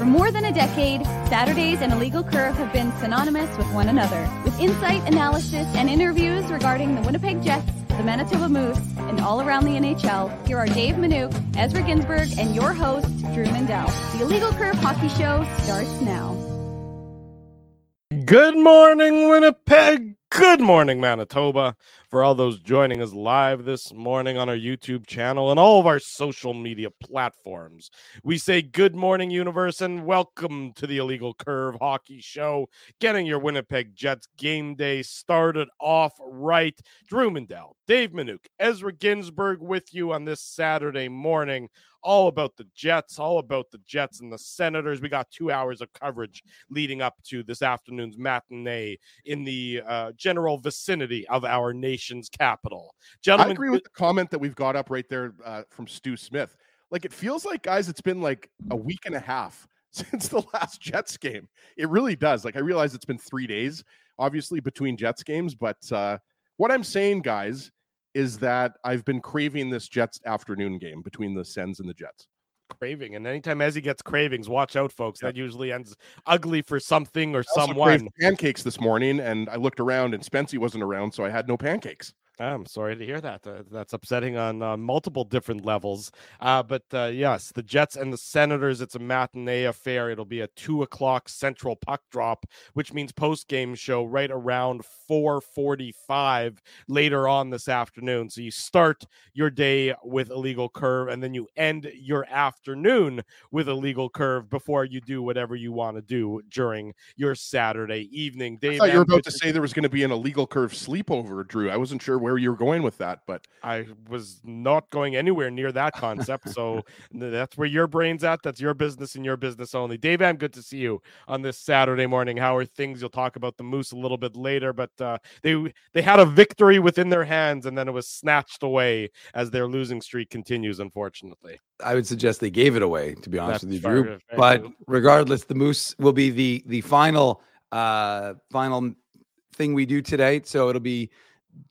For more than a decade, Saturdays and Illegal Curve have been synonymous with one another. With insight, analysis, and interviews regarding the Winnipeg Jets, the Manitoba Moose, and all around the NHL, here are Dave Minuk, Ezra Ginsburg, and your host, Drew Mandel. The Illegal Curve Hockey Show starts now. Good morning, Winnipeg. Good morning, Manitoba. For all those joining us live this morning on our YouTube channel and all of our social media platforms, we say good morning, universe, and welcome to the Illegal Curve Hockey Show. Getting your Winnipeg Jets game day started off right. Drew Mandel, Dave Minuk, Ezra Ginsburg with you on this Saturday morning all about the Jets, all about the Jets and the Senators. We got two hours of coverage leading up to this afternoon's matinee in the uh, general vicinity of our nation's capital. Gentlemen, I agree with the comment that we've got up right there uh, from Stu Smith. Like it feels like, guys, it's been like a week and a half since the last Jets game. It really does. Like I realize it's been three days, obviously between Jets games, but uh, what I'm saying, guys, is that I've been craving this Jets afternoon game between the Sens and the Jets. Craving, and anytime Ezzy gets cravings, watch out, folks. That usually ends ugly for something or someone. Pancakes this morning, and I looked around, and Spency wasn't around, so I had no pancakes. I'm sorry to hear that. Uh, that's upsetting on uh, multiple different levels. Uh, but uh, yes, the Jets and the Senators. It's a matinee affair. It'll be a two o'clock Central puck drop, which means post game show right around 4:45 later on this afternoon. So you start your day with illegal curve, and then you end your afternoon with illegal curve before you do whatever you want to do during your Saturday evening. Dave, I thought you were about to say there was going to be an illegal curve sleepover, Drew. I wasn't sure where where you're going with that, but I was not going anywhere near that concept. so that's where your brain's at. That's your business and your business only. Dave, I'm good to see you on this Saturday morning. How are things? You'll talk about the Moose a little bit later, but uh, they they had a victory within their hands, and then it was snatched away as their losing streak continues. Unfortunately, I would suggest they gave it away. To be honest that's with you, Drew. But regardless, the Moose will be the the final uh final thing we do today. So it'll be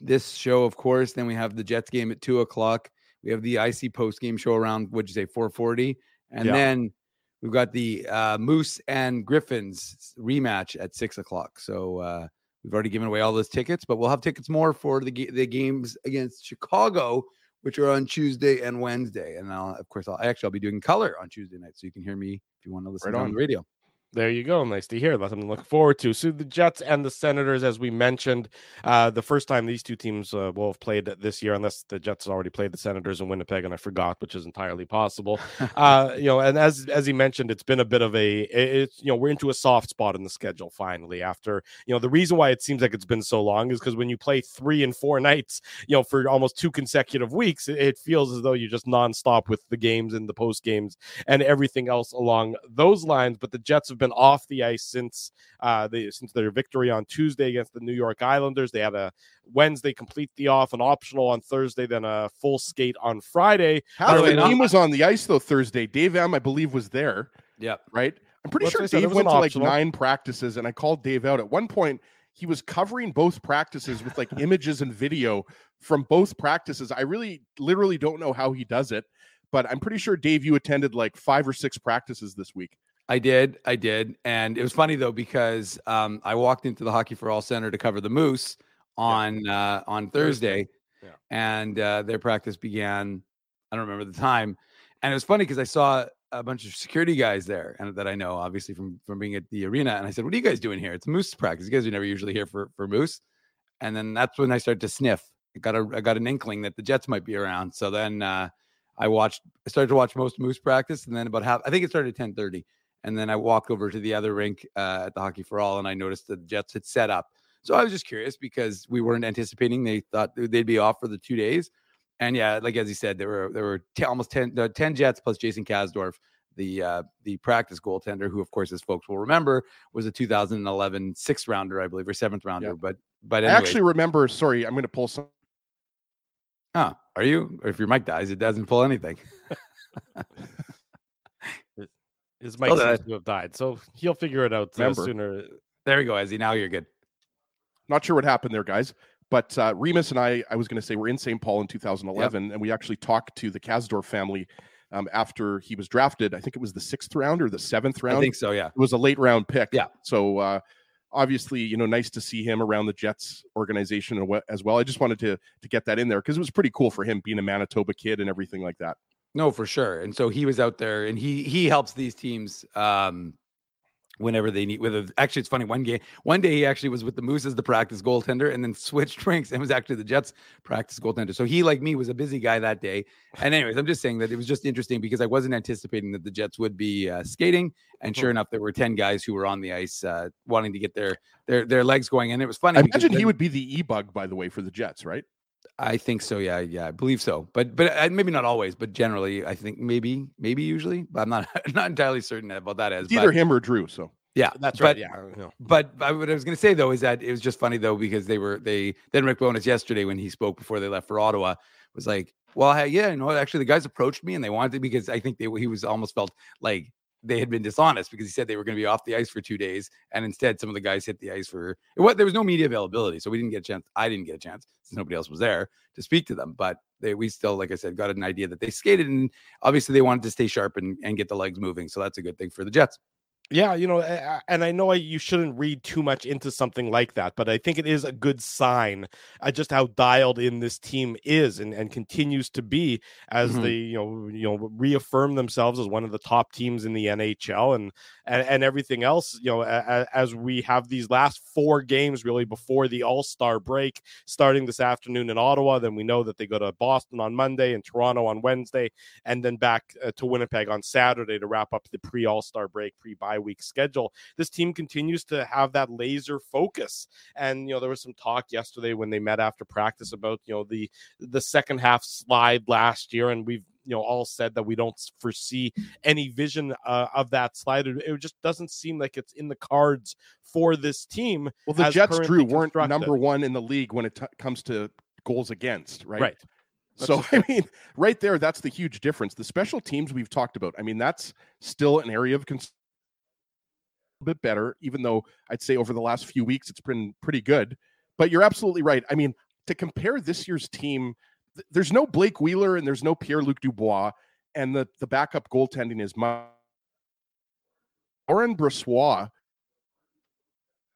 this show, of course. Then we have the Jets game at two o'clock. We have the IC post game show around what'd you say, four forty, and yeah. then we've got the uh, Moose and Griffins rematch at six o'clock. So uh, we've already given away all those tickets, but we'll have tickets more for the the games against Chicago, which are on Tuesday and Wednesday. And I'll, of course, I'll actually I'll be doing color on Tuesday night, so you can hear me if you want to listen right on. on the radio. There you go. Nice to hear. That's something to look forward to. So the Jets and the Senators, as we mentioned, uh, the first time these two teams uh, will have played this year, unless the Jets already played the Senators in Winnipeg, and I forgot, which is entirely possible. uh, you know, and as as he mentioned, it's been a bit of a, it's you know, we're into a soft spot in the schedule finally. After you know, the reason why it seems like it's been so long is because when you play three and four nights, you know, for almost two consecutive weeks, it, it feels as though you're just nonstop with the games and the post games and everything else along those lines. But the Jets have been off the ice since uh, the since their victory on Tuesday against the New York Islanders. They had a Wednesday complete the off, an optional on Thursday, then a full skate on Friday. How the team was on the ice though Thursday. Dave M, I believe, was there. Yeah, right. I'm pretty sure Dave went to like nine practices, and I called Dave out at one point. He was covering both practices with like images and video from both practices. I really, literally don't know how he does it, but I'm pretty sure Dave, you attended like five or six practices this week. I did, I did, and it was funny though because um, I walked into the Hockey for All Center to cover the Moose on yeah. uh, on Thursday, yeah. and uh, their practice began. I don't remember the time, and it was funny because I saw a bunch of security guys there, and that I know obviously from from being at the arena. And I said, "What are you guys doing here? It's Moose practice. You guys are never usually here for for Moose." And then that's when I started to sniff. I got a I got an inkling that the Jets might be around. So then uh, I watched. I started to watch most Moose practice, and then about half. I think it started at ten thirty and then I walked over to the other rink uh, at the Hockey for All, and I noticed the Jets had set up. So I was just curious because we weren't anticipating they thought they'd be off for the two days. And yeah, like as he said, there were there were t- almost 10, uh, 10 Jets plus Jason Kasdorf, the uh, the practice goaltender, who of course, as folks will remember, was a 2011 sixth rounder, I believe, or seventh rounder. Yeah. But but anyway. I actually remember. Sorry, I'm going to pull some. Oh, are you? Or if your mic dies, it doesn't pull anything. His mic seems to have died, so he'll figure it out uh, sooner. There you go, Ezzy. Now you're good. Not sure what happened there, guys. But uh, Remis and I, I was going to say, we're in St. Paul in 2011, yep. and we actually talked to the Kasdorf family um, after he was drafted. I think it was the sixth round or the seventh round. I think so. Yeah, it was a late round pick. Yeah. So uh, obviously, you know, nice to see him around the Jets organization as well. I just wanted to to get that in there because it was pretty cool for him being a Manitoba kid and everything like that. No, for sure. And so he was out there, and he he helps these teams um, whenever they need. Whether actually, it's funny. One game, one day he actually was with the Moose as the practice goaltender, and then switched ranks and was actually the Jets practice goaltender. So he, like me, was a busy guy that day. And anyways, I'm just saying that it was just interesting because I wasn't anticipating that the Jets would be uh, skating, and sure enough, there were ten guys who were on the ice uh, wanting to get their their their legs going. And it was funny. I imagine he would be the e bug, by the way, for the Jets, right? I think so. Yeah, yeah, I believe so. But but uh, maybe not always. But generally, I think maybe maybe usually. But I'm not not entirely certain about that. As either him or Drew. So yeah, that's right. But, yeah, but, but what I was going to say though is that it was just funny though because they were they then Rick Bowness yesterday when he spoke before they left for Ottawa was like, well, hey, yeah, you know, actually the guys approached me and they wanted to because I think they he was almost felt like they had been dishonest because he said they were going to be off the ice for two days, and instead some of the guys hit the ice for what there was no media availability, so we didn't get a chance. I didn't get a chance since nobody else was there to speak to them, but they we still, like I said, got an idea that they skated, and obviously they wanted to stay sharp and, and get the legs moving, so that's a good thing for the Jets. Yeah, you know, and I know you shouldn't read too much into something like that, but I think it is a good sign just how dialed in this team is and, and continues to be as mm-hmm. they you know you know reaffirm themselves as one of the top teams in the NHL and and, and everything else. You know, as, as we have these last four games really before the All Star break starting this afternoon in Ottawa, then we know that they go to Boston on Monday and Toronto on Wednesday, and then back uh, to Winnipeg on Saturday to wrap up the pre All Star break, pre bye week schedule. This team continues to have that laser focus. And you know, there was some talk yesterday when they met after practice about you know the the second half slide last year, and we've you know all said that we don't foresee any vision uh, of that slide. It just doesn't seem like it's in the cards for this team. Well, the Jets, Drew, weren't number one in the league when it t- comes to goals against, right? Right. so I mean, right there, that's the huge difference. The special teams we've talked about. I mean, that's still an area of concern bit better, even though I'd say over the last few weeks it's been pretty good. But you're absolutely right. I mean, to compare this year's team, th- there's no Blake Wheeler and there's no Pierre Luc Dubois, and the the backup goaltending is Laurent Brossoit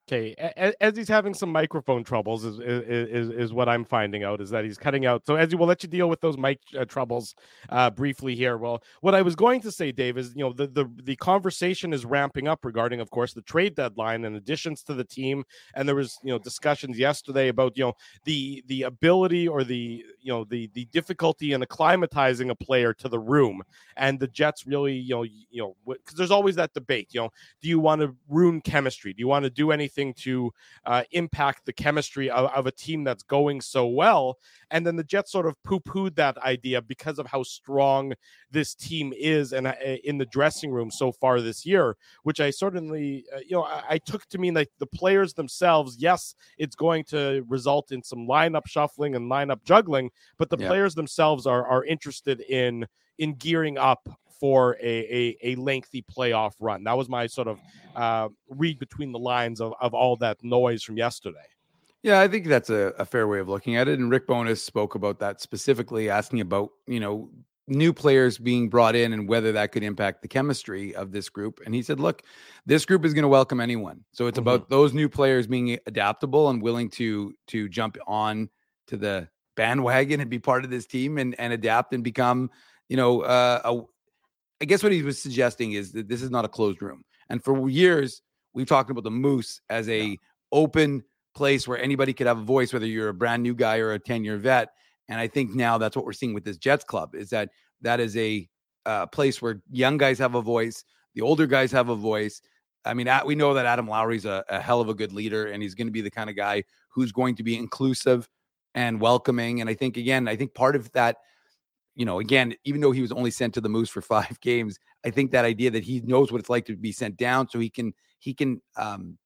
Okay, as he's having some microphone troubles, is, is is what I'm finding out is that he's cutting out. So, as you will let you deal with those mic uh, troubles uh, briefly here. Well, what I was going to say, Dave, is you know the, the the conversation is ramping up regarding, of course, the trade deadline and additions to the team. And there was you know discussions yesterday about you know the the ability or the you know the the difficulty in acclimatizing a player to the room. And the Jets really you know you know because there's always that debate. You know, do you want to ruin chemistry? Do you want to do anything? Anything to uh, impact the chemistry of, of, a team that's going so well. And then the Jets sort of poo pooed that idea because of how strong this team is and uh, in the dressing room so far this year, which I certainly, uh, you know, I, I, took to mean like the players themselves. Yes, it's going to result in some lineup shuffling and lineup juggling, but the yeah. players themselves are are interested in in gearing up for a, a, a lengthy playoff run. That was my sort of uh, read between the lines of, of all that noise from yesterday. Yeah, I think that's a, a, fair way of looking at it. And Rick Bowness spoke about that specifically, asking about, you know, new players being brought in and whether that could impact the chemistry of this group. And he said, look, this group is going to welcome anyone. So it's mm-hmm. about those new players being adaptable and willing to to jump on to the bandwagon and be part of this team and, and adapt and become, you know, uh, a, I guess what he was suggesting is that this is not a closed room. And for years, we've talked about the Moose as a yeah. open place where anybody could have a voice, whether you're a brand new guy or a 10 year vet. And I think now that's what we're seeing with this Jets club is that that is a uh, place where young guys have a voice, the older guys have a voice. I mean, we know that Adam Lowry's a, a hell of a good leader, and he's going to be the kind of guy who's going to be inclusive and welcoming. And I think, again, I think part of that you know, again, even though he was only sent to the Moose for five games, I think that idea that he knows what it's like to be sent down, so he can he can um,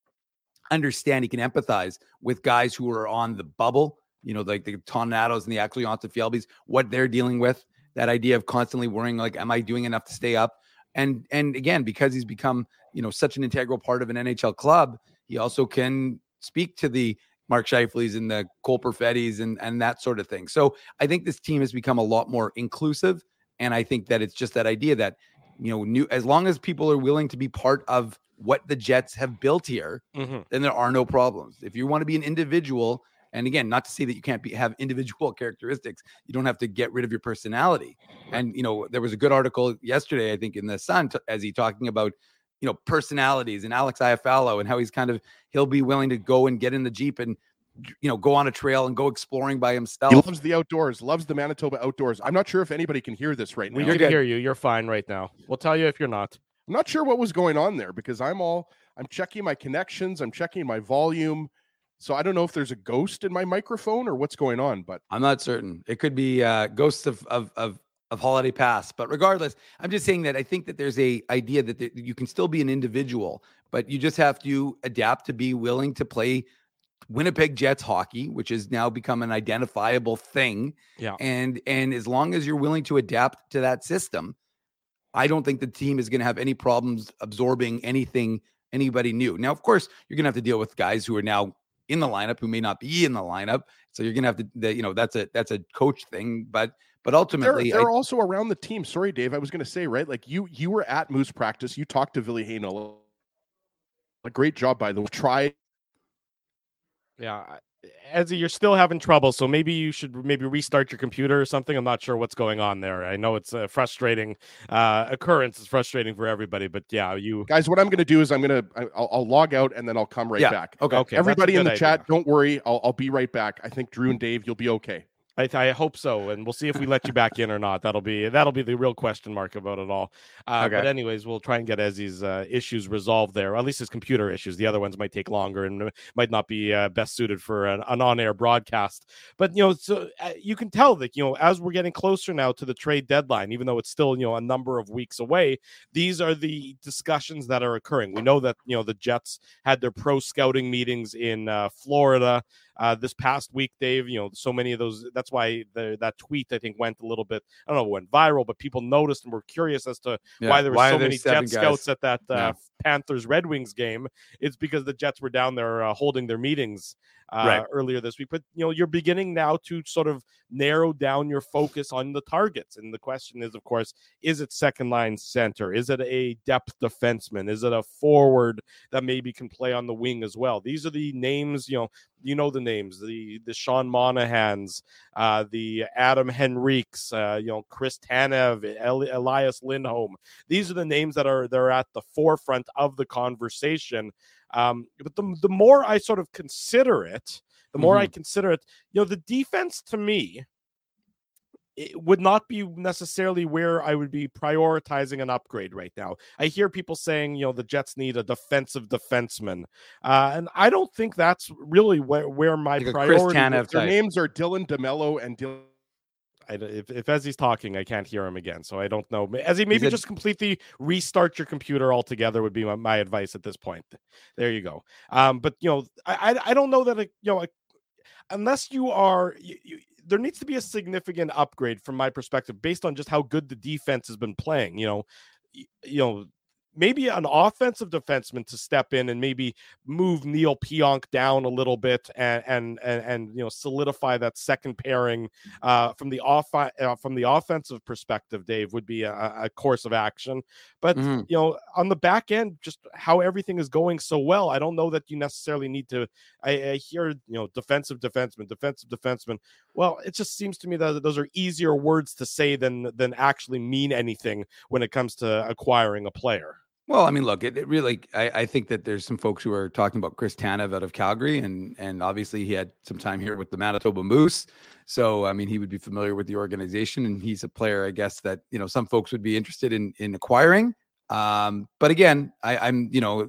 understand, he can empathize with guys who are on the bubble, you know, like the Tornados and the and Fielbys, what they're dealing with. That idea of constantly worrying, like, am I doing enough to stay up? And and again, because he's become you know such an integral part of an NHL club, he also can speak to the Mark Scheifele's and the Cole Perfettis and and that sort of thing. So I think this team has become a lot more inclusive And I think that it's just that idea that, you know, new as long as people are willing to be part of what the Jets have built here, Mhm. then there are no problems. If you want to be an individual, and again, not to say that you can't be have individual characteristics, you don't have to get rid of your personality. And you know, there was a good article yesterday, I think, in the Sun, t- as he talking about you know personalities and Alex Iafallo and how he's kind of he'll be willing to go and get in the jeep and you know go on a trail and go exploring by himself. He loves the outdoors, loves the Manitoba outdoors. I'm not sure if anybody can hear this right now. We now. can good. hear you. You're fine right now. We'll tell you if you're not. I'm not sure what was going on there because I'm all I'm checking my connections, I'm checking my volume. So I don't know if there's a ghost in my microphone or what's going on, but I'm not certain. It could be uh, ghosts of of of of holiday pass but regardless, I'm just saying that I think that there's a idea that you can still be an individual, but you just have to adapt to be willing to play Winnipeg Jets hockey, which has now become an identifiable thing. Yeah. And and as long as you're willing to adapt to that system, I don't think the team is going to have any problems absorbing anything anybody new. Now, of course, you're going to have to deal with guys who are now in the lineup who may not be in the lineup. So you're going to have to, the, you know, that's a that's a coach thing. But but they're, ultimately, they're I, also around the team. Sorry, Dave. I was going to say, right? Like you, you were at Moose practice. You talked to Billy Hainel. A great job by the way. Try Yeah. I- Ezzy, you're still having trouble, so maybe you should maybe restart your computer or something. I'm not sure what's going on there. I know it's a frustrating uh, occurrence. It's frustrating for everybody, but yeah, you. guys. What I'm going to do is I'm going to I'll, I'll log out and then I'll come right Yeah, back. okay. Okay, Everybody in the idea. chat, don't worry. I'll, I'll be right back. I think Drew and Dave, you'll be okay. I, I hope so, and we'll see if we let you back in or not. That'll be that'll be the real question mark about it all. Uh, But anyways, we'll try and get Ezzy's uh, issues resolved there, at least his computer issues. The other ones might take longer and might not be uh, best suited for an, an on-air broadcast. But you know, so uh, you can tell that you know as we're getting closer now to the trade deadline, even though it's still you know a number of weeks away, these are the discussions that are occurring. We know that you know the Jets had their pro scouting meetings in uh, Florida uh, this past week, Dave. You know, so many of those. That's why the, that tweet I think went a little bit. I don't know, went viral, but people noticed and were curious as to yeah, why there were so many Jet guys? scouts at that uh, Yeah. Panthers Red Wings game. It's because the Jets were down there uh, holding their meetings uh, Right. earlier this week. But you know, you're beginning now to sort of narrow down your focus on the targets. And the question is, of course, is it second line center? Is it a depth defenseman? Is it a forward that maybe can play on the wing as well? These are the names. You know, you know the names. The the Sean Monahans, uh, the Adam Henriques, uh, you know, Chris Tanev, El- Elias Lindholm. These are the names that are they're at the forefront of the conversation. Um, but the the more I sort of consider it, the more I consider it, you know, the defense to me it would not be necessarily where I would be prioritizing an upgrade right now. I hear people saying, you know, the Jets need a defensive defenseman, uh, and I don't think that's really where, where my Like priority. Their names are Dylan DeMelo and Dylan. I, if, if as he's talking, I can't hear him again, so I don't know. As he maybe a- just completely restart your computer altogether would be my, my advice at this point. There you go. Um, but you know, I I, I don't know that a, you know, a, unless you are, you, you, there needs to be a significant upgrade from my perspective, based on just how good the defense has been playing. You know, you know. Maybe an offensive defenseman to step in and maybe move Neal Pionk down a little bit and and and, and you know solidify that second pairing uh, from the off uh, from the offensive perspective, Dave would be a, a course of action. But Mhm. you know, on the back end, just how everything is going so well, I don't know that you necessarily need to. I, I hear you know defensive defenseman, defensive defenseman. Well, it just seems to me that those are easier words to say than than actually mean anything when it comes to acquiring a player. Well, I mean, look, it, it really, I, I think that there's some folks who are talking about Chris Tanev out of Calgary, and and obviously he had some time here with the Manitoba Moose, so I mean he would be familiar with the organization, and he's a player, I guess that you know some folks would be interested in in acquiring. Um, but again, I, I'm you know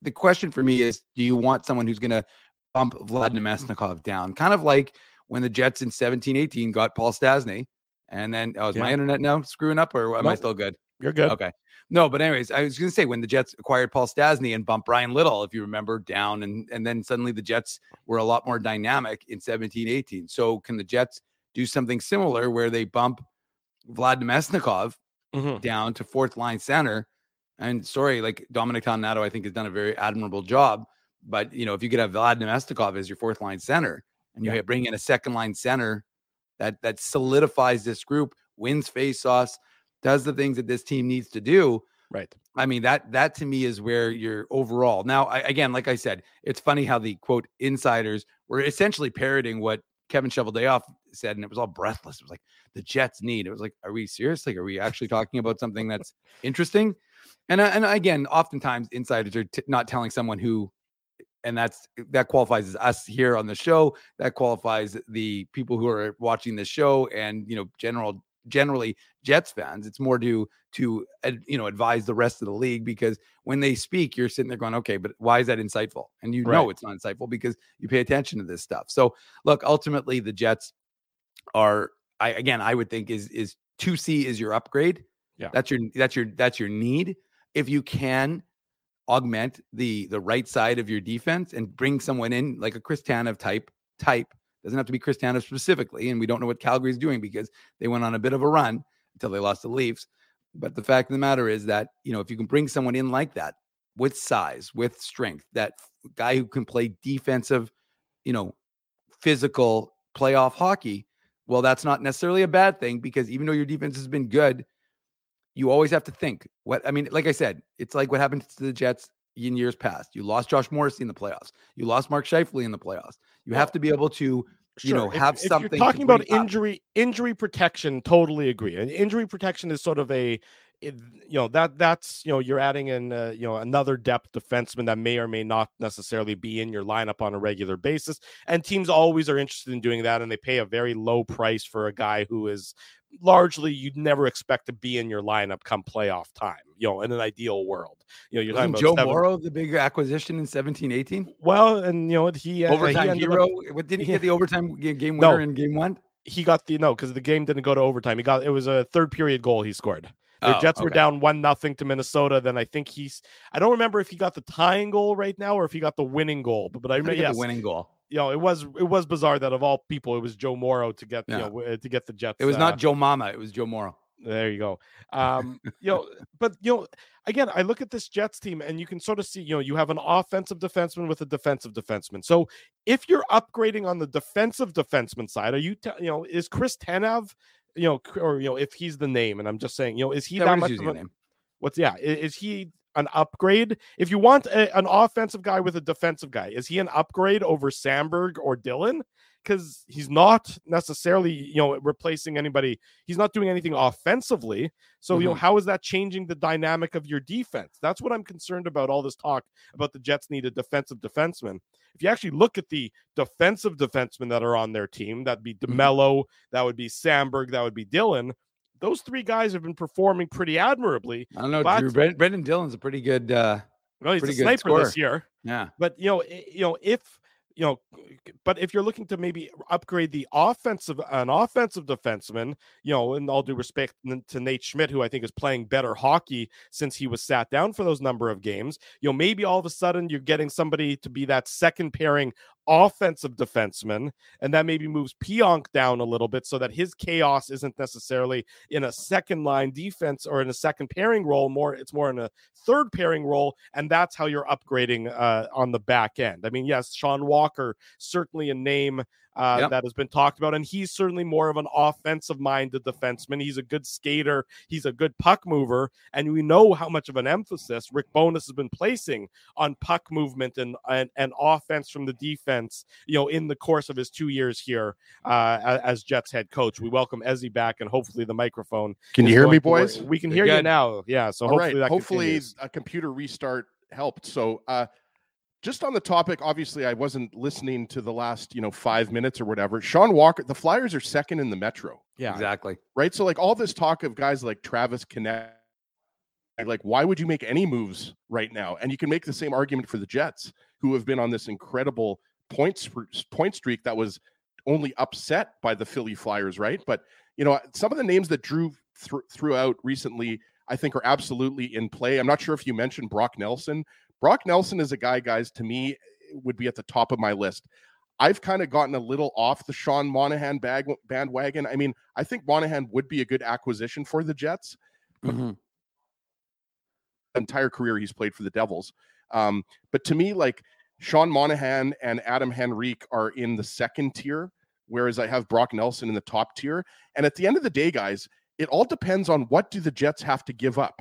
the question for me is, do you want someone who's going to bump Vlad Namestnikov down, kind of like when the Jets in 17, 18 got Paul Stastny, and then oh, is my internet now screwing up, or am I still good? You're good. Okay. No, but anyways, I was going to say when the Jets acquired Paul Stastny and bumped Bryan Little, if you remember, down and and then suddenly the Jets were a lot more dynamic in 17, 18. So can the Jets do something similar where they bump Vlad Namestnikov Mhm. down to fourth line center? And sorry, like Dominic Toninato, I think has done a very admirable job. But you know, if you could have Vlad Namestnikov as your fourth line center and you Yeah. bring in a second line center that that solidifies this group wins face-offs, does the things that this team needs to do. Right. I mean that that to me is where you're overall. Now, I, again, like I said, it's funny how the quote insiders were essentially parroting what Kevin Cheveldayoff said, and it was all breathless. It was like the Jets need. It was like, are we serious? Like, are we actually talking about something that's interesting? And uh, and again, oftentimes insiders are t- not telling someone who, and that's that qualifies as us here on the show. That qualifies the people who are watching the show, and you know, general generally Jets fans. It's more to to you know advise the rest of the league because when they speak, you're sitting there going, okay, but why is that insightful? And you right. know it's not insightful because you pay attention to this stuff. So look, ultimately the Jets are I again I would think is is two C is your upgrade. Yeah, that's your that's your that's your need. If you can augment the the right side of your defense and bring someone in like a Chris Tanev type type doesn't have to be Chris Tanev specifically, and we don't know what Calgary is doing because they went on a bit of a run until they lost the Leafs. But the fact of the matter is that you know if you can bring someone in like that with size, with strength, that guy who can play defensive, you know, physical playoff hockey, well, that's not necessarily a bad thing because even though your defense has been good, you always have to think what I mean. Like I said, it's like what happened to the Jets in years past. You lost Josh Morrissey in the playoffs. You lost Mark Scheifele in the playoffs. You have to be able to, you know, have if, something. You're talking about injury, up. injury protection, totally agree. And injury protection is sort of a, it, you know, that that's you know you're adding in uh, you know another depth defenseman that may or may not necessarily be in your lineup on a regular basis. And teams always are interested in doing that, and they pay a very low price for a guy who is largely you'd never expect to be in your lineup come playoff time, you know, in an ideal world. You know, you're Wasn't talking Joe seven... Morrow, the big acquisition in 17 18. Well, and you know, he uh, overtime he hero. Up... What did he get the overtime game winner no, in game one? He got the no, because the game didn't go to overtime. He got it was a third period goal he scored. The oh, Jets okay. were down one nothing to Minnesota. Then I think he's I don't remember if he got the tying goal right now or if he got the winning goal. But, but I remember yes, the winning goal you know, it was it was bizarre that of all people, it was Joe Morrow to get yeah. you know to get the Jets. It was uh, not Joe Mama. It was Joe Morrow. There you go. Um, you know, but you know, again, I look at this Jets team, and you can sort of see, you know, you have an offensive defenseman with a defensive defenseman. So if you're upgrading on the defensive defenseman side, are you, t- you know, is Chris Tanev, you know, or you know, if he's the name, and I'm just saying, you know, is he yeah, that much of a, name? What's yeah? Is, is he an upgrade. If you want a, an offensive guy with a defensive guy, is he an upgrade over Samberg or Dillon? Because he's not necessarily, you know, replacing anybody. He's not doing anything offensively. So, mm-hmm. you know, mm-hmm. how is that changing the dynamic of your defense? That's what I'm concerned about. All this talk about the Jets need a defensive defenseman. If you actually look at the defensive defensemen that are on their team, that'd be mm-hmm. That would be Samberg, that would be Dillon those three guys have been performing pretty admirably. I don't know. Drew, Brendan, Brenden Dillon's a pretty good. uh well, he's pretty a sniper scorer. this year. Yeah, but you know, you know, if you know, but if you're looking to maybe upgrade the offensive, an offensive defenseman, you know, and all due respect to Nate Schmidt, who I think is playing better hockey since he was sat down for those number of games, you know, maybe all of a sudden you're getting somebody to be that second pairing offensive defenseman, and that maybe moves Pionk down a little bit so that his chaos isn't necessarily in a second line defense or in a second pairing role. More, it's more in a third pairing role, and that's how you're upgrading uh, on the back end. I mean, yes, Sean Walker certainly a name uh, yep. that has been talked about. And he's certainly more of an offensive minded defenseman. He's a good skater, he's a good puck mover. And we know how much of an emphasis Rick Bowness has been placing on puck movement and, and, and offense from the defense, you know, in the course of his two years here uh, as Jets head coach. We welcome Ezzy back and hopefully the microphone. Can you hear me, boys? We can hear good. you now. Yeah. So All hopefully, right. hopefully a computer restart helped. So, uh, just on the topic, obviously, I wasn't listening to the last, you know, five minutes or whatever. Sean Walker, the Flyers are second in the Metro. Yeah, exactly. Right. So, like, all this talk of guys like Travis Konecny, like, why would you make any moves right now? And you can make the same argument for the Jets, who have been on this incredible points point streak that was only upset by the Philly Flyers, right? But you know, some of the names that Drew th- threw out recently, I think, are absolutely in play. I'm not sure if you mentioned Brock Nelson, Brock Nelson is a guy, guys, to me, would be at the top of my list. I've kind of gotten a little off the Sean Monahan bag, bandwagon. I mean, I think Monahan would be a good acquisition for the Jets. Mm-hmm. Entire career he's played for the Devils. Um, but to me, like Sean Monahan and Adam Henrique are in the second tier, whereas I have Brock Nelson in the top tier. And at the end of the day, guys, it all depends on what do the Jets have to give up.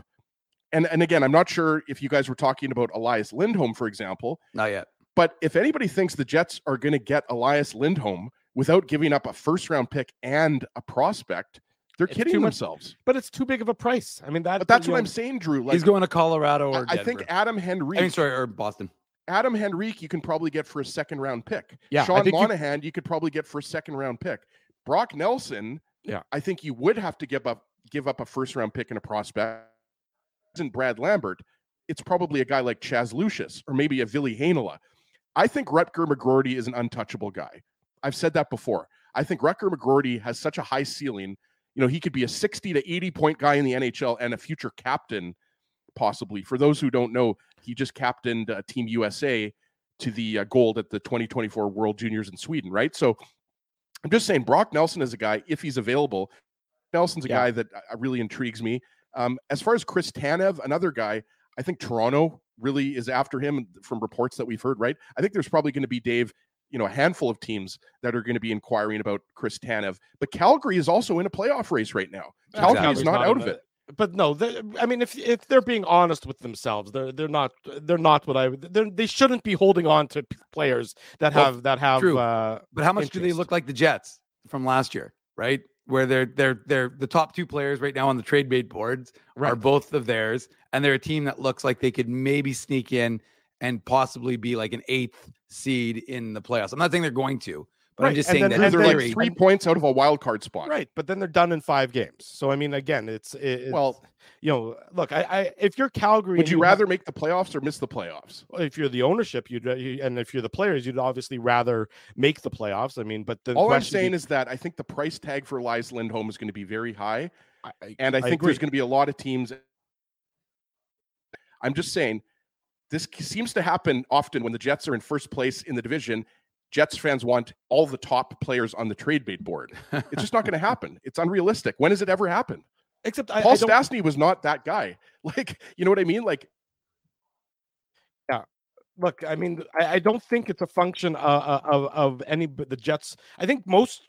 And and again, I'm not sure if you guys were talking about Elias Lindholm, for example. Not yet. But if anybody thinks the Jets are going to get Elias Lindholm without giving up a first round pick and a prospect, they're It's kidding too much- themselves. But it's too big of a price. I mean, that. But that's what know, I'm saying, Drew. Like He's going to Colorado or I, I think Adam Henrique, I mean, sorry, or Boston. Adam Henrique, you can probably get for a second round pick. Yeah, Sean think you- Monahan, you, could probably get for a second round pick. Brock Nelson, Yeah. I think you would have to give up give up a first round pick and a prospect. And Brad Lambert, it's probably a guy like Chaz Lucius or maybe a Ville Heinola. I think Rutger McGroarty is an untouchable guy. I've said that before. I think Rutger McGroarty has such a high ceiling. You know, he could be a 60 to 80 point guy in the NHL and a future captain, possibly. For those who don't know, he just captained uh, Team USA to the uh, gold at the 2024 World Juniors in Sweden, right? So I'm just saying, Brock Nelson is a guy, if he's available, Nelson's a Yeah. guy that uh, really intrigues me. Um, as far as Chris Tanev, another guy, I think Toronto really is after him from reports that we've heard, right? I think there's probably going to be, Dave, you know, a handful of teams that are going to be inquiring about Chris Tanev. But Calgary is also in a playoff race right now. Calgary Calgary's is not, in out of it. But no, they- I mean, if if they're being honest with themselves, they're they're not they're not what I they're, they shouldn't be holding on to players that Well, have that have. true. Uh, But how much do they look like the Jets from last year, right? Where they're they're they're the top two players right now on the trade bait boards are both of theirs, and they're a team that looks like they could maybe sneak in and possibly be like an eighth seed in the playoffs. I'm not saying they're going to, but I'm just and saying then- that They're, and like theory- three points out of a wild card spot. right, but then they're done in five games. So I mean, again, it's, it's Well, you know, look, I, I if you're Calgary, would and you have- rather make the playoffs or miss the playoffs? if you're the ownership, you'd uh, and if you're the players, you'd obviously rather make the playoffs. I mean, but the All I'm question saying be- is that I think the price tag for Elias Lindholm is going to be very high. I, I- And I I think agree. there's going to be a lot of teams. I'm just saying, this seems to happen often when the Jets are in first place in the division. Jets fans want all the top players on the trade bait board. It's just not going to happen. It's unrealistic. When has it ever happened? except I, Paul I don't, Stastny was not that guy. Like, you know what I mean? Like, look, I mean, I, I don't think it's a function of, of of any the Jets. I think most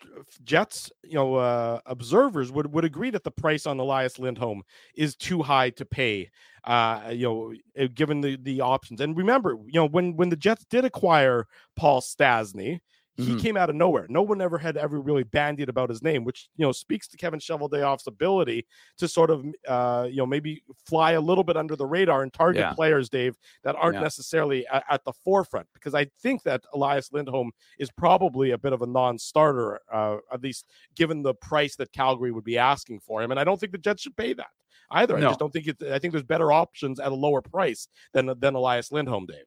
Jets, you know, uh, observers would would agree that the price on Elias Lindholm is too high to pay. Uh, you know, uh, given the the options. And remember, you know, when when the Jets did acquire Paul Stastny. He Mhm. came out of nowhere. No one ever had ever really bandied about his name, which you know speaks to Kevin Cheveldayoff's ability to sort of uh, you know maybe fly a little bit under the radar and target Yeah. players, Dave, that aren't Yeah. necessarily at, at the forefront. Because I think that Elias Lindholm is probably a bit of a non-starter, uh, at least given the price that Calgary would be asking for him. And I don't think the Jets should pay that either. I just don't think it. I think there's better options at a lower price than than Elias Lindholm, Dave.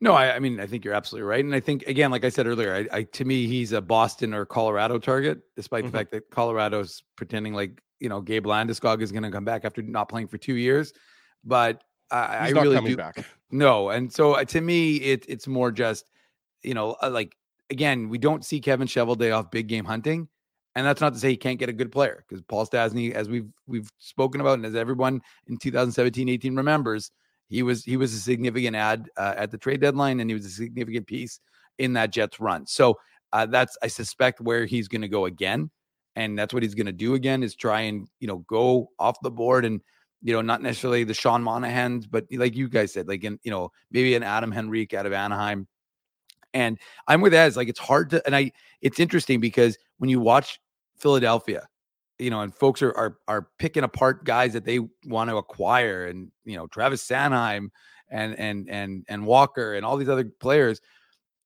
No, I, I mean I think you're absolutely right, and I think again, like I said earlier, I, I to me he's a Boston or Colorado target, despite Mhm. the fact that Colorado's pretending like you know Gabe Landeskog is going to come back after not playing for two years, but I, I really do back. no, and so uh, to me it it's more just you know uh, like again we don't see Kevin Shovelday big game hunting, and that's not to say he can't get a good player because Paul Stastny, as we've we've spoken about, and as everyone in 2017-18 remembers, he was he was a significant ad uh, at the trade deadline, and he was a significant piece in that Jets run. So uh, that's I suspect where he's going to go again, and that's what he's going to do again is try and you know go off the board and you know not necessarily the Sean Monahans, but like you guys said, like in you know maybe an Adam Henrique out of Anaheim. And I'm with Ez. Like it's hard to, and I it's interesting because when you watch Philadelphia, you know, and folks are are are picking apart guys that they want to acquire, and you know, Travis Sanheim and and and and Walker and all these other players.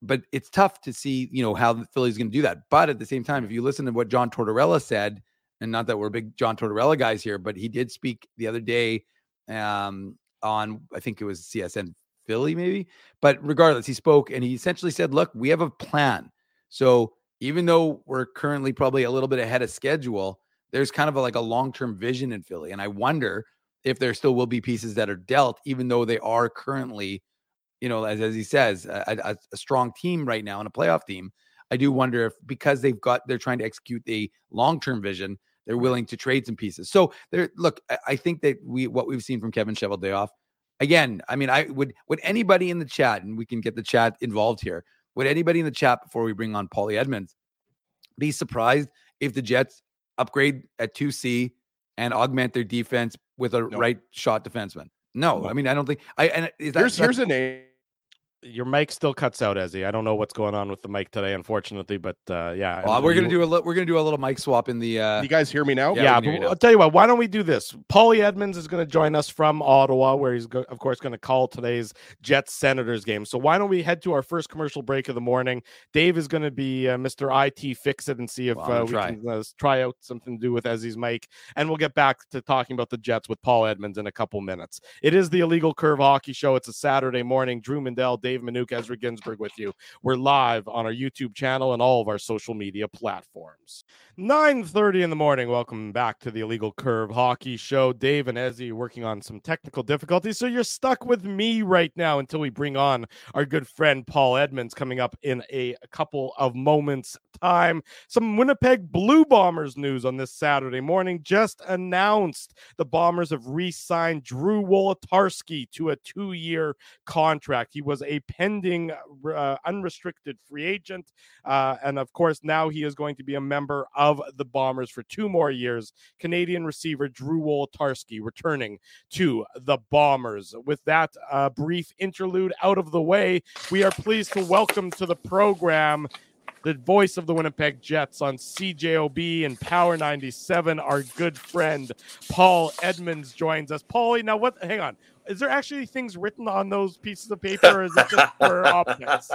But it's tough to see, you know, how the Philly's going to do that. But at the same time, if you listen to what John Tortorella said, and not that we're big John Tortorella guys here, but he did speak the other day um, on I think it was CSN Philly, maybe. But regardless, he spoke and he essentially said, "Look, we have a plan. So even though we're currently probably a little bit ahead of schedule, there's kind of a, like a long term vision in Philly, and I wonder if there still will be pieces that are dealt, even though they are currently, you know, as as he says, a, a, strong team right now and a playoff team. I do wonder if because they've got they're trying to execute a long term vision, they're willing to trade some pieces. So there, look, I, I think that we what we've seen from Kevin Cheveldayoff, again, I mean, I would would anybody in the chat, and we can get the chat involved here. Would anybody in the chat before we bring on Paulie Edmonds be surprised if the Jets upgrade at 2C and augment their defense with a no. right shot defenseman. No, no, I mean I don't think I. And that, here's here's a name your mic still cuts out, Ezzy. I don't know what's going on with the mic today, unfortunately, but uh, yeah. Well, we're gonna do a li- we're gonna do a little mic swap in the. Uh... You guys hear me now? Yeah, yeah I'll tell you what. Why don't we do this? Paulie Edmonds is going to join us from Ottawa, where he's go- of course going to call today's Jets Senators game. So why don't we head to our first commercial break of the morning? Dave is going to be uh, Mr. IT fix it and see if well, uh, we try. can uh, try out something to do with Ezzy's mic, and we'll get back to talking about the Jets with Paul Edmonds in a couple minutes. It is the Illegal Curve Hockey Show. It's a Saturday morning. Drew Mandel, Dave Minuk, Ezra Ginsburg with you. We're live on our YouTube channel and all of our social media platforms. 9:30 in the morning. Welcome back to the Illegal Curve Hockey Show. Dave and Ezzy working on some technical difficulties, so you're stuck with me right now until we bring on our good friend Paul Edmonds coming up in a couple of moments time. Some Winnipeg Blue Bombers news on this Saturday morning. Just announced the Bombers have re-signed Drew Wolitarsky to a two-year contract. He was a pending uh, unrestricted free agent. Uh, and of course, now he is going to be a member of the Bombers for two more years. Canadian receiver Drew Wolitarsky returning to the Bombers. With that uh, brief interlude out of the way, we are pleased to welcome to the program the voice of the Winnipeg Jets on CJOB and Power 97. Our good friend Paul Edmonds joins us. Paulie, now what? Hang on is there actually things written on those pieces of paper or is it just for optics?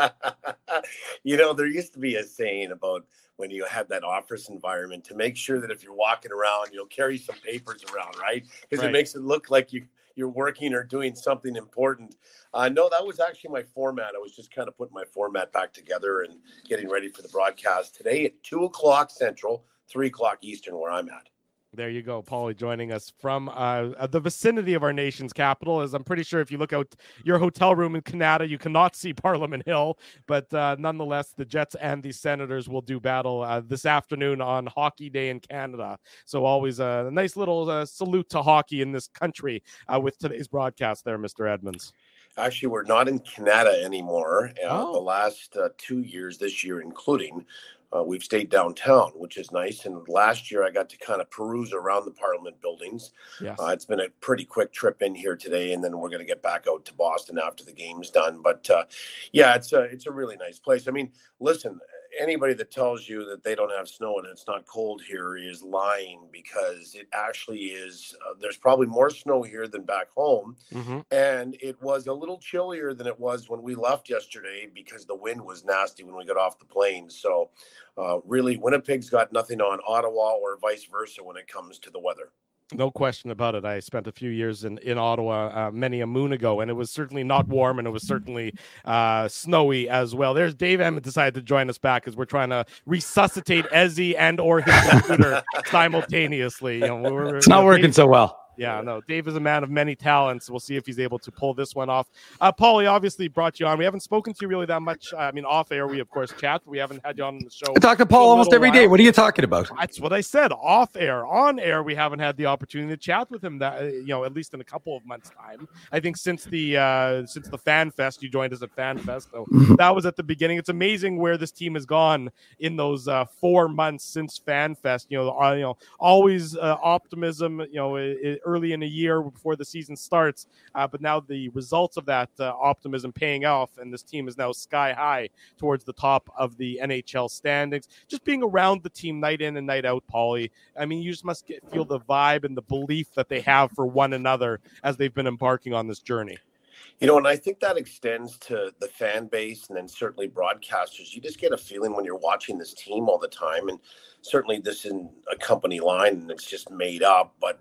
You know, there used to be a saying about when you have that office environment to make sure that if you're walking around, you'll carry some papers around, right? Because right. it makes it look like you you're working or doing something important. Uh, no, that was actually my format. I was just kind of putting my format back together and getting ready for the broadcast today at two o'clock Central, three o'clock Eastern, where I'm at. There you go, Paulie, joining us from uh, the vicinity of our nation's capital. As I'm pretty sure, if you look out your hotel room in Canada, you cannot see Parliament Hill. But uh, nonetheless, the Jets and the Senators will do battle uh, this afternoon on Hockey Day in Canada. So always a nice little uh, salute to hockey in this country uh, with today's broadcast. There, Mr. Edmonds. Actually, we're not in Canada anymore. Uh, oh. The last two years, this year including, uh, we've stayed downtown, which is nice. And last year, I got to kind of peruse around the Parliament buildings. Yes. Uh, it's been a pretty quick trip in here today, and then we're going to get back out to Boston after the game's done. But uh, yeah, it's a it's a really nice place. I mean, listen, anybody that tells you that they don't have snow and it's not cold here is lying because it actually is. Uh, there's probably more snow here than back home. Mm-hmm. And it was a little chillier than it was when we left yesterday because the wind was nasty when we got off the plane. So, uh, really, Winnipeg's got nothing on Ottawa or vice versa when it comes to the weather. No question about it. I spent a few years in, in Ottawa uh, many a moon ago, and it was certainly not warm, and it was certainly uh, snowy as well. There's Dave Emmett decided to join us back as we're trying to resuscitate Ezzy and or his computer simultaneously. You know, it's not working so well. Yeah, no. Dave is a man of many talents. We'll see if he's able to pull this one off. Uh, Paulie obviously brought you on. We haven't spoken to you really that much. I mean, off air, we of course chat. We haven't had you on the show. I talk to Paul almost every while. day. What are you talking about? That's what I said. Off air, on air, we haven't had the opportunity to chat with him. That uh, you know, at least in a couple of months' time. I think since the uh, since the Fan Fest, you joined us at Fan Fest, so mm-hmm. that was at the beginning. It's amazing where this team has gone in those uh, four months since Fan Fest. You know, uh, you know, always uh, optimism. You know, early in the year before the season starts. Uh, but now the results of that uh, optimism paying off, and this team is now sky high towards the top of the NHL standings. Just being around the team night in and night out, Paulie. I mean, you just must get, feel the vibe and the belief that they have for one another as they've been embarking on this journey. You know, and I think that extends to the fan base and then certainly broadcasters. You just get a feeling when you're watching this team all the time. And certainly this isn't a company line and it's just made up, but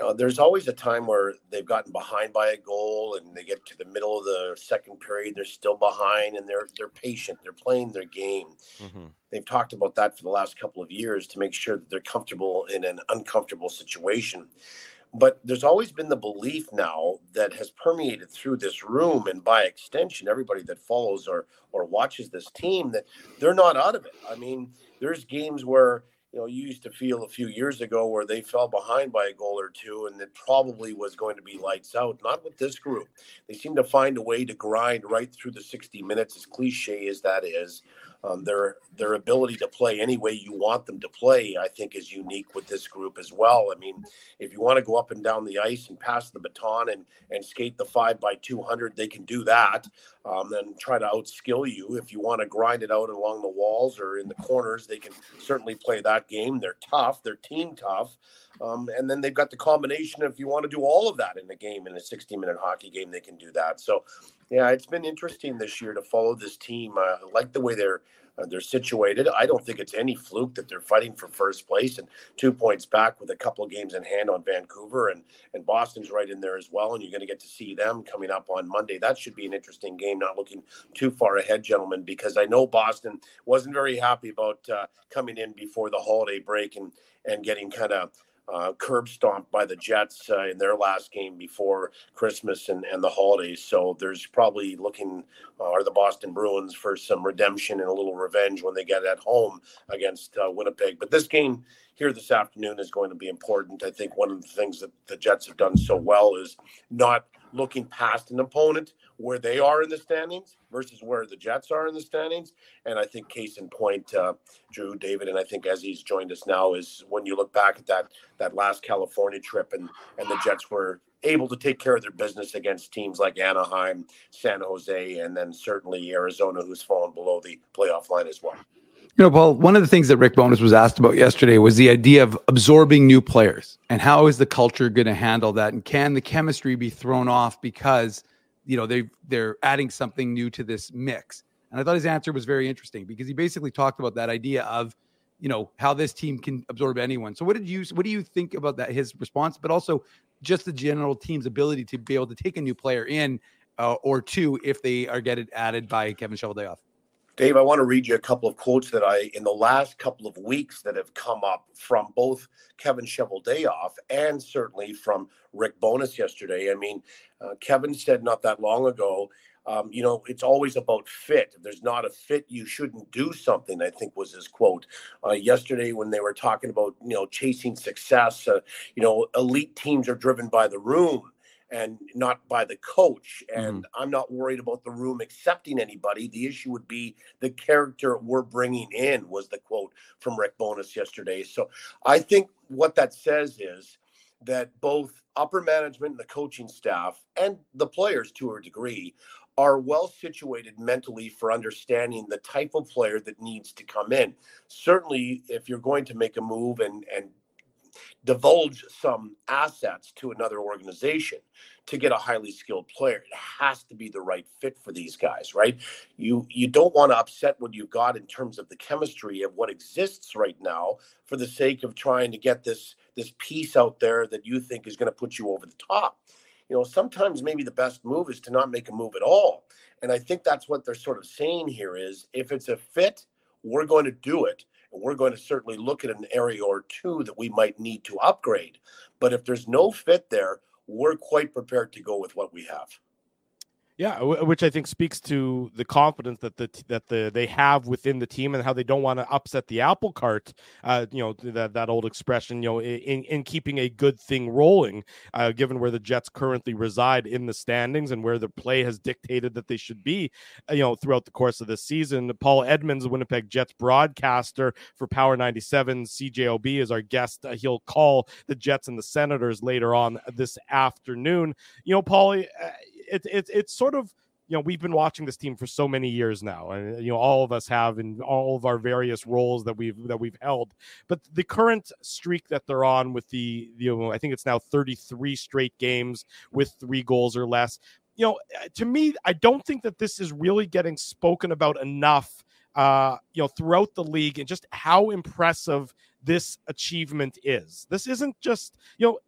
know, there's always a time where they've gotten behind by a goal and they get to the middle of the second period, they're still behind and they're they're patient, they're playing their game. Mm-hmm. They've talked about that for the last couple of years to make sure that they're comfortable in an uncomfortable situation. But there's always been the belief now that has permeated through this room and by extension everybody that follows or or watches this team that they're not out of it. I mean, there's games where you know, you used to feel a few years ago where they fell behind by a goal or two and it probably was going to be lights out. Not with this group. They seem to find a way to grind right through the 60 minutes, as cliche as that is. Um, their their ability to play any way you want them to play, I think, is unique with this group as well. I mean, if you want to go up and down the ice and pass the baton and and skate the five by two hundred, they can do that. Um, and try to outskill you. If you want to grind it out along the walls or in the corners, they can certainly play that game. They're tough. They're team tough. Um, and then they've got the combination. If you want to do all of that in a game, in a 60 minute hockey game, they can do that. So, yeah, it's been interesting this year to follow this team. I like the way they're uh, they're situated. I don't think it's any fluke that they're fighting for first place and two points back with a couple of games in hand on Vancouver and and Boston's right in there as well. And you're going to get to see them coming up on Monday. That should be an interesting game. Not looking too far ahead, gentlemen, because I know Boston wasn't very happy about uh, coming in before the holiday break and and getting kind of uh, curb stomped by the Jets uh, in their last game before Christmas and, and the holidays. So there's probably looking, uh, are the Boston Bruins for some redemption and a little revenge when they get at home against uh, Winnipeg. But this game here this afternoon is going to be important. I think one of the things that the Jets have done so well is not looking past an opponent where they are in the standings versus where the Jets are in the standings. And I think case in point, uh, Drew, David, and I think as he's joined us now is when you look back at that that last California trip and and the Jets were able to take care of their business against teams like Anaheim, San Jose, and then certainly Arizona, who's fallen below the playoff line as well. You know, Paul, one of the things that Rick Bowness was asked about yesterday was the idea of absorbing new players and how is the culture going to handle that? And can the chemistry be thrown off because, you know, they they're adding something new to this mix? And I thought his answer was very interesting because he basically talked about that idea of, you know, how this team can absorb anyone. So what did you what do you think about that his response, but also just the general team's ability to be able to take a new player in uh, or two if they are getting added by Kevin Cheveldayoff? Dave, I want to read you a couple of quotes that I, in the last couple of weeks, that have come up from both Kevin Cheveldayoff and certainly from Rick Bowness yesterday. I mean, uh, Kevin said not that long ago, um, you know, it's always about fit. If there's not a fit, you shouldn't do something, I think was his quote. Uh, yesterday, when they were talking about, you know, chasing success, uh, you know, elite teams are driven by the room and not by the coach. And mm. I'm not worried about the room accepting anybody. The issue would be the character we're bringing in, was the quote from Rick Bowness yesterday. So I think what that says is that both upper management and the coaching staff and the players to a degree are well situated mentally for understanding the type of player that needs to come in. Certainly, if you're going to make a move and, and divulge some assets to another organization to get a highly skilled player. It has to be the right fit for these guys, right? You you don't want to upset what you've got in terms of the chemistry of what exists right now for the sake of trying to get this this piece out there that you think is going to put you over the top. You know, sometimes maybe the best move is to not make a move at all. And I think that's what they're sort of saying here is if it's a fit, we're going to do it and we're going to certainly look at an area or two that we might need to upgrade. But if there's no fit there, we're quite prepared to go with what we have. Yeah, which I think speaks to the confidence that the that the they have within the team and how they don't want to upset the apple cart. Uh, you know that that old expression. You know, in in keeping a good thing rolling, uh, given where the Jets currently reside in the standings and where the play has dictated that they should be. Uh, you know, throughout the course of the season, Paul Edmonds, Winnipeg Jets broadcaster for Power ninety seven, CJOB is our guest. Uh, he'll call the Jets and the Senators later on this afternoon. You know, Paulie it's it, it's sort of you know we've been watching this team for so many years now and you know all of us have in all of our various roles that we've that we've held. But the current streak that they're on with the you know i think it's now 33 straight games with three goals or less you know uh, to me i don't think that this is really getting spoken about enough uh you know throughout the league and just how impressive this achievement is. This isn't just you know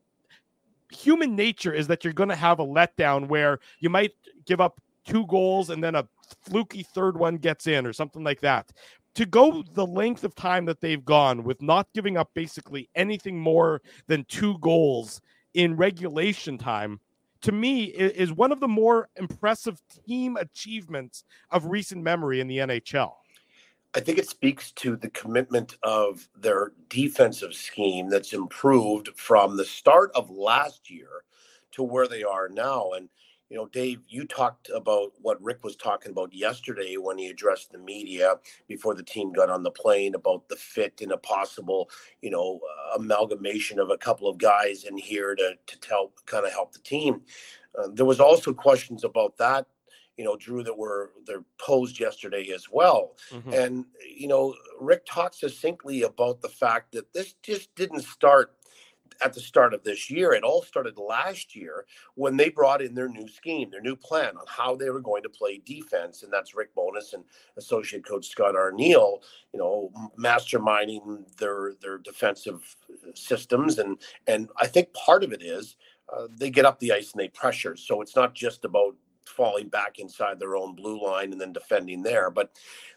human nature is that you're going to have a letdown where you might give up two goals and then a fluky third one gets in or something like that. To go the length of time that they've gone with not giving up basically anything more than two goals in regulation time, to me, is one of the more impressive team achievements of recent memory in the NHL. I think it speaks to the commitment of their defensive scheme that's improved from the start of last year to where they are now. And, you know, Dave, you talked about what Rick was talking about yesterday when he addressed the media before the team got on the plane about the fit and a possible, you know, uh, amalgamation of a couple of guys in here to to help kind of help the team. Uh, there was also questions about that, you know, Drew, that were they're posed yesterday as well. Mm-hmm. And you know, Rick talks succinctly about the fact that this just didn't start at the start of this year. It all started last year when they brought in their new scheme, their new plan on how they were going to play defense. And that's Rick Bowness and associate coach Scott Arniel, you know, masterminding their their defensive systems. And and I think part of it is uh, they get up the ice and they pressure. So it's not just about falling back inside their own blue line and then defending there. But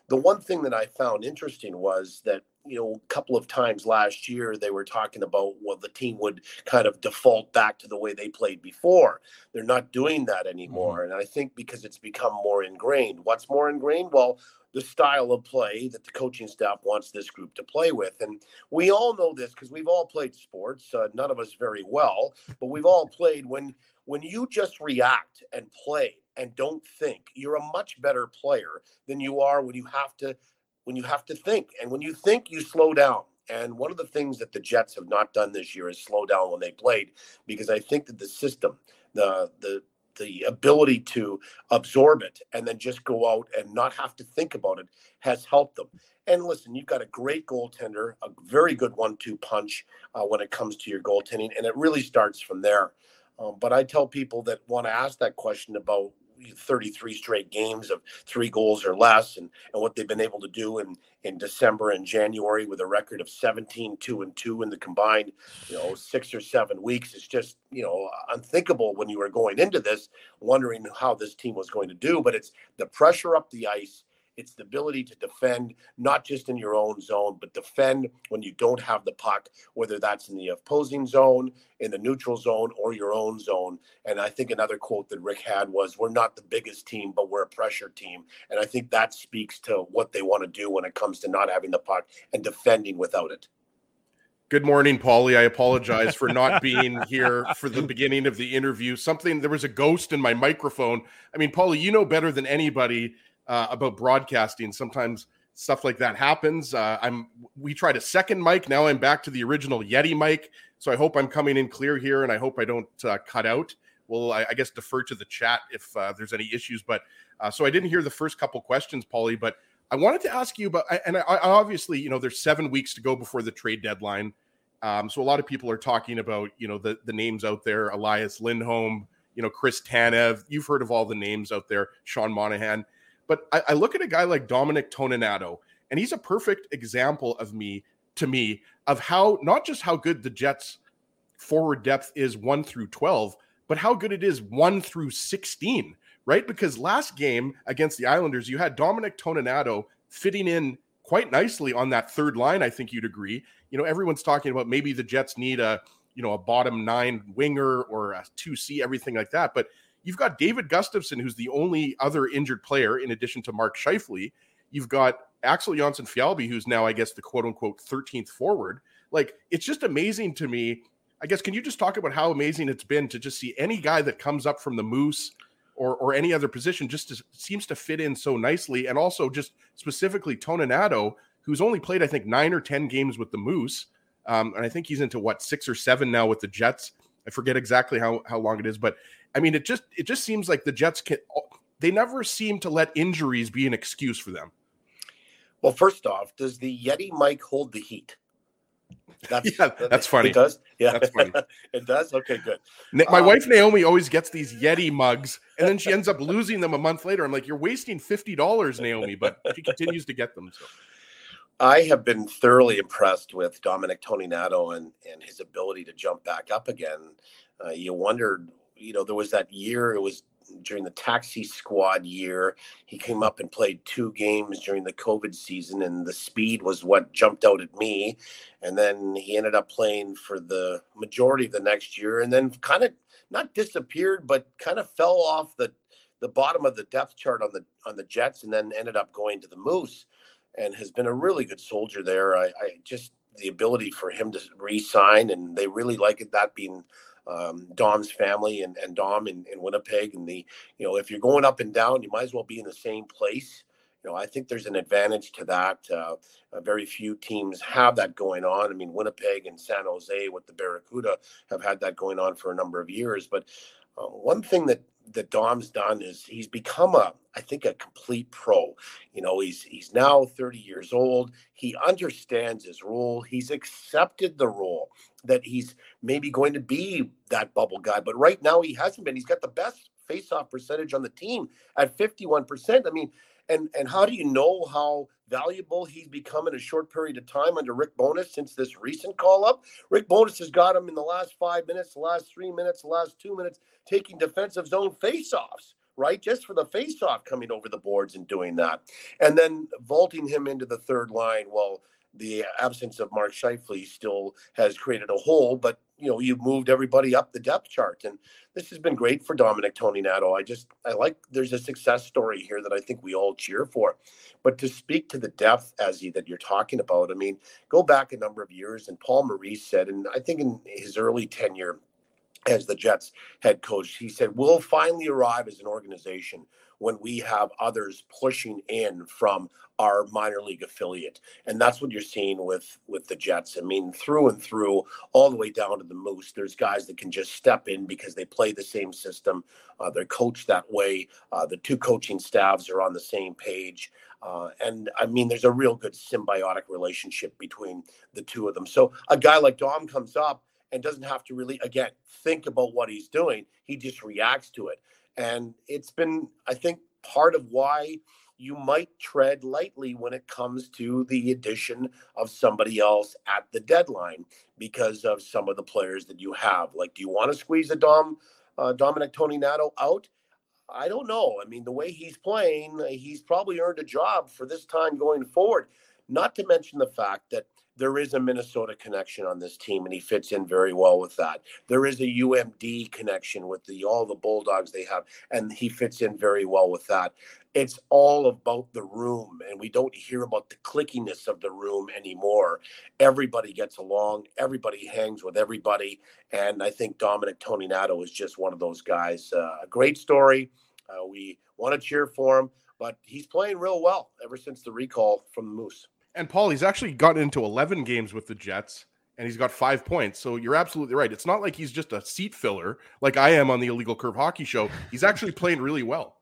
the one thing that I found interesting was that you know, a couple of times last year they were talking about well, the team would kind of default back to the way they played before. They're not doing that anymore, mm-hmm. and I think because it's become more ingrained. What's more ingrained? Well, the style of play that the coaching staff wants this group to play with, and we all know this because we've all played sports. Uh, none of us very well, but we've all played when when you just react and play and don't think you're a much better player than you are when you have to when you have to think. And when you think, you slow down. And one of the things that the Jets have not done this year is slow down when they played, because I think that the system, the the the ability to absorb it and then just go out and not have to think about it has helped them. And listen, you've got a great goaltender, a very good one-two punch uh, when it comes to your goaltending, and it really starts from there. Um, but I tell people that want to ask that question about 33 straight games of three goals or less and, and what they've been able to do in, in December and January with a record of 17, 2 and 2 in the combined, you know, six or seven weeks. It's just, you know, unthinkable when you were going into this, wondering how this team was going to do. But it's the pressure up the ice it's the ability to defend not just in your own zone, but defend when you don't have the puck, whether that's in the opposing zone, in the neutral zone, or your own zone. And I think another quote that Rick had was, We're not the biggest team, but we're a pressure team. And I think that speaks to what they want to do when it comes to not having the puck and defending without it. Good morning, Paulie. I apologize for not being here for the beginning of the interview. Something there was a ghost in my microphone. I mean, Paulie, you know better than anybody uh, about broadcasting. Sometimes stuff like that happens. Uh, I'm we tried a second mic. Now I'm back to the original Yeti mic. So I hope I'm coming in clear here, and I hope I don't uh, cut out. Well, I, I, guess defer to the chat if uh, there's any issues. But uh, so I didn't hear the first couple questions, Paulie. But I wanted to ask you about, and I, I obviously, you know, there's seven weeks to go before the trade deadline. Um, so a lot of people are talking about, you know, the the names out there: Elias Lindholm, you know, Chris Tanev. You've heard of all the names out there. Sean Monahan. But I, I look at a guy like Dominic Toninato, and he's a perfect example of me to me of how not just how good the Jets forward depth is one through 12, but how good it is one through 16, right? Because last game against the Islanders, you had Dominic Toninato fitting in quite nicely on that third line. I think you'd agree. You know, everyone's talking about maybe the Jets need a, you know, a bottom nine winger or a 2C, everything like that. But You've got David Gustafsson, who's the only other injured player in addition to Mark Scheifele. You've got Axel Jonsson-Fjallby, who's now, I guess, the quote unquote 13th forward. Like, it's just amazing to me. I guess, can you just talk about how amazing it's been to just see any guy that comes up from the Moose or, or any other position just to, seems to fit in so nicely? And also, just specifically, Toninato, who's only played, I think, nine or 10 games with the Moose. Um, and I think he's into what, six or seven now with the Jets. I forget exactly how, how long it is, but I mean, it just it just seems like the Jets can they never seem to let injuries be an excuse for them. Well, first off, does the Yeti mic hold the heat? That's, yeah, that's funny. It does. Yeah, that's funny. it does. Okay, good. My um, wife Naomi always gets these Yeti mugs, and then she ends up losing them a month later. I'm like, you're wasting fifty dollars, Naomi, but she continues to get them. So. I have been thoroughly impressed with Dominic Toninato and and his ability to jump back up again. Uh, you wondered you know, there was that year, it was during the taxi squad year. He came up and played two games during the COVID season, and the speed was what jumped out at me. And then he ended up playing for the majority of the next year, and then kind of not disappeared, but kind of fell off the the bottom of the depth chart on the on the Jets, and then ended up going to the Moose, and has been a really good soldier there. I, I just the ability for him to re-sign, and they really like it that being um, Dom's family and, and Dom in, in Winnipeg. And the, you know, if you're going up and down, you might as well be in the same place. You know, I think there's an advantage to that. Uh, uh, very few teams have that going on. I mean, Winnipeg and San Jose with the Barracuda have had that going on for a number of years. But uh, one thing that that Dom's done is he's become a, I think, a complete pro. You know, he's he's now 30 years old. He understands his role. He's accepted the role that he's maybe going to be that bubble guy. But right now he hasn't been. He's got the best faceoff percentage on the team at 51%. I mean, and and how do you know how valuable he's become in a short period of time under Rick Bowness since this recent call up? Rick Bowness has got him in the last five minutes, the last three minutes, the last two minutes, taking defensive zone faceoffs right? Just for the faceoff coming over the boards and doing that. And then vaulting him into the third line. Well, the absence of Mark Scheifele still has created a hole, but you know, you've moved everybody up the depth chart. And this has been great for Dominic Toninato. I just I like there's a success story here that I think we all cheer for. But to speak to the depth as that you're talking about, I mean, go back a number of years and Paul Maurice said, and I think in his early tenure as the Jets head coach, he said, We'll finally arrive as an organization when we have others pushing in from our minor league affiliate. And that's what you're seeing with with the jets. I mean through and through all the way down to the moose there's guys that can just step in because they play the same system uh, they're coached that way uh, the two coaching staffs are on the same page. Uh, and i mean there's a real good symbiotic relationship between the two of them. So a guy like dom comes up and doesn't have to really again think about what he's doing. He just reacts to it and it's been, I think, part of why you might tread lightly when it comes to the addition of somebody else at the deadline because of some of the players that you have. Like, do you want to squeeze a Dom, uh, Dominic Toninato out? I don't know. I mean, the way he's playing, he's probably earned a job for this time going forward. Not to mention the fact that there is a Minnesota connection on this team, and he fits in very well with that. There is a UMD connection with the all the Bulldogs they have, and he fits in very well with that. It's all about the room, and we don't hear about the clickiness of the room anymore. Everybody gets along, everybody hangs with everybody, and I think Dominic Toninato is just one of those guys. Uh, a great story. Uh, we want to cheer for him, but he's playing real well ever since the recall from the Moose. And Paul, he's actually gotten into 11 games with the Jets and he's got five points. So you're absolutely right. It's not like he's just a seat filler like I am on the Illegal Curve Hockey Show. He's actually playing really well.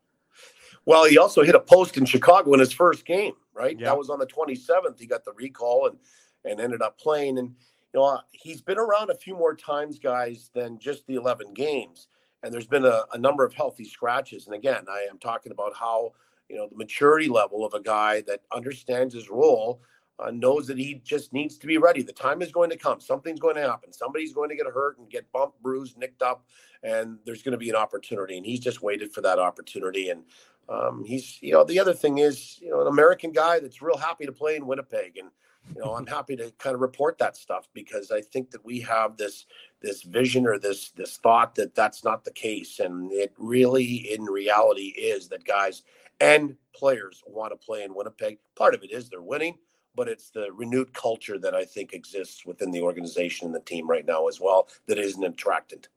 Well, he also hit a post in Chicago in his first game, right? Yeah. That was on the 27th. He got the recall and and ended up playing. And you know, he's been around a few more times, guys, than just the 11 games. And there's been a, a number of healthy scratches. And again, I am talking about how you know the maturity level of a guy that understands his role uh, knows that he just needs to be ready. The time is going to come. Something's going to happen. Somebody's going to get hurt and get bumped bruised nicked up and there's going to be an opportunity. And he's just waited for that opportunity. And um, he's you know the other thing is you know an american guy that's real happy to play in winnipeg. And you know i'm happy to kind of report that stuff because i think that we have this this vision or this this thought that that's not the case. And it really in reality is that guys and players want to play in Winnipeg. Part of it is they're winning, but it's the renewed culture that I think exists within the organization and the team right now as well that isn't attractant.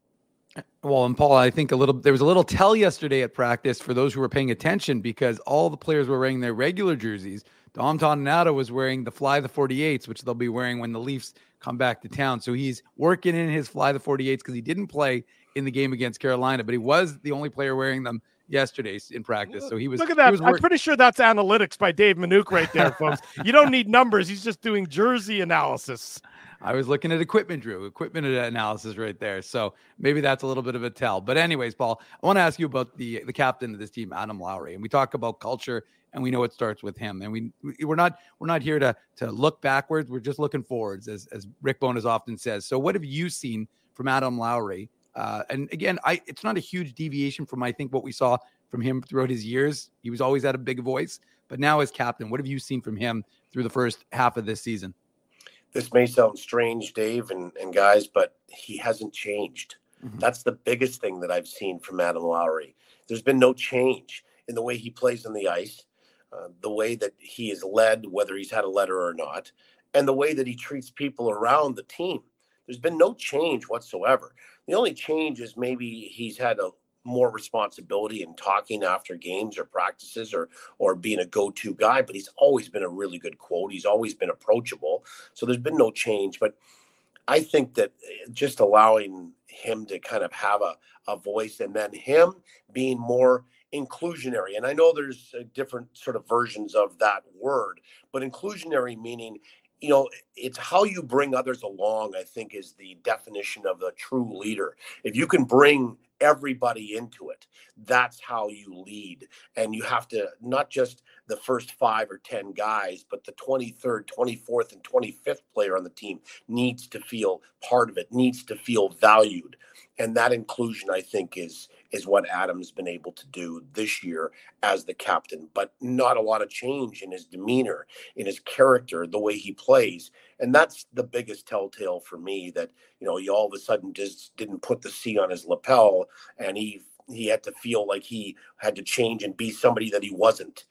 Well, and Paul, I think a little there was a little tell yesterday at practice for those who were paying attention because all the players were wearing their regular jerseys. Dom Toninato was wearing the Fly the 48s, which they'll be wearing when the Leafs come back to town. So he's working in his Fly the 48s because he didn't play in the game against Carolina, but he was the only player wearing them yesterday in practice. So he was. Look at that. I'm pretty sure that's analytics by Dave Minuk right there, folks. you don't need numbers. He's just doing jersey analysis. I was looking at equipment, Drew, equipment analysis right there. So maybe that's a little bit of a tell. But anyways, Paul, I want to ask you about the the captain of this team, Adam Lowry, and we talk about culture, and we know it starts with him. And we we're not we're not here to to look backwards. We're just looking forwards, as as Rick Bowness often says. So what have you seen from Adam Lowry uh, and again, I it's not a huge deviation from I think what we saw from him throughout his years. He was always at a big voice, but now as captain, what have you seen from him through the first half of this season? This may sound strange, Dave and, and guys, but he hasn't changed. Mm-hmm. That's the biggest thing that I've seen from Adam Lowry. There's been no change in the way he plays on the ice, uh, the way that he is led, whether he's had a letter or not, and the way that he treats people around the team. There's been no change whatsoever The only change is maybe he's had a more responsibility in talking after games or practices or or being a go-to guy but he's always been a really good quote. He's always been approachable. So there's been no change but i think that eh, just allowing him to kind of have a, a voice and then him being more inclusionary. And i know there's uh, different sort of versions of that word but inclusionary meaning you know it's how you bring others along i think is the definition of a true leader. If you can bring everybody into it that's how you lead. And you have to not just the first 5 or 10 guys but the 23rd 24th and 25th player on the team needs to feel part of it needs to feel valued. And that inclusion i think is is what adam's been able to do this year as the captain. But not a lot of change in his demeanor in his character the way he plays. And that's the biggest telltale for me that you know he all of a sudden just didn't put the c on his lapel and he he had to feel like he had to change and be somebody that he wasn't.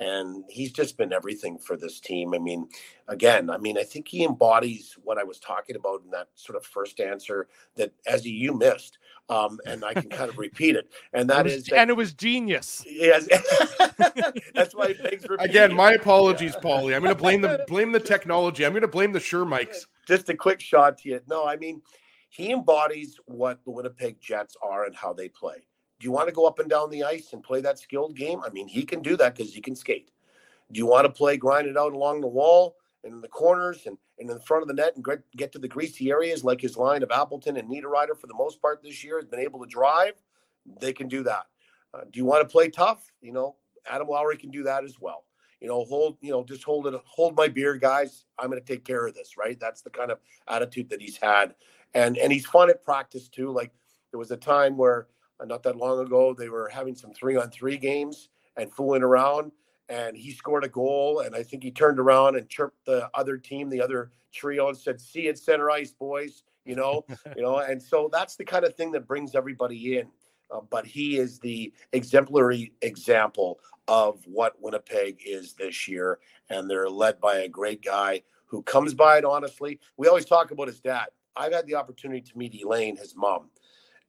And he's just been everything for this team. I mean, again, I mean, I think he embodies what I was talking about in that sort of first answer that as you missed, um, and I can kind of repeat it, and that it is, that, and it was genius. Yes, that's why. Thanks for again. My apologies, Paulie. I'm going to blame the blame the technology. I'm going to blame the Shure mics. Just a quick shot to you. No, I mean, he embodies what the Winnipeg Jets are and how they play. Do you want to go up and down the ice and play that skilled game? I mean, he can do that because he can skate. Do you want to play grind it out along the wall and in the corners and, and in front of the net and get, get to the greasy areas like his line of Appleton and Niederreiter for the most part this year has been able to drive? They can do that. Uh, do you want to play tough? You know, Adam Lowry can do that as well. You know, hold, you know, just hold it, hold my beer, guys. I'm going to take care of this, right? That's the kind of attitude that he's had. And and he's fun at practice too. Like there was a time where uh, not that long ago. They were having some three on three games and fooling around. And he scored a goal. And I think he turned around and chirped the other team, the other trio, and said, See it, center ice, boys. You know, you know, and so that's the kind of thing that brings everybody in. Uh, but he is the exemplary example of what Winnipeg is this year. And they're led by a great guy who comes by it honestly. We always talk about his dad. I've had the opportunity to meet Elaine, his mom.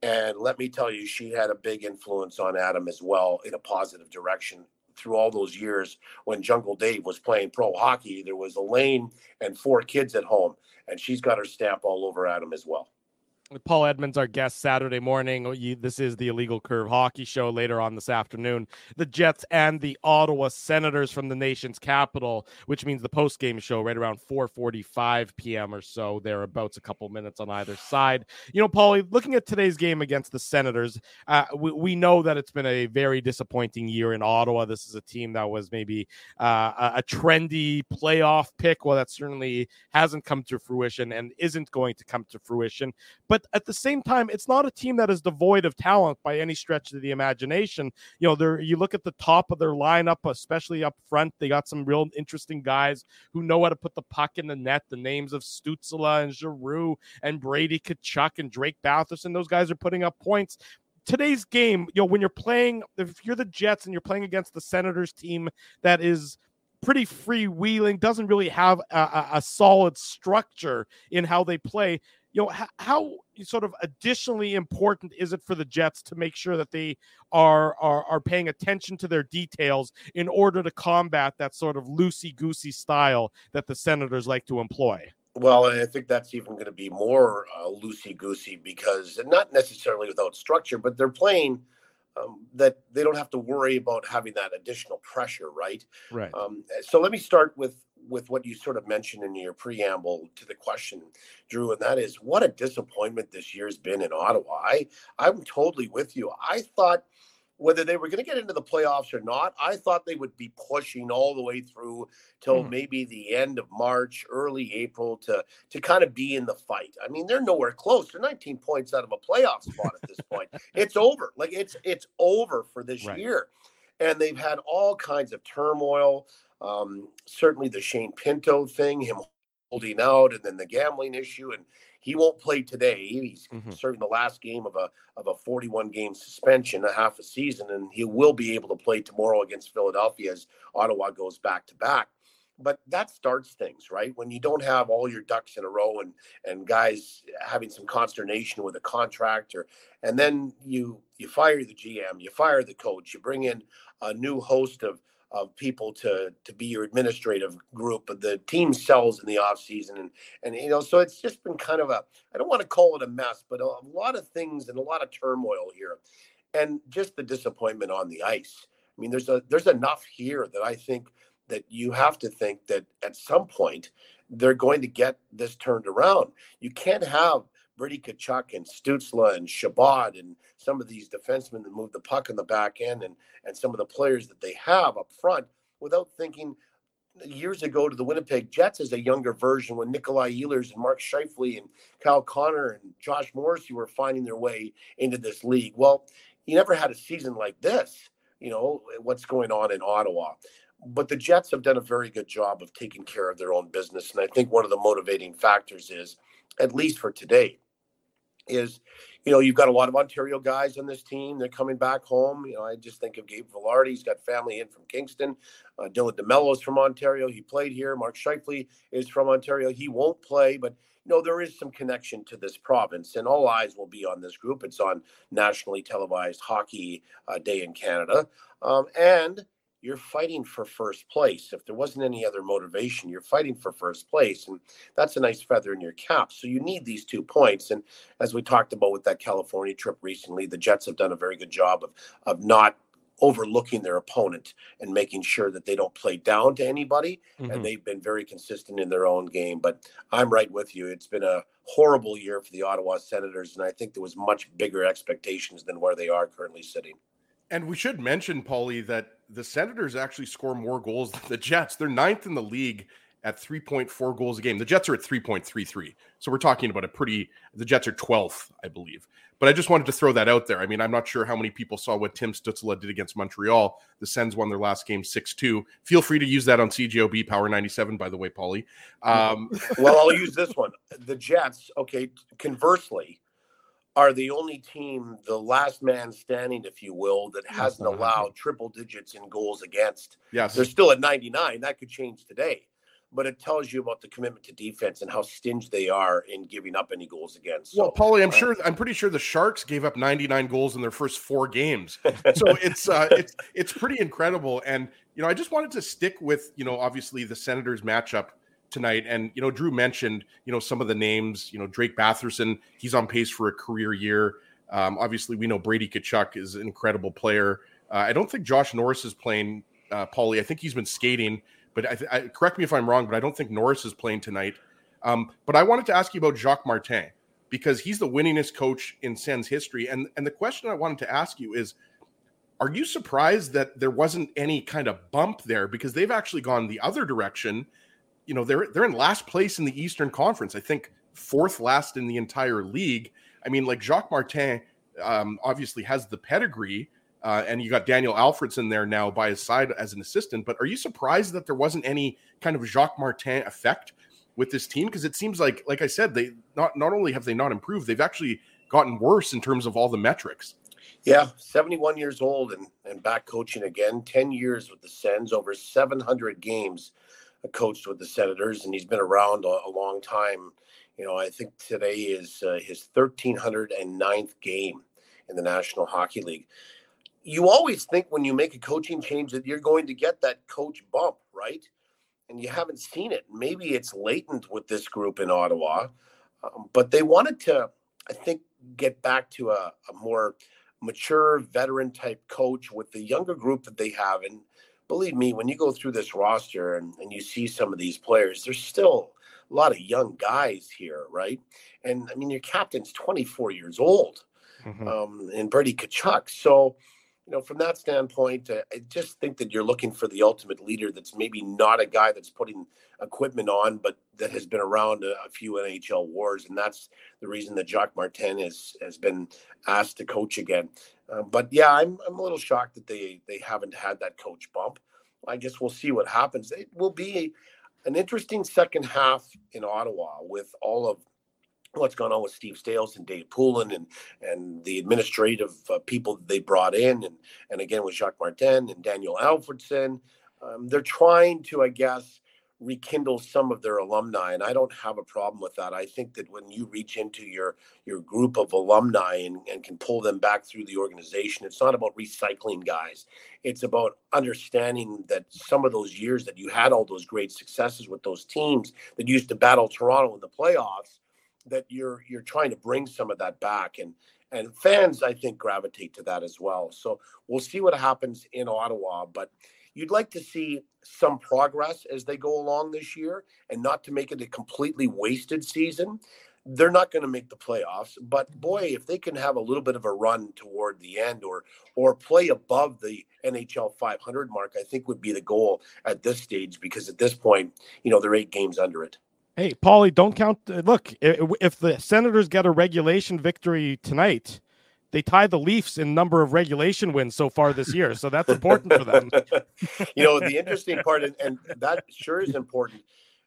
And let me tell you, she had a big influence on Adam as well in a positive direction through all those years when Jungle Dave was playing pro hockey. There was Elaine and four kids at home, and she's got her stamp all over Adam as well. Paul Edmonds, our guest Saturday morning. This is the Illegal Curve Hockey Show later on this afternoon. The Jets and the Ottawa Senators from the nation's capital, which means the post game show right around 4:45 p.m. or so, thereabouts, a couple minutes on either side. You know, Paulie, looking at today's game against the Senators, uh, we, we know that it's been a very disappointing year in Ottawa. This is a team that was maybe uh, a, a trendy playoff pick. Well, that certainly hasn't come to fruition and isn't going to come to fruition, but at the same time, it's not a team that is devoid of talent by any stretch of the imagination. You know, there you look at the top of their lineup, especially up front, they got some real interesting guys who know how to put the puck in the net. The names of Stützle and Giroux and Brady Tkachuk and Drake Batherson, those guys are putting up points today's game, you know, when you're playing, if you're the Jets and you're playing against the Senators team that is pretty freewheeling, doesn't really have a, a solid structure in how they play, you know how, how, sort of additionally important is it for the Jets to make sure that they are, are are paying attention to their details in order to combat that sort of loosey goosey style that the Senators like to employ? Well, I think that's even going to be more uh, loosey goosey because not necessarily without structure, but they're playing um, that they don't have to worry about having that additional pressure, right? Right. Um, so let me start with with what you sort of mentioned in your preamble to the question, Drew, and that is what a disappointment this year's been in Ottawa. I I'm totally with you. I thought whether they were going to get into the playoffs or not, I thought they would be pushing all the way through till mm. maybe the end of March, early April to to kind of be in the fight. I mean, they're nowhere close. They're 19 points out of a playoff spot at this point. It's over. Like it's it's over for this right. year. And they've had all kinds of turmoil. Um, certainly the Shane Pinto thing, him holding out, and then the gambling issue, and he won't play today. He's mm-hmm. serving the last game of a of a 41 game suspension, a half a season, and he will be able to play tomorrow against Philadelphia as Ottawa goes back to back. but that starts things right when you don't have all your ducks in a row and and guys having some consternation with a contractor and then you you fire the gm you fire the coach you bring in a new host of of people to to be your administrative group but the team sells in the off season and and you know so it's just been kind of a i don't want to call it a mess but a, a lot of things and a lot of turmoil here and just the disappointment on the ice i mean there's a there's enough here that i think that you have to think that at some point they're going to get this turned around. You can't have Brady Tkachuk and Stützle and Chabot and some of these defensemen that move the puck in the back end and, and some of the players that they have up front without thinking years ago to the Winnipeg Jets as a younger version when Nikolai Ehlers and Mark Scheifele and Kyle Connor and Josh Morrissey were finding their way into this league. Well, you never had a season like this, you know, what's going on in Ottawa but the Jets have done a very good job of taking care of their own business. And I think one of the motivating factors is, at least for today, is you know you've got a lot of Ontario guys on this team. They're coming back home. You know, I just think of Gabe Vilardi. He's got family in from Kingston. Uh, Dylan DeMelo is from Ontario. He played here. Mark Scheifele is from Ontario. He won't play, but you know there is some connection to this province, and all eyes will be on this group. It's on nationally televised hockey uh, day in Canada, um, and you're fighting for first place. If there wasn't any other motivation, you're fighting for first place. And that's a nice feather in your cap. So you need these two points. And as we talked about with that California trip recently, the Jets have done a very good job of, of not overlooking their opponent and making sure that they don't play down to anybody. Mm-hmm. And they've been very consistent in their own game. But I'm right with you. It's been a horrible year for the Ottawa Senators. And I think there was much bigger expectations than where they are currently sitting. And we should mention, Paulie, that the Senators actually score more goals than the Jets. They're ninth in the league at 3.4 goals a game. The Jets are at 3.33. So we're talking about a pretty, the Jets are 12th, I believe. But I just wanted to throw that out there. I mean, I'm not sure how many people saw what Tim Stützle did against Montreal. The Sens won their last game 6 2. Feel free to use that on CJOB Power 97, by the way, Paulie. Um, well, I'll use this one. The Jets, okay, conversely, are the only team, the last man standing, if you will, that hasn't allowed triple digits in goals against. Yes. They're still at 99. That could change today. But it tells you about the commitment to defense and how stingy they are in giving up any goals against. So, well, Paulie, I'm uh, sure I'm pretty sure the Sharks gave up 99 goals in their first four games. So it's uh, it's it's pretty incredible. And you know, I just wanted to stick with, you know, obviously the Senators matchup tonight. And you know, Drew mentioned you know some of the names. You know, Drake Batherson, he's on pace for a career year. Um, obviously, we know Brady Tkachuk is an incredible player. Uh, I don't think Josh Norris is playing. Uh, Paulie, I think he's been skating, but I, I, correct me if I'm wrong, but I don't think Norris is playing tonight. Um, but I wanted to ask you about Jacques Martin because he's the winningest coach in Sens history. And and the question I wanted to ask you is, are you surprised that there wasn't any kind of bump there because they've actually gone the other direction you know they're they're in last place in the Eastern Conference. I think fourth last in the entire league. I mean, like Jacques Martin um, obviously has the pedigree, uh, and you got Daniel Alfredsson there now by his side as an assistant. But are you surprised that there wasn't any kind of Jacques Martin effect with this team? Because it seems like, like I said, they not not only have they not improved, they've actually gotten worse in terms of all the metrics. Yeah, 71 years old and, and back coaching again, 10 years with the Sens, over 700 games coached with the Senators, and he's been around a, a long time. You know, I think today is uh, his 1309th game in the National Hockey League. You always think when you make a coaching change that you're going to get that coach bump, right? And you haven't seen it. Maybe it's latent with this group in Ottawa, um, but they wanted to, I think, get back to a, a more mature veteran type coach with the younger group that they have. And believe me, when you go through this roster and, and you see some of these players, there's still a lot of young guys here, right? And I mean, your captain's 24 years old, mm-hmm. um, and Brady Tkachuk. So, you know, from that standpoint, uh, I just think that you're looking for the ultimate leader that's maybe not a guy that's putting equipment on, but that has been around a, a few NHL wars. And that's the reason that Jacques Martin has, has been asked to coach again. Uh, but yeah, I'm, I'm a little shocked that they, they haven't had that coach bump. I guess we'll see what happens. It will be an interesting second half in Ottawa with all of what's going on with Steve Staios and Dave Poulin and and the administrative uh, people they brought in, and and again with Jacques Martin and Daniel Alfredsson. Um, they're trying to, I guess, rekindle some of their alumni and i don't have a problem with that i think that when you reach into your your group of alumni and, and can pull them back through the organization it's not about recycling guys it's about understanding that some of those years that you had all those great successes with those teams that used to battle toronto in the playoffs that you're you're trying to bring some of that back and and fans i think gravitate to that as well so we'll see what happens in ottawa but you'd like to see some progress as they go along this year and not to make it a completely wasted season. They're not going to make the playoffs, but boy, if they can have a little bit of a run toward the end or or play above the NHL 500 mark, I think would be the goal at this stage because at this point, you know, they're eight games under it. Hey, Paulie, don't count. Uh, look, if the Senators get a regulation victory tonight, they tie the Leafs in number of regulation wins so far this year. So that's important for them. you know, the interesting part, and, and that sure is important.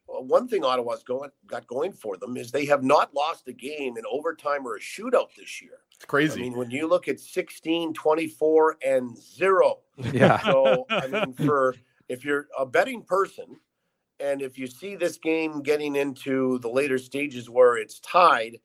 one thing Ottawa's going got going for them is they have not lost a game in overtime or a shootout this year. It's crazy. I mean, when you look at 16, 24, and zero. Yeah. So I mean, for if you're a betting person, and if you see this game getting into the later stages where it's tied,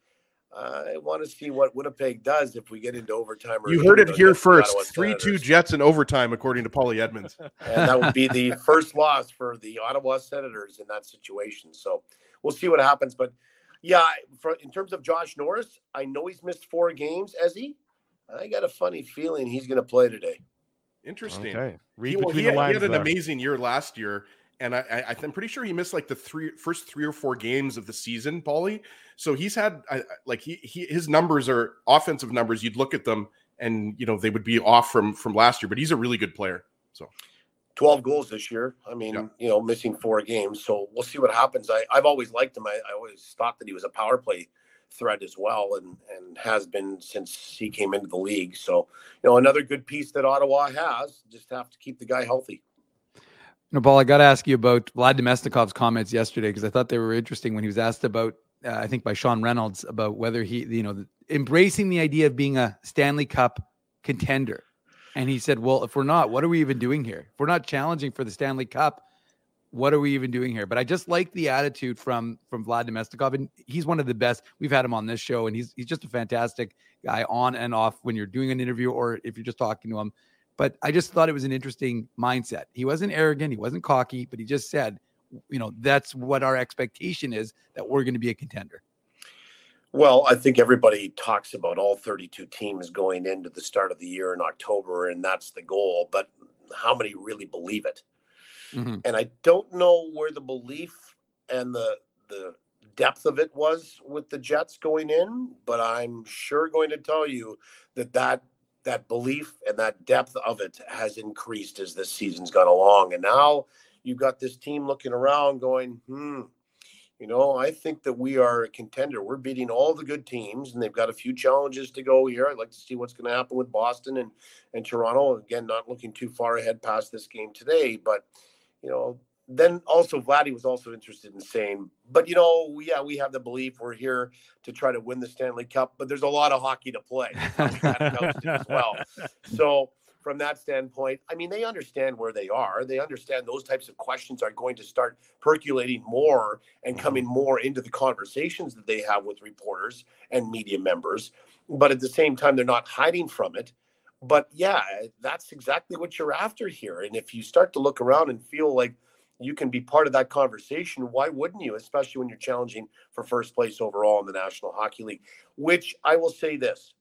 uh, I want to see what Winnipeg does if we get into overtime. you heard it here first. Three two Jets in overtime, according to Paulie Edmonds. and that would be the first loss for the Ottawa Senators in that situation. So we'll see what happens. But yeah, for, in terms of Josh Norris, I know he's missed four games. As he, I got a funny feeling he's going to play today. Interesting. Okay. Read he, well, he, had, he had an amazing year last year and I, I, am pretty sure he missed like the three first three or four games of the season, Paulie. So he's had I, like he, he his numbers are offensive numbers. You'd look at them and you know they would be off from from last year, but he's a really good player. So. 12 goals this year. I mean, yeah. you know, missing four games. So we'll see what happens. I, I've always liked him. I, I always thought that he was a power play threat as well and and has been since he came into the league. So, you know, another good piece that Ottawa has. Just have to keep the guy healthy. No, Paul, I got to ask you about Vlad Namestnikov's comments yesterday because I thought they were interesting when he was asked about, uh, I think by Sean Reynolds, about whether he, you know, embracing the idea of being a Stanley Cup contender. And he said, well, if we're not, what are we even doing here? If we're not challenging for the Stanley Cup, what are we even doing here? But I just like the attitude from from Vlad Namestnikov, and he's one of the best. We've had him on this show, and he's he's just a fantastic guy on and off when you're doing an interview or if you're just talking to him. But I just thought it was an interesting mindset. He wasn't arrogant, he wasn't cocky, but he just said, you know, that's what our expectation is that we're going to be a contender. Well, I think everybody talks about all 32 teams going into the start of the year in October, and that's the goal. But how many really believe it? Mm-hmm. And I don't know where the belief and the the depth of it was with the Jets going in, but I'm sure going to tell you that that that belief and that depth of it has increased as this season's gone along. And now you've got this team looking around going, hmm, you know, I think that we are a contender. We're beating all the good teams, and they've got a few challenges to go here. I'd like to see what's going to happen with Boston and, and Toronto. Again, not looking too far ahead past this game today, but, you know, then also Vladdy was also interested in saying, but you know, yeah, we have the belief we're here to try to win the Stanley Cup, but there's a lot of hockey to play as well. So from that standpoint, I mean, they understand where they are. They understand those types of questions are going to start percolating more and mm-hmm. coming more into the conversations that they have with reporters and media members. But at the same time, they're not hiding from it. But yeah, that's exactly what you're after here. And if you start to look around and feel like you can be part of that conversation. Why wouldn't you, especially when you're challenging for first place overall in the National Hockey League? Which I will say this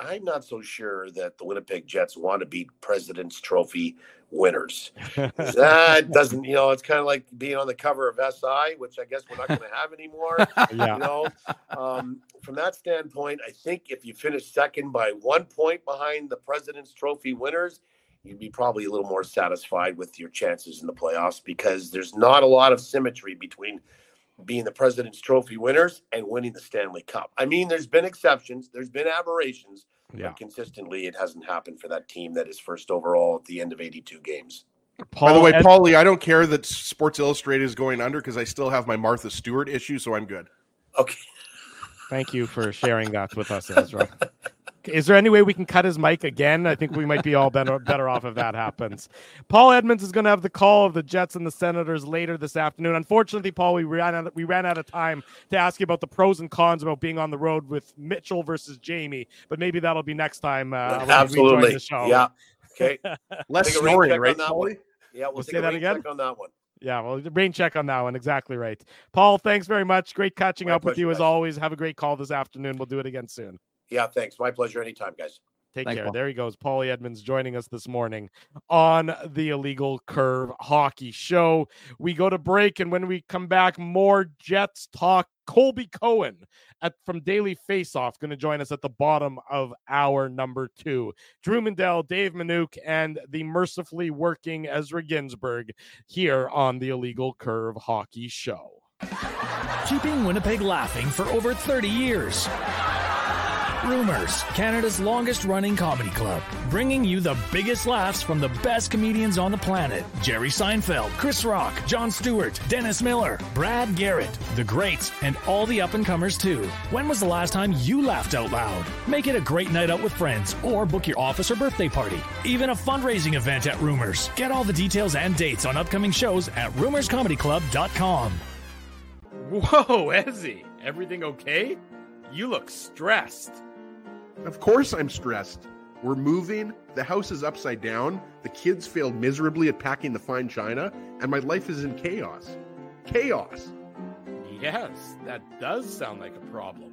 I'm not so sure that the Winnipeg Jets want to beat President's Trophy winners. that doesn't, you know, it's kind of like being on the cover of SI, which I guess we're not going to have anymore. yeah. You know, um, from that standpoint, I think if you finish second by one point behind the President's Trophy winners, you'd be probably a little more satisfied with your chances in the playoffs because there's not a lot of symmetry between being the President's Trophy winners and winning the Stanley Cup. I mean, there's been exceptions, there's been aberrations, yeah. but consistently it hasn't happened for that team that is first overall at the end of 82 games. Paul, By the way, Paulie, I don't care that Sports Illustrated is going under because I still have my Martha Stewart issue, so I'm good. Okay. Thank you for sharing that with us, Ezra. Is there any way we can cut his mic again? I think we might be all better better off if that happens. Paul Edmonds is going to have the call of the Jets and the Senators later this afternoon. Unfortunately, Paul, we ran out of, we ran out of time to ask you about the pros and cons about being on the road with Mitchell versus Jamie, but maybe that'll be next time. Uh, Absolutely. Yeah. Okay. Less snoring, right, Paulie? Yeah, we'll, We'll take say a that again? check on that one. Yeah, well, rain check on that one. Exactly right. Paul, thanks very much. Great catching My up with pleasure, you as always. Have a great call this afternoon. We'll do it again soon. Yeah, thanks. My pleasure. Anytime, guys. Take Thanks, care. Paul. There he goes. Paulie Edmonds joining us this morning on the Illegal Curve Hockey Show. We go to break, and when we come back, more Jets talk. Colby Cohen at from Daily Faceoff going to join us at the bottom of hour number two. Drew Mandel, Dave Minuk, and the mercifully working Ezra Ginsburg here on the Illegal Curve Hockey Show. keeping Winnipeg laughing for over 30 years. Rumors, Canada's longest running comedy club, bringing you the biggest laughs from the best comedians on the planet Jerry Seinfeld, Chris Rock, Jon Stewart, Dennis Miller, Brad Garrett, the greats, and all the up and comers too. When was the last time you laughed out loud? Make it a great night out with friends or book your office or birthday party. Even a fundraising event at Rumors. Get all the details and dates on upcoming shows at rumorscomedyclub.com. Whoa, Ezzy, everything okay? You look stressed. Of course I'm stressed. We're moving, the house is upside down, the kids failed miserably at packing the fine china, and my life is in chaos. Chaos. Yes, that does sound like a problem.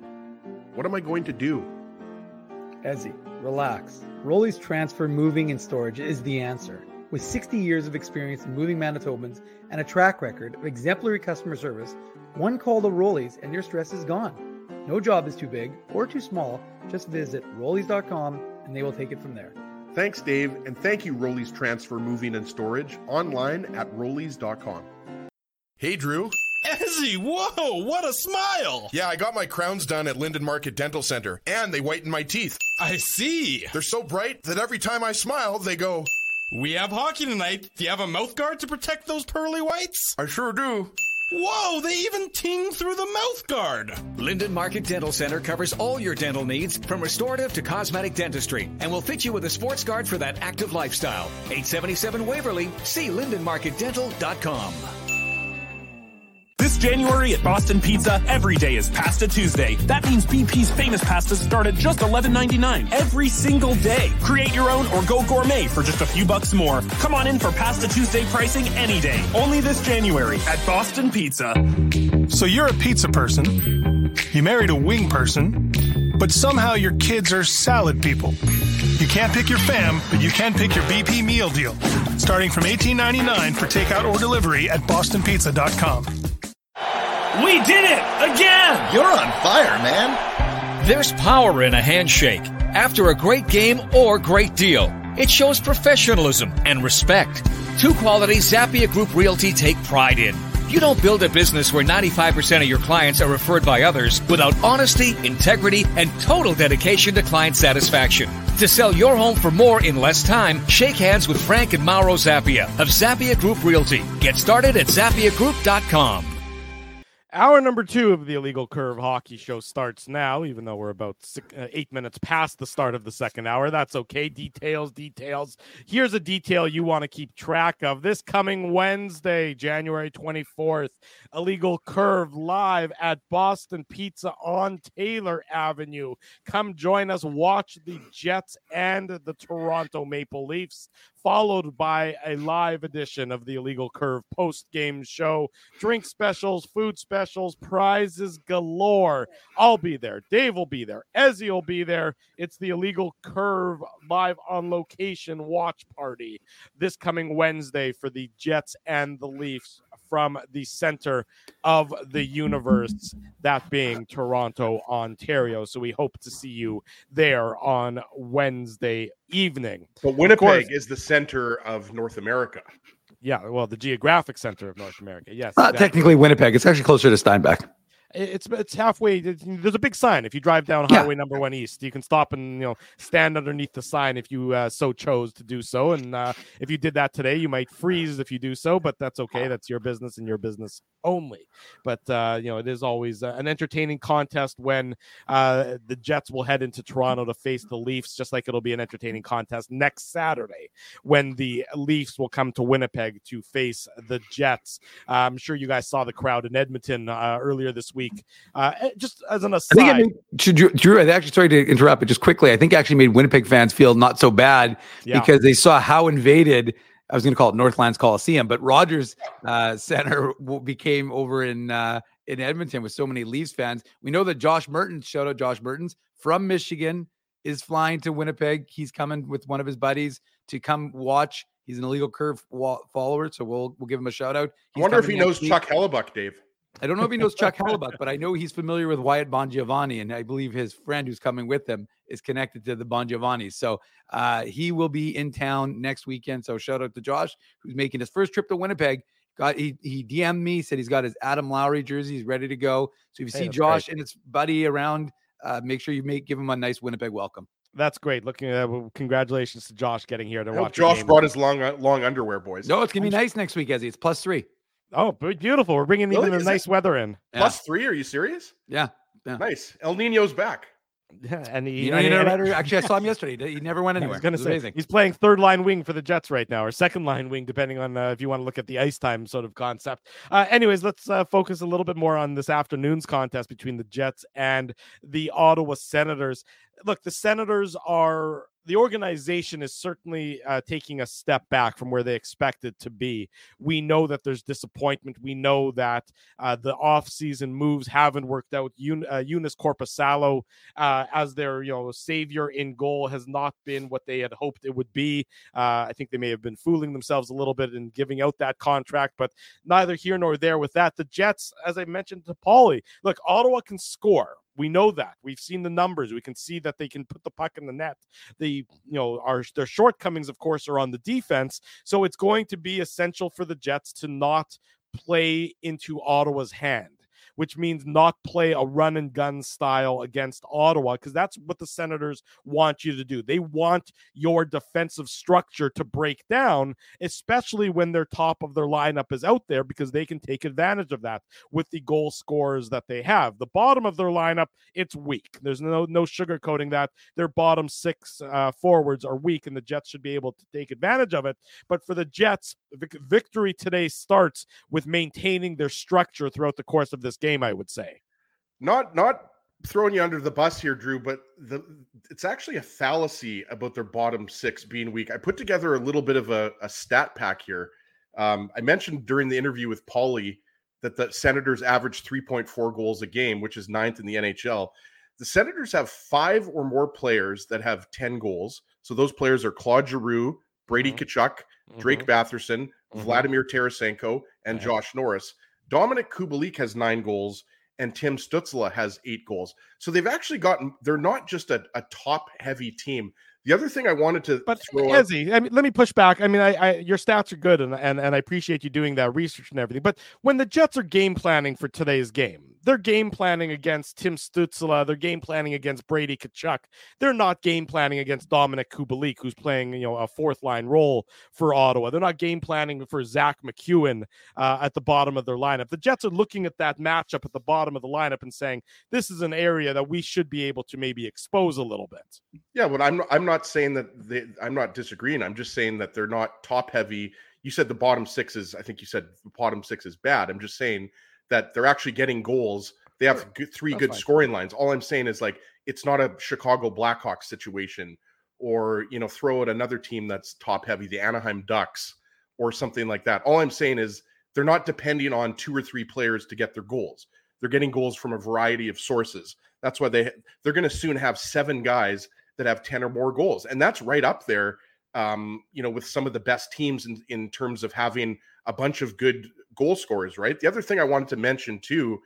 What am I going to do? Ezzy, relax. Rolly's Transfer Moving and Storage is the answer. With 60 years of experience in moving Manitobans and a track record of exemplary customer service, one call to Rolly's and your stress is gone. No job is too big or too small. Just visit rollies.com and they will take it from there. Thanks, Dave, and thank you, Rollies Transfer Moving and Storage, online at rollies.com. Hey, Drew. Ezzy, whoa, what a smile! Yeah, I got my crowns done at Linden Market Dental Center, and they whiten my teeth. I see. They're so bright that every time I smile, they go, We have hockey tonight. Do you have a mouth guard to protect those pearly whites? I sure do. Whoa, they even ting through the mouth guard. Linden Market Dental Center covers all your dental needs from restorative to cosmetic dentistry and will fit you with a sports guard for that active lifestyle. 877 Waverly. See lindenmarketdental.com. January at Boston Pizza, every day is Pasta Tuesday. That means BP's famous pastas start at just $11.99 every single day. Create your own or go gourmet for just a few bucks more. Come on in for Pasta Tuesday pricing any day. Only this January at Boston Pizza. So you're a pizza person, you married a wing person, but somehow your kids are salad people. You can't pick your fam, but you can pick your BP meal deal. Starting from $18.99 for takeout or delivery at bostonpizza.com. We did it again! You're on fire, man. There's power in a handshake after a great game or great deal. It shows professionalism and respect. Two qualities Zappia Group Realty take pride in. You don't build a business where 95% of your clients are referred by others without honesty, integrity, and total dedication to client satisfaction. To sell your home for more in less time, shake hands with Frank and Mauro Zappia of Zappia Group Realty. Get started at zappiagroup.com. Hour number two of the Illegal Curve Hockey Show starts now, even though we're about six, uh, eight minutes past the start of the second hour. That's okay. Details, details. Here's a detail you want to keep track of. This coming Wednesday, January 24th, Illegal Curve live at Boston Pizza on Taylor Avenue. Come join us, watch the Jets and the Toronto Maple Leafs, followed by a live edition of the Illegal Curve post game show drink specials, food specials, prizes galore. I'll be there. Dave will be there. Ezzy will be there. It's the Illegal Curve live on location watch party this coming Wednesday for the Jets and the Leafs from the center of the universe, that being Toronto, Ontario. So we hope to see you there on Wednesday evening. But Winnipeg is the center of North America. Yeah, well, the geographic center of North America. Yes. Not exactly. technically Winnipeg. It's actually closer to Steinbach. It's it's halfway. There's a big sign. If you drive down Highway Number One East, you can stop and you know stand underneath the sign if you uh, so chose to do so. And uh, if you did that today, you might freeze if you do so, but that's okay. That's your business and your business only. But uh, you know, it is always uh, an entertaining contest when uh, the Jets will head into Toronto to face the Leafs, just like it'll be an entertaining contest next Saturday when the Leafs will come to Winnipeg to face the Jets. I'm sure you guys saw the crowd in Edmonton uh, earlier this week. Uh, eh, just as an aside, I think it made, Drew, I actually sorry to interrupt, but just quickly, I think actually made Winnipeg fans feel not so bad yeah. because they saw how invaded I was going to call it Northlands Coliseum, but Rogers uh, Center became over in uh, in Edmonton with so many Leafs fans. We know that Josh Mertens, shout out Josh Mertens from Michigan, is flying to Winnipeg. He's coming with one of his buddies to come watch. He's an illegal curve follower, so we'll we'll give him a shout out. He's I wonder if he knows week. Chuck Hellebuyck, Dave. I don't know if he knows Chuck Hellebuyck, but I know he's familiar with Wyatt Bongiovanni, and I believe his friend who's coming with him is connected to the Bongiovannis. So uh, he will be in town next weekend. So shout out to Josh, who's making his first trip to Winnipeg. Got he he DM'd me, said he's got his Adam Lowry jersey, he's ready to go. So if you hey, see Josh great. and his buddy around, uh, make sure you make give him a nice Winnipeg welcome. That's great. Looking at well, congratulations to Josh getting here to watch. Josh brought his long uh, long underwear, boys. No, it's gonna be nice next week, Ezzy. It's plus three. Oh, beautiful. We're bringing really? even the nice weather in. Yeah. three? Are you serious? Yeah. yeah. Nice. El Nino's back. Yeah, and he, you know, you know, actually, I saw him yesterday. He never went anywhere. I was going to say amazing. he's playing third line wing for the Jets right now, or second line wing, depending on uh, if you want to look at the ice time sort of concept. Uh, anyways, let's uh, focus a little bit more on this afternoon's contest between the Jets and the Ottawa Senators. Look, the Senators are the organization is certainly uh, taking a step back from where they expected to be. We know that there's disappointment. We know that uh, the offseason moves haven't worked out. Uh, Joonas Korpisalo uh, as their you know savior in goal has not been what they had hoped it would be. Uh, I think they may have been fooling themselves a little bit in giving out that contract, but neither here nor there with that. The Jets, as I mentioned to Paulie, look, Ottawa can score. We know that. We've seen the numbers. We can see that they can put the puck in the net. The you know our their shortcomings, of course, are on the defense. So it's going to be essential for the Jets to not play into Ottawa's hand which means not play a run and gun style against Ottawa, because that's what the Senators want you to do. They want your defensive structure to break down, especially when their top of their lineup is out there, because they can take advantage of that with the goal scorers that they have. The bottom of their lineup, it's weak. There's no no sugarcoating that. Their bottom six uh, forwards are weak, and the Jets should be able to take advantage of it. But for the Jets, victory today starts with maintaining their structure throughout the course of this game game, I would say. Not not throwing you under the bus here, Drew, but the it's actually a fallacy about their bottom six being weak. I put together a little bit of a, a stat pack here. Um, I mentioned during the interview with Paulie that the Senators average 3.4 goals a game, which is ninth in the NHL. The Senators have five or more players that have 10 goals. So those players are Claude Giroux, Brady mm-hmm. Tkachuk, Drake mm-hmm. Batherson, mm-hmm. Vladimir Tarasenko, and Josh Norris. Dominik Kubalik has nine goals and Tim Stützle has eight goals. So they've actually gotten, they're not just a, a top heavy team. The other thing I wanted to but Ezzy, I mean, let me push back. I mean, I, I, your stats are good, and, and and I appreciate you doing that research and everything. But when the Jets are game planning for today's game, they're game planning against Tim Stützle. They're game planning against Brady Tkachuk. They're not game planning against Dominik Kubalik, who's playing you know a fourth line role for Ottawa. They're not game planning for Zack MacEwen uh, at the bottom of their lineup. The Jets are looking at that matchup at the bottom of the lineup and saying this is an area that we should be able to maybe expose a little bit. Yeah, but I'm I'm not saying that they, I'm not disagreeing. I'm just saying that they're not top heavy. You said the bottom six is. I think you said the bottom six is bad. I'm just saying that they're actually getting goals. They have sure. good, three That's good fine. scoring lines. All I'm saying is like it's not a Chicago Blackhawks situation or you know throw at another team that's top heavy, the Anaheim Ducks or something like that. All I'm saying is they're not depending on two or three players to get their goals. They're getting goals from a variety of sources. That's why they they're going to soon have seven guys that have 10 or more goals. And that's right up there um, you know, with some of the best teams in, in terms of having a bunch of good goal scorers, right? The other thing I wanted to mention too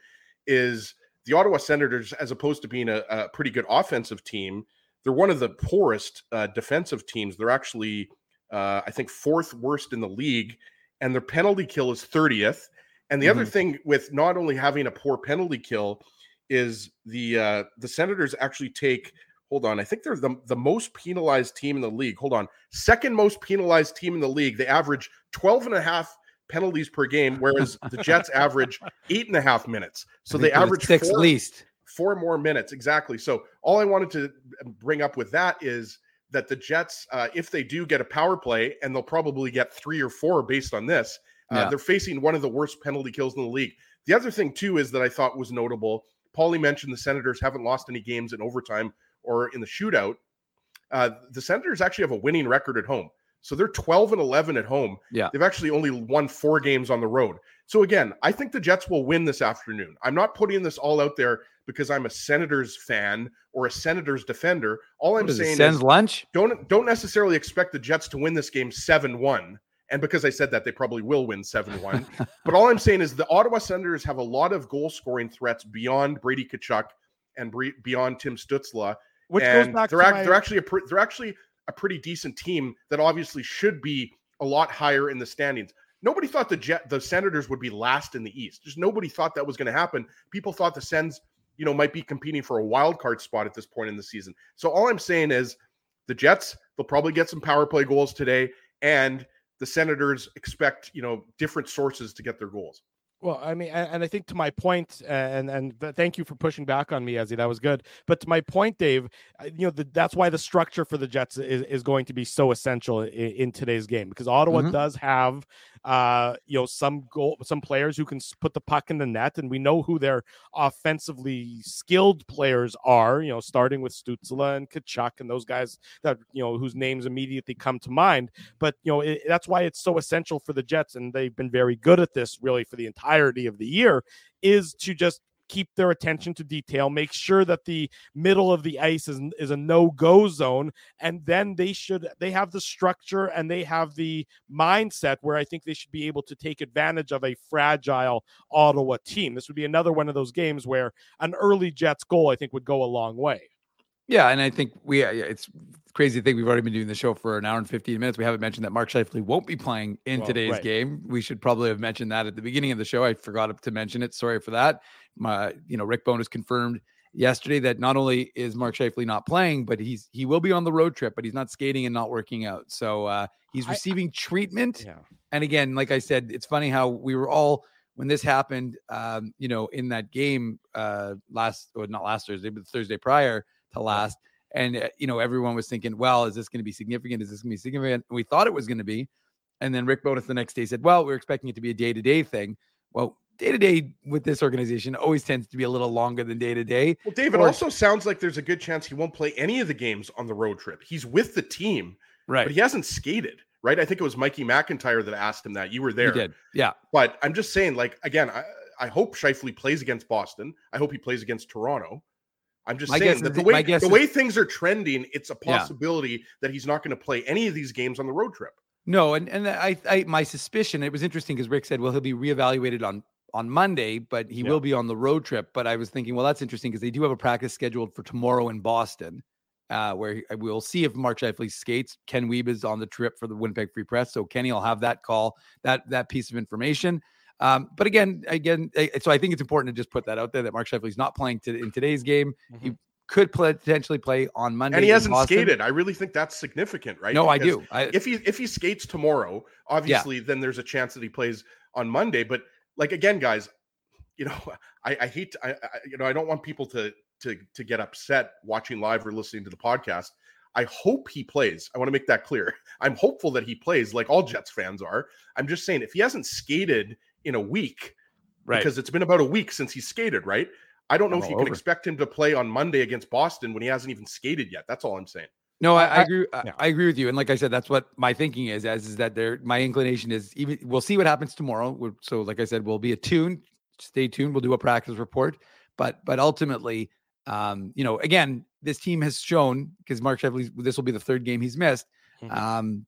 is the Ottawa Senators, as opposed to being a, a pretty good offensive team, they're one of the poorest uh, defensive teams. They're actually, uh, I think, fourth worst in the league, and their penalty kill is 30th, And the mm-hmm. other thing with not only having a poor penalty kill is the uh, the Senators actually take hold on, I think they're the, the most penalized team in the league. Hold on. Second most penalized team in the league. They average 12 and a half penalties per game, whereas the Jets average eight and a half minutes. So they average six four, least four more minutes. Exactly. So all I wanted to bring up with that is that the Jets, uh, if they do get a power play, and they'll probably get three or four based on this, uh, yeah. they're facing one of the worst penalty kills in the league. The other thing too is that I thought was notable. Paulie mentioned the Senators haven't lost any games in overtime or in the shootout. Uh, the Senators actually have a winning record at home. So they're 12 and 11 at home. Yeah. They've actually only won four games on the road. So again, I think the Jets will win this afternoon. I'm not putting this all out there because I'm a Senators fan or a Senators defender. All I'm saying is lunch. Don't don't necessarily expect the Jets to win this game 7-1. And because I said that, they probably will win 7-1. but all I'm saying is the Ottawa Senators have a lot of goal scoring threats beyond Brady Tkachuk and beyond Tim Stützle. Which and goes back they're, act, my... they're actually a they're actually a pretty decent team that obviously should be a lot higher in the standings. Nobody thought the Jet the Senators would be last in the East. Just nobody thought that was going to happen. People thought the Sens, you know, might be competing for a wild card spot at this point in the season. So all I'm saying is the Jets, they'll probably get some power play goals today, and the Senators expect, you know, different sources to get their goals. Well, I mean, and I think to my point, and and thank you for pushing back on me, Ezzy. That was good. But to my point, Dave, you know, the, that's why the structure for the Jets is, is going to be so essential in, in today's game because Ottawa mm-hmm. does have uh, you know, some goal, some players who can put the puck in the net, and we know who their offensively skilled players are. You know, starting with Stützle and Tkachuk and those guys that you know whose names immediately come to mind. But you know, it, that's why it's so essential for the Jets, and they've been very good at this really for the entirety of the year, is to just keep their attention to detail, make sure that the middle of the ice is, is a no-go zone, and then they should they have the structure and they have the mindset where I think they should be able to take advantage of a fragile Ottawa team. This would be another one of those games where an early Jets goal I think would go a long way. Yeah, and I think we it's crazy to think we've already been doing the show for an hour and 15 minutes. We haven't mentioned that Mark Scheifele won't be playing in well, today's right. game. We should probably have mentioned that at the beginning of the show. I forgot to mention it. Sorry for that. My, you know, Rick Bowness confirmed yesterday that not only is Mark Scheifele not playing, but he's he will be on the road trip, but he's not skating and not working out. So uh, he's receiving I, treatment. Yeah. And again, like I said, it's funny how we were all when this happened, um, you know, in that game uh, last or not last Thursday, but Thursday prior to last. And, uh, you know, everyone was thinking, well, is this going to be significant? Is this going to be significant? And we thought it was going to be. And then Rick Bowness the next day said, well, we're expecting it to be a day to day thing. Well, day to day with this organization always tends to be a little longer than day to day. Well, David or, also sounds like there's a good chance he won't play any of the games on the road trip. He's with the team, right? But he hasn't skated, right? I think it was Mikey McIntyre that asked him that. You were there, he did, yeah. But I'm just saying, like again, I, I hope Scheifele plays against Boston. I hope he plays against Toronto. I'm just my saying that the way the way things are trending, it's a possibility yeah. that he's not going to play any of these games on the road trip. No, and and I, I my suspicion it was interesting because Rick said, well, he'll be reevaluated on on Monday, but he yeah. will be on the road trip. But I was thinking, well, that's interesting because they do have a practice scheduled for tomorrow in Boston, uh, where we'll see if Mark Scheifele skates. Ken Wiebe is on the trip for the Winnipeg Free Press, so Kenny will have that call, that that piece of information. Um, but again, again, so I think it's important to just put that out there that Mark Scheifele is not playing to, in today's game. Mm-hmm. He could play, potentially play on Monday, and he hasn't skated. I really think that's significant, right? No, because I do. I, if he if he skates tomorrow, obviously, yeah. then there's a chance that he plays on Monday. But like again, guys, you know, I, I hate, I, I, you know, I don't want people to to to get upset watching live or listening to the podcast. I hope he plays. I want to make that clear. I'm hopeful that he plays, like all Jets fans are. I'm just saying, if he hasn't skated in a week, right. because it's been about a week since he skated, right? I don't know I'm if you can over. expect him to play on Monday against Boston when he hasn't even skated yet. That's all I'm saying. No, I, I agree. I, I, agree with you. And like I said, that's what my thinking is. As is that there, my inclination is even. We'll see what happens tomorrow. So, like I said, we'll be attuned. Stay tuned. We'll do a practice report. But but ultimately, um, you know, again, this team has shown because Mark Scheifele, this will be the third game he's missed. Mm-hmm. Um,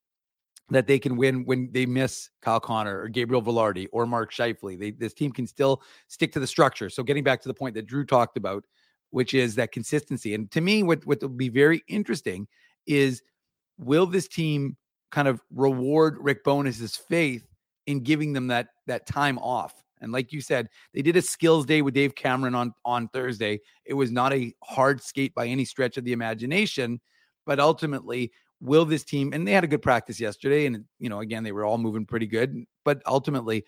that they can win when they miss Kyle Connor or Gabriel Vilardi or Mark Scheifele. They, this team can still stick to the structure. So getting back to the point that Drew talked about, which is that consistency. And to me, what, what will be very interesting is will this team kind of reward Rick Bowness's faith in giving them that that time off? And like you said, they did a skills day with Dave Cameron on on Thursday. It was not a hard skate by any stretch of the imagination, but ultimately, will this team and they had a good practice yesterday and you know, again, they were all moving pretty good, but ultimately,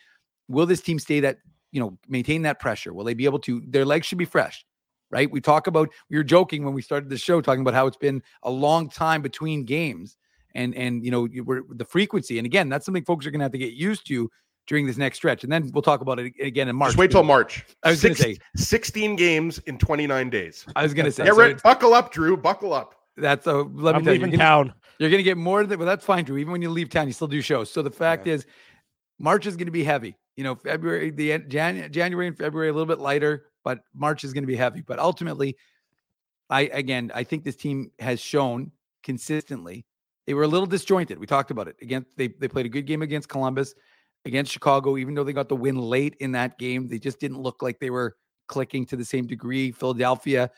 will this team stay that, you know, maintain that pressure? Will they be able to their legs should be fresh right? We talk about we were joking when we started the show talking about how it's been a long time between games and and you know we're, the frequency. And again, that's something folks are going to have to get used to during this next stretch. And then we'll talk about it again in March. Just wait till March. I was going to say 16 games in 29 days. I was going to say, Get ready, buckle up, Drew. Buckle up. That's a let me I'm tell you, leaving you're town. You're going to get more than that. well. That's fine, Drew. Even when you leave town, you still do shows. So the fact is, March is going to be heavy. You know, February, the end, Jan, January and February a little bit lighter, but March is going to be heavy. But ultimately, I again, I think this team has shown consistently they were a little disjointed. We talked about it. Again, they they played a good game against Columbus, against Chicago. Even though they got the win late in that game, they just didn't look like they were clicking to the same degree. Philadelphia,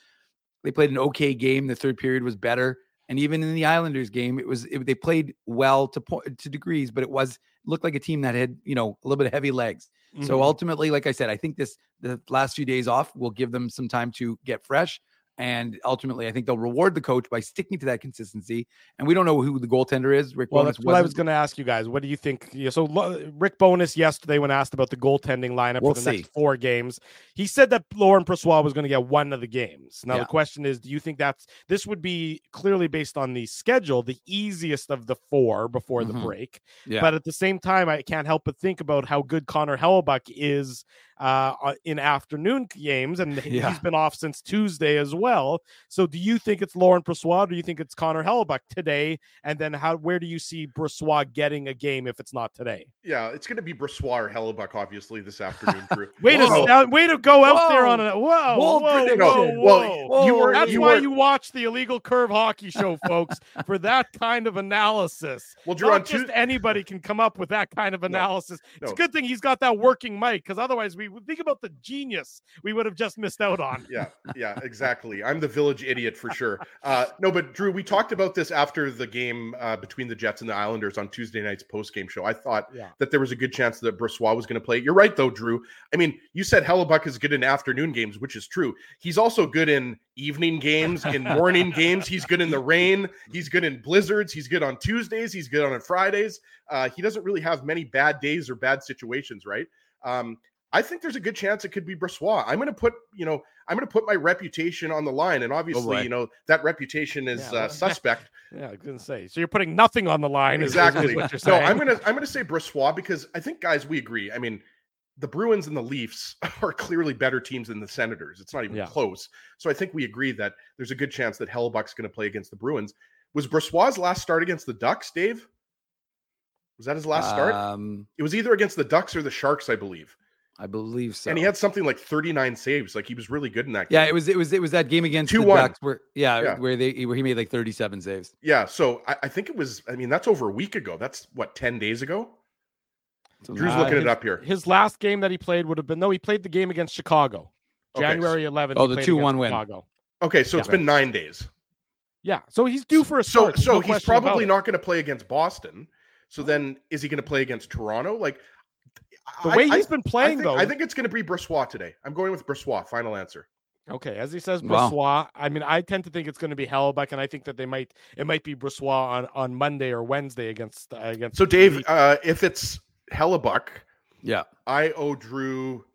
they played an okay game. The third period was better, and even in the Islanders game, it was it, they played well to po- to degrees, but it was looked like a team that had you know a little bit of heavy legs. So Mhm. ultimately, like I said, I think this the last few days off will give them some time to get fresh. And ultimately, I think they'll reward the coach by sticking to that consistency. And we don't know who the goaltender is. Rick Well, Bowness that's what I was going to ask you guys. What do you think? Yeah, so Rick Bowness yesterday, when asked about the goaltending lineup We'll for the see. next four games, he said that Laurent Brossoit was going to get one of the games. Now Yeah. the question is, do you think that's this would be clearly based on the schedule, the easiest of the four before the Mhm. break? Yeah. But at the same time, I can't help but think about how good Connor Hellebuyck is uh, uh, in afternoon games, and he- Yeah. he's been off since Tuesday as well. So, do you think it's Laurent Brossoit? Or do you think it's Connor Hellebuyck today? And then, how where do you see Brossoit getting a game if it's not today? Yeah, it's going to be Brossoit or Hellebuyck, obviously, this afternoon, Drew. Way to Whoa. sound, way to go out there on Whoa. a whoa, Bold whoa, prediction. whoa, Well, whoa. you were- That's you why were- you watch the illegal curve hockey show, folks, for that kind of analysis. Well, Drew, Not on just Tues- anybody can come up with that kind of analysis. It's no. a good thing he's got that working mic, because otherwise, we think about the genius we would have just missed out on. yeah, yeah, exactly. I'm the village idiot for sure. Uh, no, but Drew, we talked about this after the game uh, between the Jets and the Islanders on Tuesday night's post game show. I thought Yeah. that there was a good chance that Brossoit was going to play. You're right, though, Drew. I mean, you said Hellebuyck is good in afternoon games, which is true. He's also good in evening games, in morning games. He's good in the rain. He's good in blizzards. He's good on Tuesdays. He's good on Fridays. Uh, he doesn't really have many bad days or bad situations, right? Um, I think there's a good chance it could be Brossoit. I'm going to put, you know, I'm going to put my reputation on the line, and obviously, boy. you know, that reputation is Yeah, uh, suspect. Yeah, I was gonna say. So you're putting nothing on the line, is- is- exactly. Is, what you're no, saying. I'm gonna I'm gonna say Brossoit because I think guys we agree. I mean, the Bruins and the Leafs are clearly better teams than the Senators. It's not even Yeah. close. So I think we agree that there's a good chance that Hellebuyck's going to play against the Bruins. Was Brossoit' last start against the Ducks, Dave? Was that his last start? Um, It was either against the Ducks or the Sharks, I believe. I believe so. And he had something like 39 saves. Like he was really good in that Game. yeah, it was it was it was that game against the 2-1. Ducks where yeah, Yeah. where they where he made like 37 saves. Yeah, so I, I think it was. I mean, that's over a week ago. That's what ten days ago. Drew's Uh, looking his- it up here. His last game that he played would have been no, he played the game against Chicago, Okay, January 11th. Oh, the 2-1 win. Chicago. Okay, so it's been nine days. Yeah, so he's due for a So, start. there's so no he's probably not going to play against Boston. So then, is he going to play against Toronto? Like The way I- he's been playing, I think, though. I think it's going to be Brossoit today. I'm going with Brossoit. Final answer. Okay, as he says, Wow. I mean, I tend to think it's going to be Hellebuyck, and I think that they might it might be Brossoit on on Monday or Wednesday against uh, against. So, Dave, uh, if it's Hellebuyck, Yeah. I owe Drew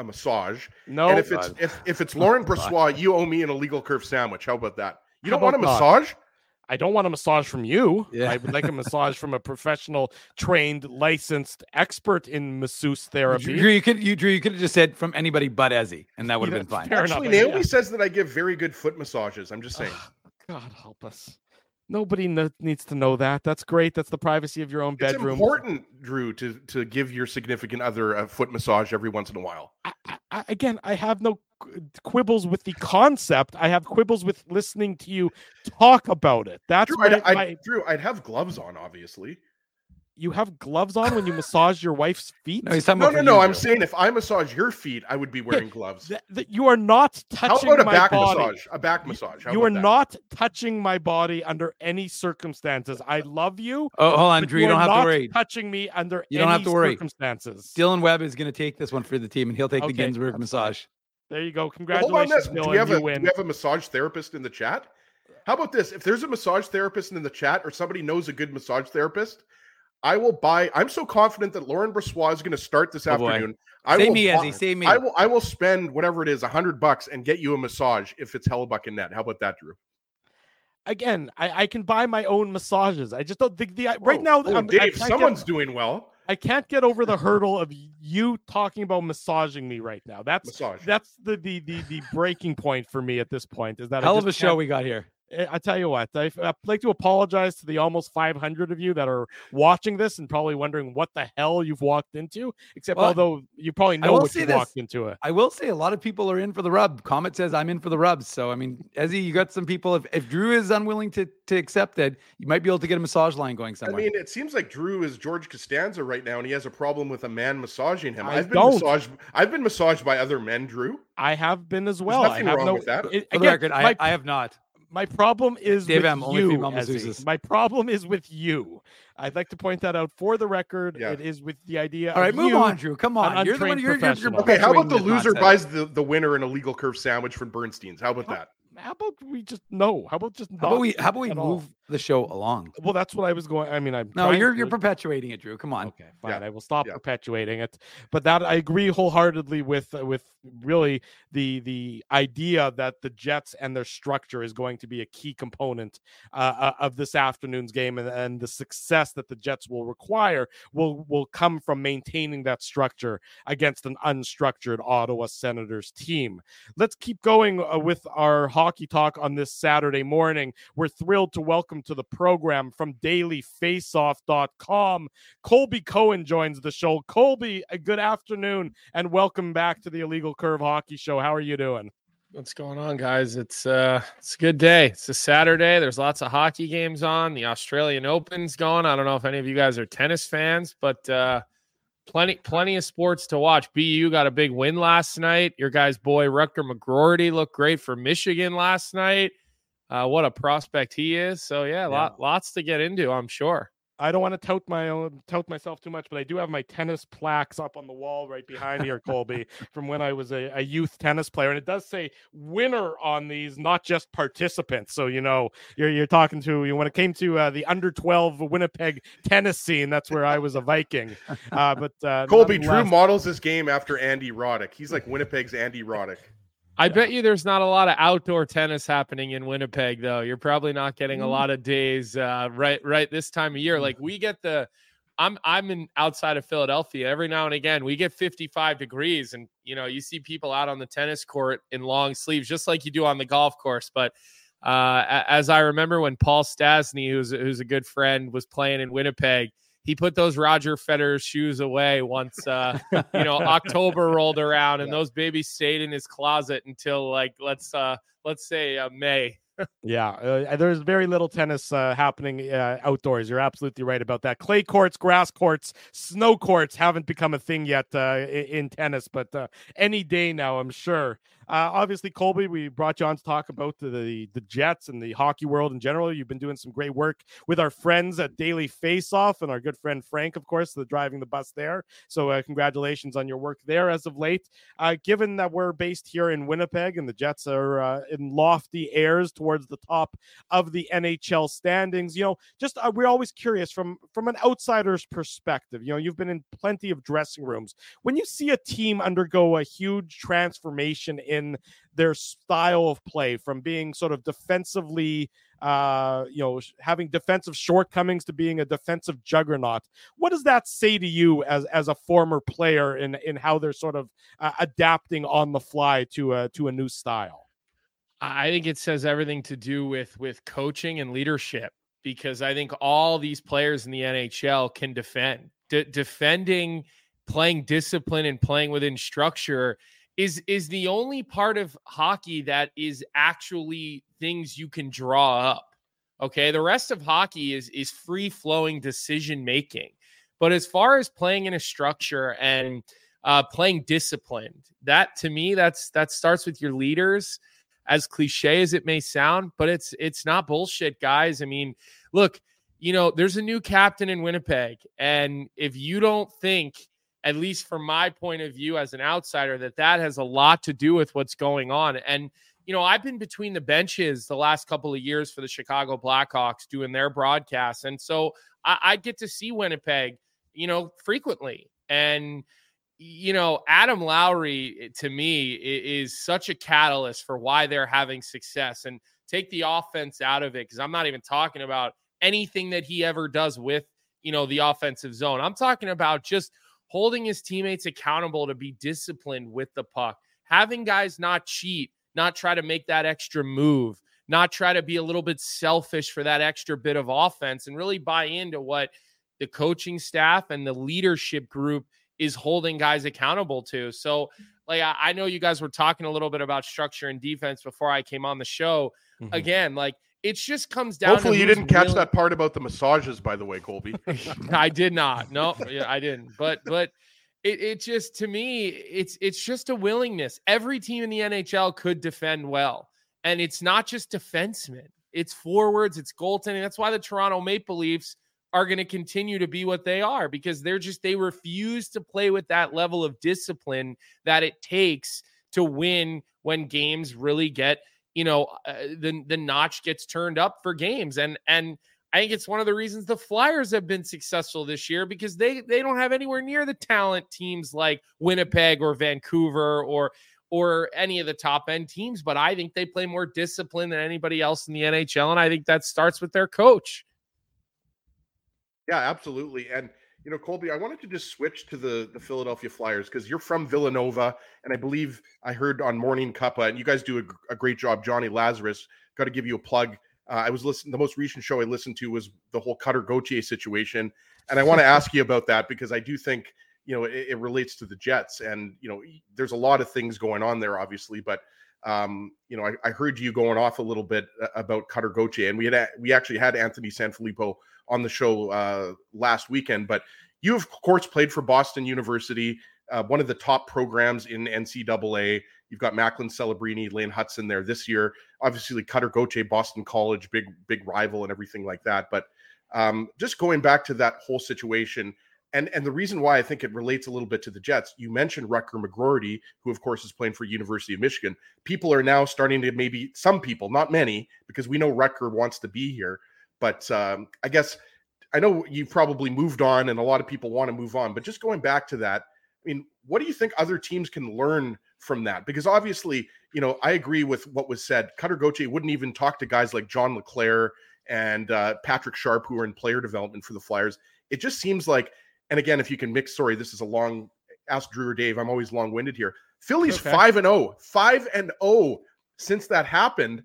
a massage. no, and if it's if, if it's Laurent Brossoit, you owe me an illegal curve sandwich. How about that? You How don't want a massage? not? Massage? I don't want a massage from you. Yeah. I would like a massage from a professional, trained, licensed expert in masseuse therapy. Drew, you could you Drew, you could have just said from anybody but Ezzy, and that would have Yeah, been fine. fair Actually, enough, Naomi yeah. says that I give very good foot massages. I'm just saying. God help us. Nobody needs to know that. That's great. That's the privacy of your own bedroom. It's important, Drew, to to give your significant other a foot massage every once in a while. I, I, again, I have no quibbles with the concept. I have quibbles with listening to you talk about it. That's Drew, I'd, I'd, Drew, I'd have gloves on, obviously. You have gloves on when you massage your wife's feet? No, he's talking No, no, no. you, I'm saying if I massage your feet, I would be wearing gloves. Th- th- you are not touching How touching about a my back body. massage? A back massage. How you are that? not touching my body under any circumstances. I love you. Oh, hold on, but Drew. You are don't have to worry. Touching me under You don't have to worry. circumstances. Dylan Webb is going to take this one for the team, and he'll take Okay, the Ginsburg massage. There you go. Well, hold on Congratulations. Do Dylan. we have you a do win. we have a massage therapist in the chat? How about this? If there's a massage therapist in the chat or somebody knows a good massage therapist, I will buy. I'm so confident that Laurent Brossoit is going to start this Oh, boy. afternoon. I Say will me, buy- Ezzy, say me. I will. I will spend whatever it is, a hundred bucks, and get you a massage if it's Hellebuyck and net. How about that, Drew? Again, I, I can buy my own massages. I just don't think the right Oh, now. oh, um, I'm- Dave, can't get- someone's doing well. I can't get over the hurdle of you talking about massaging me right now. That's Massage. that's the the the, the breaking point for me at this point. Is that Hell of a show we got here. I I tell you what, I- I'd uh, like to apologize to the almost 500 of you that are watching this and probably wondering what the hell you've walked into. Except, Well, although you probably know what you this. walked into it. I will say a lot of people are in for the rub. Comet says I'm in for the rub. So I mean, Ezzy, you got some people. If, if Drew is unwilling to to accept it, you might be able to get a massage line going somewhere. I mean, it seems like Drew is George Costanza right now, and he has a problem with a man massaging him. I have been don't. massaged. I've been massaged by other men, Drew. I have been as well. I nothing have wrong no. with that. it- for the again, record, my, I, I have not. My problem is Dave with M, only you. female My problem is with you. I'd like to point that out for the record. Yeah. It is with the idea. All right, of move you, on, Drew. Come on. You're the one. You're, you're, you're professional. Okay, how about the loser nonsense. buys the, the winner an illegal curve sandwich from Bernstein's? How about that? How about we just no? How about just How about we? How about we at all? Move the show along? Well, that's what I was going. I mean, I'm No, you're to- you're perpetuating it, Drew. Come on. Okay, fine. Yeah. I will stop Yeah. perpetuating it. But that I agree wholeheartedly with uh, with really the the idea that the Jets and their structure is going to be a key component uh, uh, of this afternoon's game, and, and the success that the Jets will require will will come from maintaining that structure against an unstructured Ottawa Senators team. Let's keep going uh, with our hockey talk on this Saturday morning. We're thrilled to welcome to the program from dailyfaceoff.com. Colby Cohen joins the show. Colby, good afternoon and welcome back to the Illegal Curve Hockey Show. How are you doing? What's going on, guys? It's uh it's a good day. It's a Saturday. There's lots of hockey games on. The Australian Open's going. I don't know if any of you guys are tennis fans, but uh plenty plenty of sports to watch. BU got a big win last night. Your guys' boy Rutger McGroarty looked great for Michigan last night. Uh, what a prospect he is. So yeah, lot lots to get into, I'm sure. I don't want to tout my own tout myself too much, but I do have my tennis plaques up on the wall right behind here, Colby, from when I was a, a youth tennis player, and it does say winner on these, not just participants. So you know you're you're talking to you when it came to uh, the under twelve Winnipeg tennis scene. That's where I was a Viking. Uh, but uh, Colby Drew nonetheless- models this game after Andy Roddick. He's like Winnipeg's Andy Roddick. I bet you there's not a lot of outdoor tennis happening in Winnipeg, though. You're probably not getting a lot of days uh, right right this time of year. Like we get the, I'm I'm in outside of Philadelphia. Every now and again, we get 55 degrees, and you know you see people out on the tennis court in long sleeves, just like you do on the golf course. But uh, as I remember when Paul Stastny, who's who's a good friend, was playing in Winnipeg. He put those Roger Federer shoes away once, uh, you know, October rolled around, and those babies stayed in his closet until like let's uh, let's say uh, May. Yeah, uh, there's very little tennis uh, happening uh, outdoors. You're absolutely right about that. Clay courts, grass courts, snow courts haven't become a thing yet uh, in tennis, but uh, any day now, I'm sure. Uh, obviously, Colby, we brought you on to talk about the, the Jets and the hockey world in general. You've been doing some great work with our friends at Daily Faceoff and our good friend Frank, of course, the driving the bus there. So, uh, congratulations on your work there as of late. Uh, given that we're based here in Winnipeg and the Jets are uh, in lofty airs towards the top of the NHL standings, you know, just uh, we're always curious from from an outsider's perspective. You know, you've been in plenty of dressing rooms. When you see a team undergo a huge transformation in their style of play from being sort of defensively uh you know having defensive shortcomings to being a defensive juggernaut what does that say to you as as a former player in in how they're sort of uh, adapting on the fly to a to a new style I think it says everything to do with with coaching and leadership because I think all these players in the NHL can defend. De- defending, playing discipline, and playing within structure is is the only part of hockey that is actually things you can draw up. Okay, the rest of hockey is is free flowing decision making. But as far as playing in a structure and uh, playing disciplined, that to me, that's that starts with your leaders. As cliche as it may sound, but it's it's not bullshit, guys. I mean, look, you know, there's a new captain in Winnipeg, and if you don't think at least from my point of view as an outsider, that that has a lot to do with what's going on. And, you know, I've been between the benches the last couple of years for the Chicago Blackhawks doing their broadcasts. And so I, I get to see Winnipeg, you know, frequently. And, you know, Adam Lowry to me is such a catalyst for why they're having success. And take the offense out of it because I'm not even talking about anything that he ever does with, you know, the offensive zone. I'm talking about just holding his teammates accountable to be disciplined with the puck, having guys not cheat, not try to make that extra move, not try to be a little bit selfish for that extra bit of offense, and really buy into what the coaching staff and the leadership group is holding guys accountable to. So, like, I, know you guys were talking a little bit about structure and defense before I came on the show. Mm-hmm. Again, like, it just comes down. Hopefully, you didn't catch that part about the massages. By the way, Colby, I did not. No, yeah, I didn't. But but it it just to me, it's it's just a willingness. Every team in the NHL could defend well, and it's not just defensemen. It's forwards. It's goaltending. That's why the Toronto Maple Leafs are going to continue to be what they are because they're just they refuse to play with that level of discipline that it takes to win when games really get you know uh, the the notch gets turned up for games and and I think it's one of the reasons the Flyers have been successful this year because they they don't have anywhere near the talent teams like Winnipeg or Vancouver or or any of the top end teams but I think they play more discipline than anybody else in the NHL and I think that starts with their coach. Yeah, absolutely. And you know, Colby, I wanted to just switch to the the Philadelphia Flyers because you're from Villanova, and I believe I heard on Morning Cuppa, and you guys do a, a great job. Johnny Lazarus, got to give you a plug. Uh, I was listening. The most recent show I listened to was the whole Cutter Gauthier situation, and I want to ask you about that because I do think you know it, it, relates to the Jets, and you know there's a lot of things going on there, obviously, but. Um, you know, I, I heard you going off a little bit uh, about Cutter Gauthier, and we had we actually had Anthony Sanfilippo on the show uh, last weekend. But you, of course, played for Boston University, uh, one of the top programs in NCAA. You've got Macklin Celebrini, Lane Hutson there this year. Obviously, Cutter Gauthier, Boston College, big big rival and everything like that. But um, just going back to that whole situation, and and the reason why I think it relates a little bit to the Jets, you mentioned Rutger McGroarty, who of course is playing for University of Michigan. People are now starting to maybe some people, not many, because we know Rutger wants to be here, but um, I guess I know you've probably moved on, and a lot of people want to move on. But just going back to that, I mean, what do you think other teams can learn from that? Because obviously, you know, I agree with what was said. Cutter Gauthier wouldn't even talk to guys like John LeClair and uh, Patrick Sharp, who are in player development for the Flyers. It just seems like, and again, if you can mix, sorry, this is a long. Ask Drew or Dave. I'm always long winded here. Philly's okay. five and zero, oh, five and zero oh since that happened,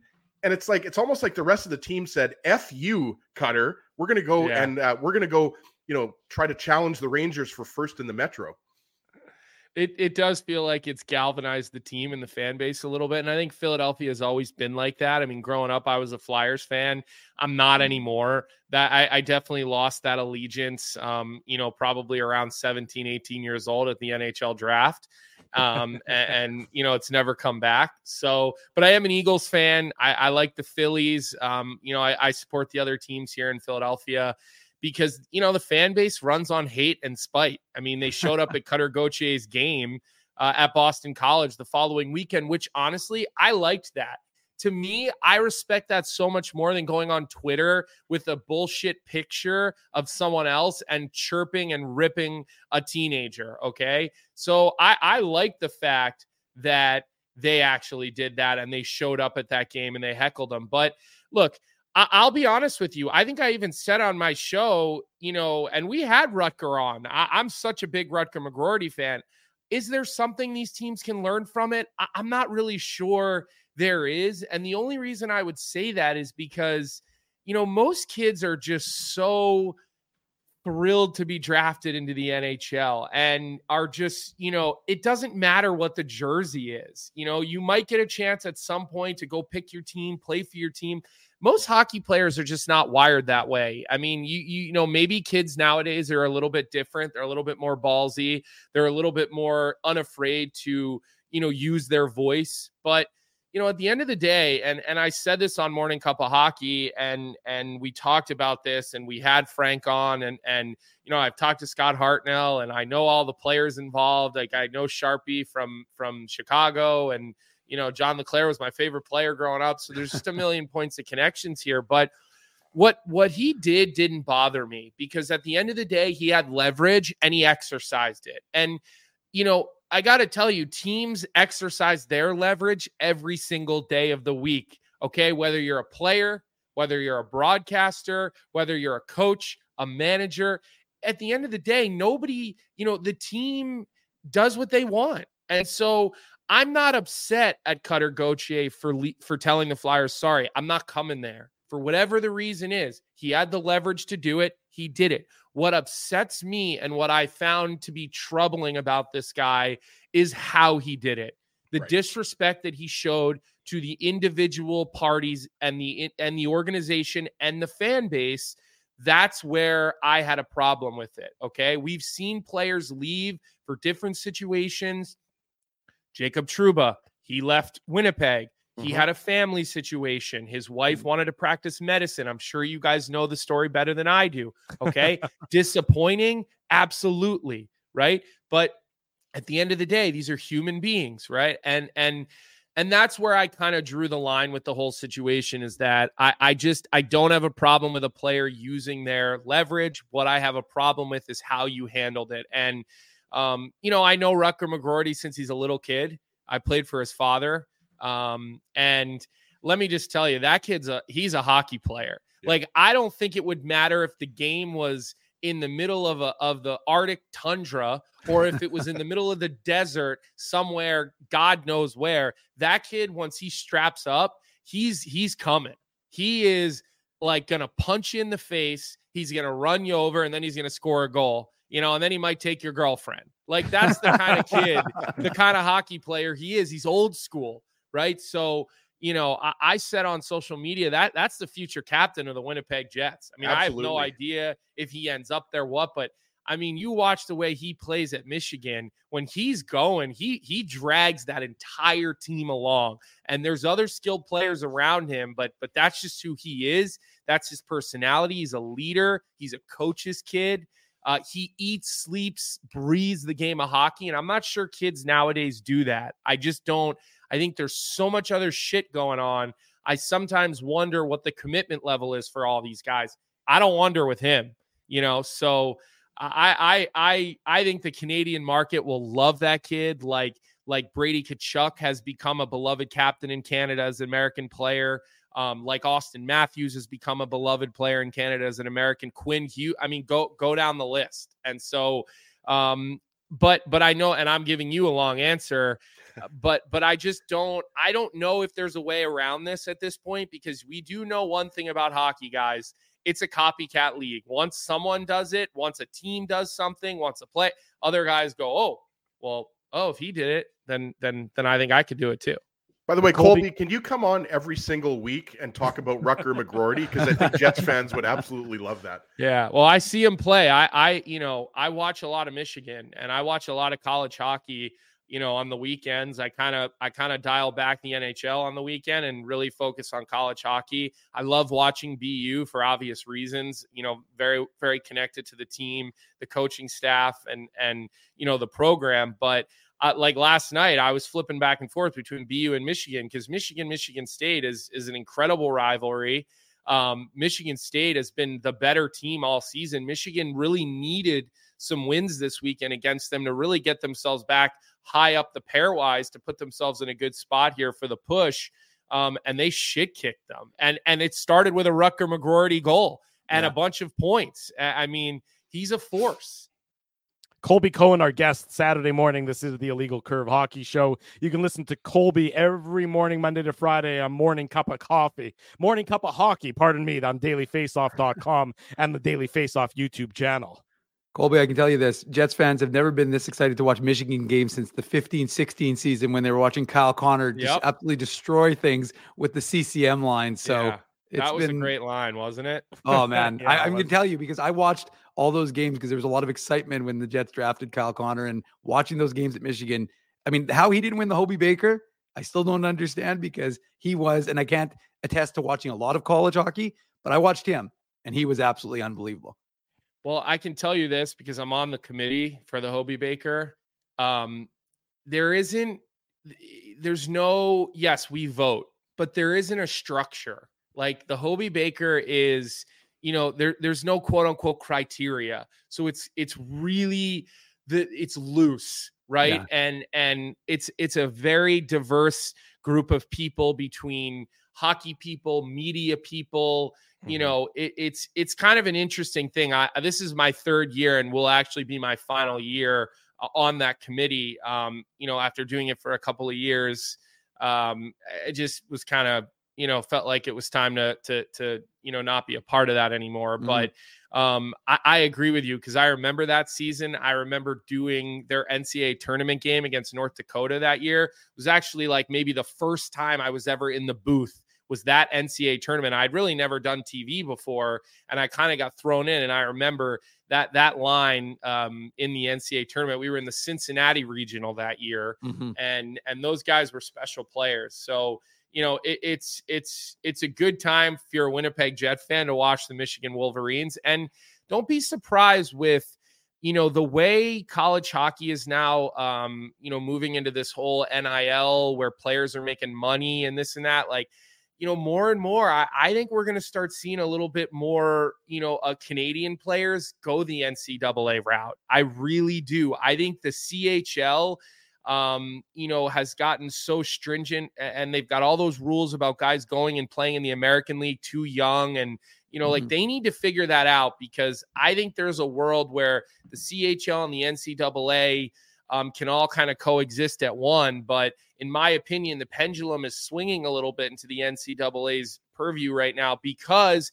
and it's like it's almost like the rest of the team said, "F you, Cutter. We're going to go yeah. and uh, we're going to go, you know, try to challenge the Rangers for first in the Metro." It it does feel like it's galvanized the team and the fan base a little bit, and I think Philadelphia has always been like that. I mean, growing up, I was a Flyers fan. I'm not mm-hmm. anymore. That I, I definitely lost that allegiance. Um, you know, probably around 17, 18 years old at the NHL draft um, and, and, you know it's never come back. So, but I am an Eagles fan. I, I like the Phillies. Um, you know, I, I support the other teams here in Philadelphia because you know the fan base runs on hate and spite. I mean, they showed up at Cutter Gauthier's game uh, at Boston College the following weekend, which honestly I liked that to me, I respect that so much more than going on Twitter with a bullshit picture of someone else and chirping and ripping a teenager. Okay. So I, I like the fact that they actually did that and they showed up at that game and they heckled them. But look, I- will be honest with you. I think I even said on my show, you know, and we had Rutger on. I- am such a big Rutger McGroarty fan. Is there something these teams can learn from it? I- I'm not really sure there is. And the only reason I would say that is because, you know, most kids are just so thrilled to be drafted into the NHL and are just, you know, it doesn't matter what the jersey is. You know, you might get a chance at some point to go pick your team, play for your team. Most hockey players are just not wired that way. I mean, you you know, maybe kids nowadays are a little bit different. They're a little bit more ballsy. They're a little bit more unafraid to, you know, use their voice. But you know, at the end of the day, and and I said this on Morning Cup of Hockey, and and we talked about this, and we had Frank on, and and you know, I've talked to Scott Hartnell, and I know all the players involved. Like I know Sharpie from from Chicago, and you know, John LeClair was my favorite player growing up. So there's just a million points of connections here. But what what he did didn't bother me because at the end of the day, he had leverage and he exercised it. And you know, I got to tell you, teams exercise their leverage every single day of the week. Okay, whether you're a player, whether you're a broadcaster, whether you're a coach, a manager, at the end of the day, nobody, you know, the team does what they want. And so I'm not upset at Cutter Gauthier for le- for telling the Flyers sorry. I'm not coming there for whatever the reason is. He had the leverage to do it. He did it. What upsets me and what I found to be troubling about this guy is how he did it. The right. disrespect that he showed to the individual parties and the and the organization and the fan base that's where I had a problem with it. Okay. We've seen players leave for different situations Jacob Trouba, he left Winnipeg. He mm-hmm. had a family situation. His wife mm-hmm. wanted to practice medicine. I'm sure you guys know the story better than I do. Okay. Disappointing? Absolutely. Right. But at the end of the day, these are human beings. Right. And, and, and that's where I kind of drew the line with the whole situation is that I, I just I don't have a problem with a player using their leverage. What I have a problem with is how you handled it. And um, you know, I know Rutger McGroarty since he's a little kid. I played for his father. Um, and let me just tell you, that kid's a he's a hockey player. Yeah. Like, I don't think it would matter if the game was in the middle of a of the Arctic tundra or if it was in the middle of the desert somewhere, God knows where. That kid, once he straps up, he's he's coming. He is like gonna punch you in the face. He's gonna run you over, and then he's gonna score a goal you know, and then he might take your girlfriend. Like that's the kind of kid, the kind of hockey player he is. He's old school, right? So, you know, I, I, said on social media that that's the future captain of the Winnipeg Jets. I mean, Absolutely. I have no idea if he ends up there, what, but I mean, you watch the way he plays at Michigan. When he's going, he he drags that entire team along. And there's other skilled players around him, but but that's just who he is. That's his personality. He's a leader. He's a coach's kid. Uh, he eats, sleeps, breathes the game of hockey. And I'm not sure kids nowadays do that. I just don't. I think there's so much other shit going on. I sometimes wonder what the commitment level is for all these guys. I don't wonder with him, you know. So I I I I think the Canadian market will love that kid. Like like Brady Tkachuk has become a beloved captain in Canada as an American player. Um, like Auston Matthews has become a beloved player in Canada as an American. Quinn Hughes, I mean, go go down the list. And so, um, but but I know, and I'm giving you a long answer, uh, but but I just don't I don't know if there's a way around this at this point because we do know one thing about hockey, guys. It's a copycat league. Once someone does it, once a team does something, once a play, other guys go, oh, well, oh, if he did it, then then then I think I could do it too. By the way, Colby, Colby, can you come on every single week and talk about Rutger McGroarty? Because I think Jets fans would absolutely love that. Yeah, well, I see him play. I, I, you know, I watch a lot of Michigan and I watch a lot of college hockey. You know, on the weekends, I kind of, I kind of dial back the NHL on the weekend and really focus on college hockey. I love watching BU for obvious reasons. You know, very, very connected to the team, the coaching staff, and and you know the program, but uh, like last night, I was flipping back and forth between BU and Michigan because Michigan, Michigan State is is an incredible rivalry. Um, Michigan State has been the better team all season. Michigan really needed some wins this weekend against them to really get themselves back high up the pairwise to put themselves in a good spot here for the push. Um, and they shit kicked them, and and it started with a Rutger McGroarty goal and yeah. a bunch of points. I mean, he's a force. Colby Cohen, our guest Saturday morning. This is the Illegal Curve Hockey Show. You can listen to Colby every morning, Monday to Friday, on Morning Cup of Coffee, Morning Cup of Hockey, pardon me, on dailyfaceoff.com and the Daily Faceoff YouTube channel. Colby, I can tell you this Jets fans have never been this excited to watch Michigan games since the 15 16 season when they were watching Kyle Connor just yep. absolutely destroy things with the CCM line. So, yeah. It's that was been- a great line, wasn't it? Oh man, Yeah, I, I'm gonna tell you because I watched all those games because there was a lot of excitement when the Jets drafted Kyle Connor and watching those games at Michigan. I mean, how he didn't win the Hobey Baker, I still don't understand because he was, and I can't attest to watching a lot of college hockey, but I watched him and he was absolutely unbelievable. Well, I can tell you this because I'm on the committee for the Hobey Baker. Um, there isn't, there's no, yes, we vote, but there isn't a structure. Like the Hobey Baker is, you know, there, there's no quote unquote criteria. So it's, it's really the, it's loose, right? Yeah. And, and it's, it's a very diverse group of people between hockey people, media people, you know it, it's it's kind of an interesting thing i this is my third year and will actually be my final year uh, on that committee um you know after doing it for a couple of years um it just was kind of you know felt like it was time to to to you know not be a part of that anymore Mhm. but um i, I agree with you because i remember that season i remember doing their ncaa tournament game against north dakota that year it was actually like maybe the first time i was ever in the booth was that NCAA tournament. I'd really never done TV before, and I kind of got thrown in. And I remember that that line um, in the NCAA tournament. We were in the Cincinnati regional that year, Mhm. and and those guys were special players. So you know it, it's it's it's a good time if you're a Winnipeg Jet fan to watch the Michigan Wolverines, and don't be surprised with you know the way college hockey is now um you know moving into this whole nil where players are making money and this and that like you know more and more i, I think we're going to start seeing a little bit more you know uh, canadian players go the ncaa route. I really do. I think the chl um, you know, has gotten so stringent and they've got all those rules about guys going and playing in the American League too young. And, you know, like Mhm. they need to figure that out because I think there's a world where the CHL and the NCAA um, can all kind of coexist at one. But in my opinion, the pendulum is swinging a little bit into the NCAA's purview right now because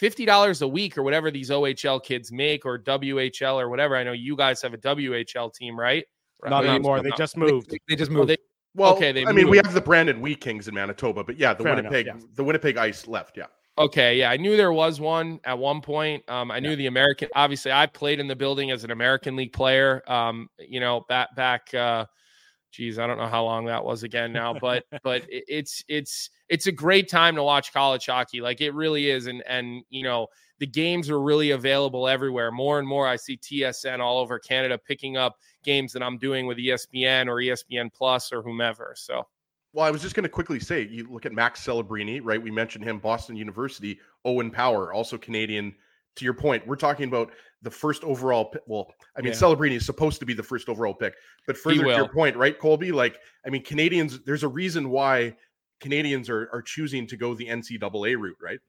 $50 a week or whatever these OHL kids make or WHL or whatever. I know you guys have a WHL team, right? Not Right. anymore. They just moved. They just Oh, moved. they- Well, okay, they I mean, we have the Brandon Wheat Kings in Manitoba, but yeah, the Fair enough, Winnipeg, yeah. the Winnipeg Ice left. Yeah. Okay, yeah, I knew there was one at one point. Um, I knew the American. Obviously, I played in the building as an American League player. Um, you know, back back. Uh, geez, I don't know how long that was again now, but but it's it's it's a great time to watch college hockey. Like it really is, and and you know the games are really available everywhere. More and more, I see TSN all over Canada picking up games that I'm doing with ESPN or ESPN Plus or whomever. So. Well, I was just going to quickly say, you look at Max Celebrini, right? We mentioned him, Boston University, Owen Power, also Canadian. To your point, we're talking about the first overall. pi- Well, I mean, Yeah. Celebrini is supposed to be the first overall pick, but further to your point, right, Colby? Like, I mean, Canadians. There's a reason why Canadians are are choosing to go the NCAA route, right?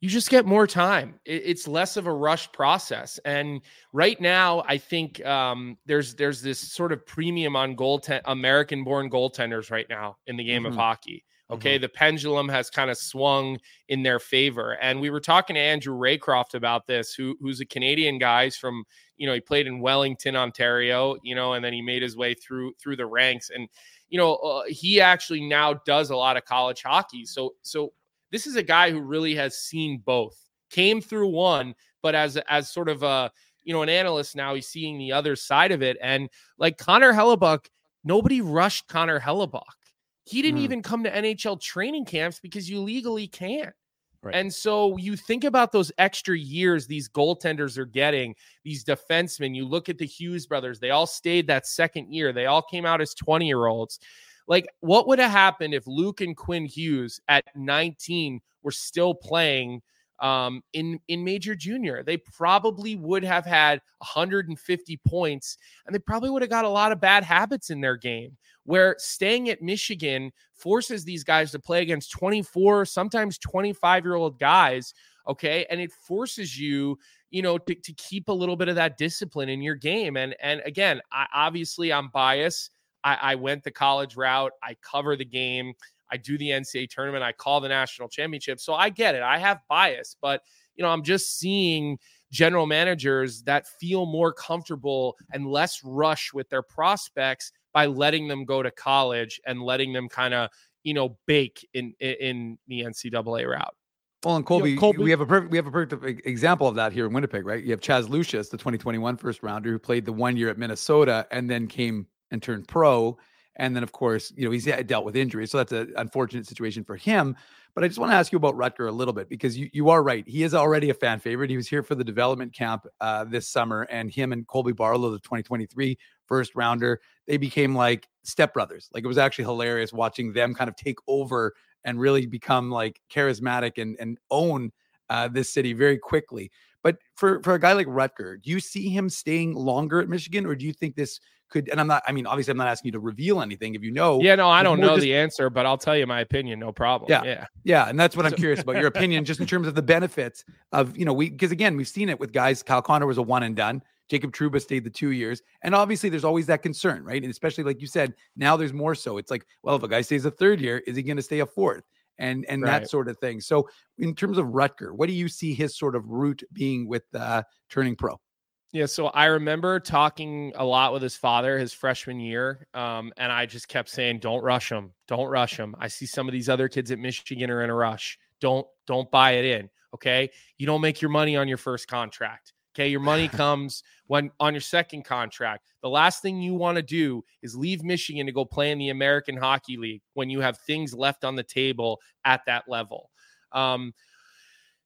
you just get more time. It- it's less of a rush process. And right now, I think um, there's there's this sort of premium on goaltend American born goaltenders right now in the game of Mhm. hockey. Okay, the pendulum has kind of swung in their favor. And we were talking to Andrew Raycroft about this, who who's a Canadian guy. He's from, you know, he played in Wellington, Ontario, you know, and then he made his way through through the ranks. And you know, uh, he actually now does a lot of college hockey. So so this is a guy who really has seen both. Came through one, but as as sort of a you know an analyst now, he's seeing the other side of it. And like Connor Hellebuyck, nobody rushed Connor Hellebuyck. He didn't Mm. even come to NHL training camps because you legally can't. And so you think about those extra years these goaltenders are getting, these defensemen. You look at the Hughes brothers, they all stayed that second year. They all came out as 20 year olds. Like, what would have happened if Luke and Quinn Hughes at 19 were still playing um, in in Major Junior? They probably would have had 150 points, and they probably would have got a lot of bad habits in their game. Where staying at Michigan forces these guys to play against 24, sometimes 25 year old guys. Okay, and it forces you you know to, to keep a little bit of that discipline in your game and and again I, obviously i'm biased I, I went the college route i cover the game i do the ncaa tournament i call the national championship so i get it i have bias but you know i'm just seeing general managers that feel more comfortable and less rush with their prospects by letting them go to college and letting them kind of you know bake in in the ncaa route Well, and Colby, Colby, we have a perfect we have a perfect example of that here in Winnipeg, right? You have Chaz Lucius, the 2021 first rounder, who played the one year at Minnesota and then came and turned pro. And then, of course, you know, he's dealt with injuries. So that's an unfortunate situation for him. But I just want to ask you about Rutger a little bit because you, you are right. He is already a fan favorite. He was here for the development camp uh, this summer, and him and Colby Barlow, the 2023 first rounder, they became like stepbrothers. Like it was actually hilarious watching them kind of take over and really become like charismatic and, and own uh, this city very quickly. But for, for a guy like Rutger, do you see him staying longer at Michigan, or do you think this could? And I'm not. I mean, obviously, I'm not asking you to reveal anything. If you know, yeah, no, I don't know just, the answer, but I'll tell you my opinion. No problem. Yeah, yeah, yeah. And that's what I'm curious about your opinion, just in terms of the benefits of you know we because again we've seen it with guys. Kyle Connor was a one and done. Jacob Trouba stayed the two years. And obviously, there's always that concern, right? And especially like you said, now there's more so. It's like, well, if a guy stays a third year, is he going to stay a fourth? And and right. that sort of thing. So, in terms of Rutger, what do you see his sort of route being with uh, turning pro? Yeah, so I remember talking a lot with his father his freshman year, um, and I just kept saying, "Don't rush him, don't rush him." I see some of these other kids at Michigan are in a rush. Don't don't buy it in. Okay, you don't make your money on your first contract. Okay. Your money comes when on your second contract. The last thing you want to do is leave Michigan to go play in the American Hockey League when you have things left on the table at that level. Um,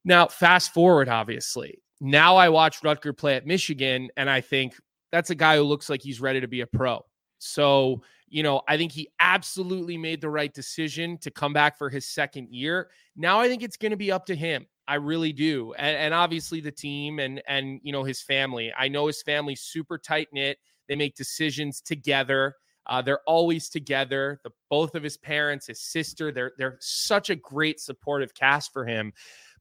now, fast forward, obviously. Now I watch Rutger play at Michigan, and I think that's a guy who looks like he's ready to be a pro. So, you know, I think he absolutely made the right decision to come back for his second year. Now I think it's going to be up to him. I really do. And, and, obviously the team and and you know his family. I know his family's super tight knit. They make decisions together. Uh, they're always together. The both of his parents, his sister, they're they're such a great supportive cast for him.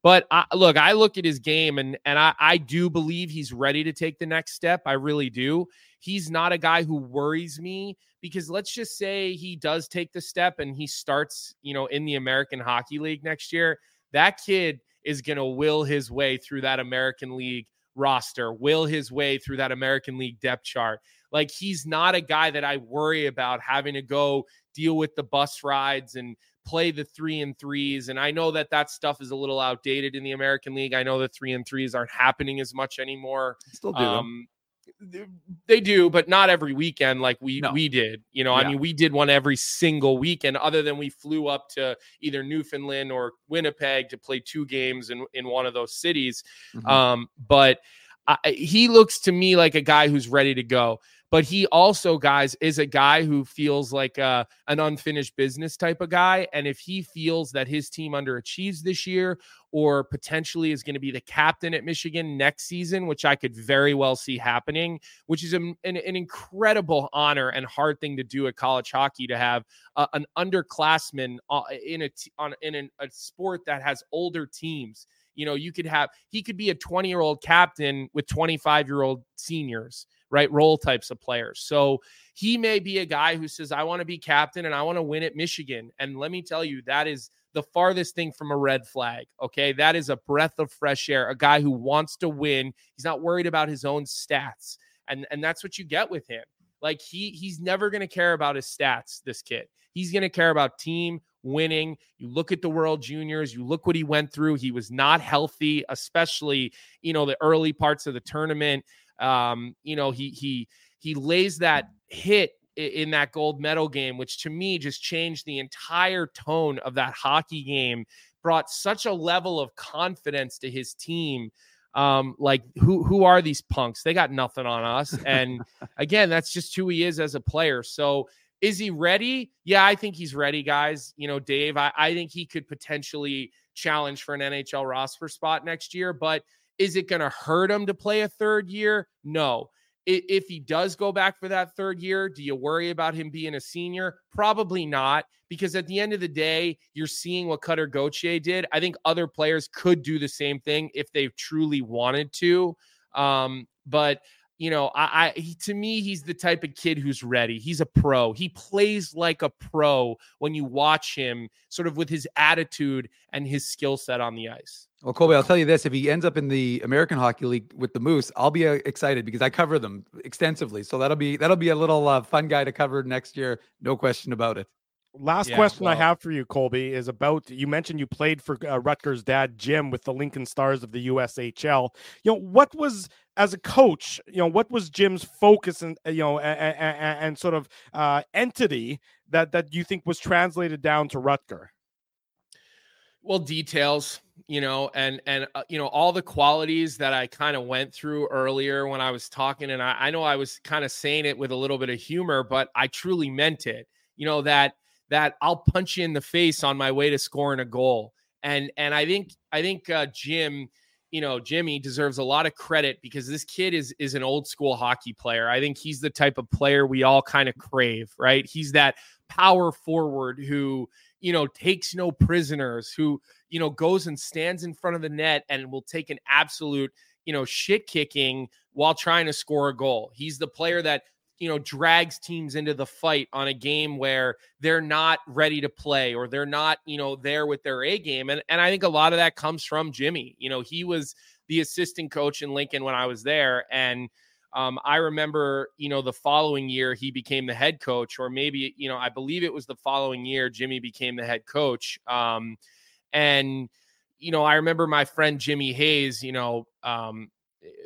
But I, look, I look at his game and and I, I do believe he's ready to take the next step. I really do. He's not a guy who worries me because let's just say he does take the step and he starts, you know, in the American Hockey League next year. That kid is going to will his way through that American League roster, will his way through that American League depth chart. Like he's not a guy that I worry about having to go deal with the bus rides and play the three and threes. And I know that that stuff is a little outdated in the American League. I know the three and threes aren't happening as much anymore. Still do. Um, they do, but not every weekend like we no. we did. You know, yeah. I mean, we did one every single weekend, other than we flew up to either Newfoundland or Winnipeg to play two games in in one of those cities. Mm-hmm. Um, but I, he looks to me like a guy who's ready to go but he also, guys, is a guy who feels like uh, an unfinished business type of guy. And if he feels that his team underachieves this year or potentially is going to be the captain at Michigan next season, which I could very well see happening, which is a, an, an, incredible honor and hard thing to do at college hockey to have uh, an underclassman uh, in a on in an, a sport that has older teams. You know, you could have he could be a 20 year old captain with 25 year old seniors right? Role types of players. So he may be a guy who says, I want to be captain and I want to win at Michigan. And let me tell you, that is the farthest thing from a red flag. Okay. That is a breath of fresh air, a guy who wants to win. He's not worried about his own stats. And, and that's what you get with him. Like he he's never going to care about his stats, this kid. He's going to care about team winning. You look at the World Juniors, you look what he went through. He was not healthy, especially, you know, the early parts of the tournament. Um, you know, he he he lays that hit in that gold medal game, which to me just changed the entire tone of that hockey game, brought such a level of confidence to his team. Um, like who who are these punks? They got nothing on us. And again, that's just who he is as a player. So is he ready? Yeah, I think he's ready, guys. You know, Dave, I, I think he could potentially challenge for an NHL roster spot next year, but is it going to hurt him to play a third year? No. If he does go back for that third year, do you worry about him being a senior? Probably not, because at the end of the day, you're seeing what Cutter Gauthier did. I think other players could do the same thing if they truly wanted to. Um, but you know, I, I he, to me, he's the type of kid who's ready. He's a pro. He plays like a pro when you watch him, sort of with his attitude and his skill set on the ice. Well, Colby, I'll tell you this: if he ends up in the American Hockey League with the Moose, I'll be uh, excited because I cover them extensively. So that'll be that'll be a little uh, fun guy to cover next year, no question about it. Last Yeah, question I have for you, Colby, is about you mentioned you played for uh, Rutgers' dad, Jim, with the Lincoln Stars of the USHL. You know, what was as a coach, you know, what was Jim's focus and you know, and, and sort of uh, entity that that you think was translated down to Rutger? well details you know and and uh, you know all the qualities that i kind of went through earlier when i was talking and I, I know i was kind of saying it with a little bit of humor but i truly meant it you know that that i'll punch you in the face on my way to scoring a goal. And and i think i think uh, jim you know jimmy deserves a lot of credit because this kid is is an old school hockey player. I think he's the type of player we all kind of crave right? He's that power forward who you know takes no prisoners who you know goes and stands in front of the net and will take an absolute you know shit kicking while trying to score a goal. He's the player that you know drags teams into the fight on a game where they're not ready to play or they're not you know there with their a game and and i think a lot of that comes from jimmy you know he was the assistant coach in lincoln when i was there and um, I remember, you know, the following year he became the head coach, or maybe, you know, I believe it was the following year Jimmy became the head coach. Um, and, you know, I remember my friend Jimmy Hayes, you know, um,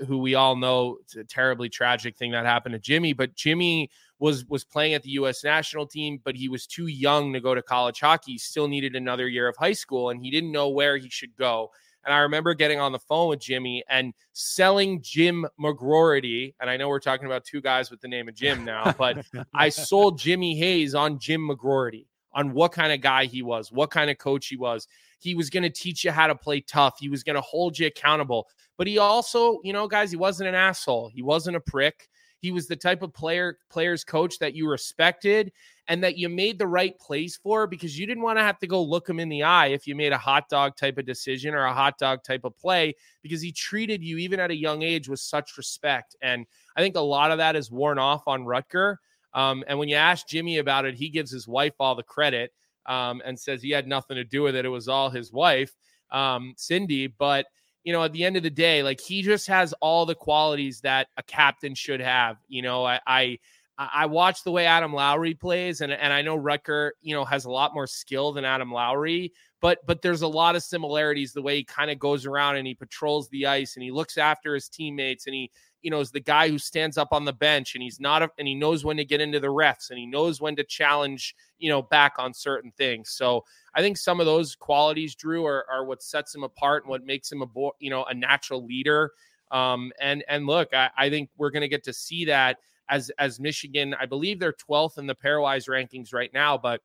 who we all know it's a terribly tragic thing that happened to Jimmy, but Jimmy was was playing at the US national team, but he was too young to go to college hockey. He still needed another year of high school and he didn't know where he should go. And I remember getting on the phone with Jimmy and selling Jim McGroarty. And I know we're talking about two guys with the name of Jim now, but I sold Jimmy Hayes on Jim McGroarty, on what kind of guy he was, what kind of coach he was. He was going to teach you how to play tough. He was going to hold you accountable. But he also, you know, guys, he wasn't an asshole. He wasn't a prick. He was the type of player, players coach that you respected and that you made the right plays for because you didn't want to have to go look him in the eye if you made a hot dog type of decision or a hot dog type of play because he treated you even at a young age with such respect. And I think a lot of that is worn off on Rutger. Um, and when you ask Jimmy about it, he gives his wife all the credit um, and says he had nothing to do with it. It was all his wife, um, Cindy. But you know, at the end of the day, like he just has all the qualities that a captain should have. You know, I, I I watch the way Adam Lowry plays, and and I know Rutger, you know, has a lot more skill than Adam Lowry, but but there's a lot of similarities the way he kind of goes around and he patrols the ice and he looks after his teammates and he you know is the guy who stands up on the bench and he's not a, and he knows when to get into the refs and he knows when to challenge you know back on certain things. So I think some of those qualities, Drew, are, are what sets him apart and what makes him a bo- you know a natural leader. Um, and and look, I, I think we're going to get to see that as as Michigan. I believe they're 12th in the pairwise rankings right now, but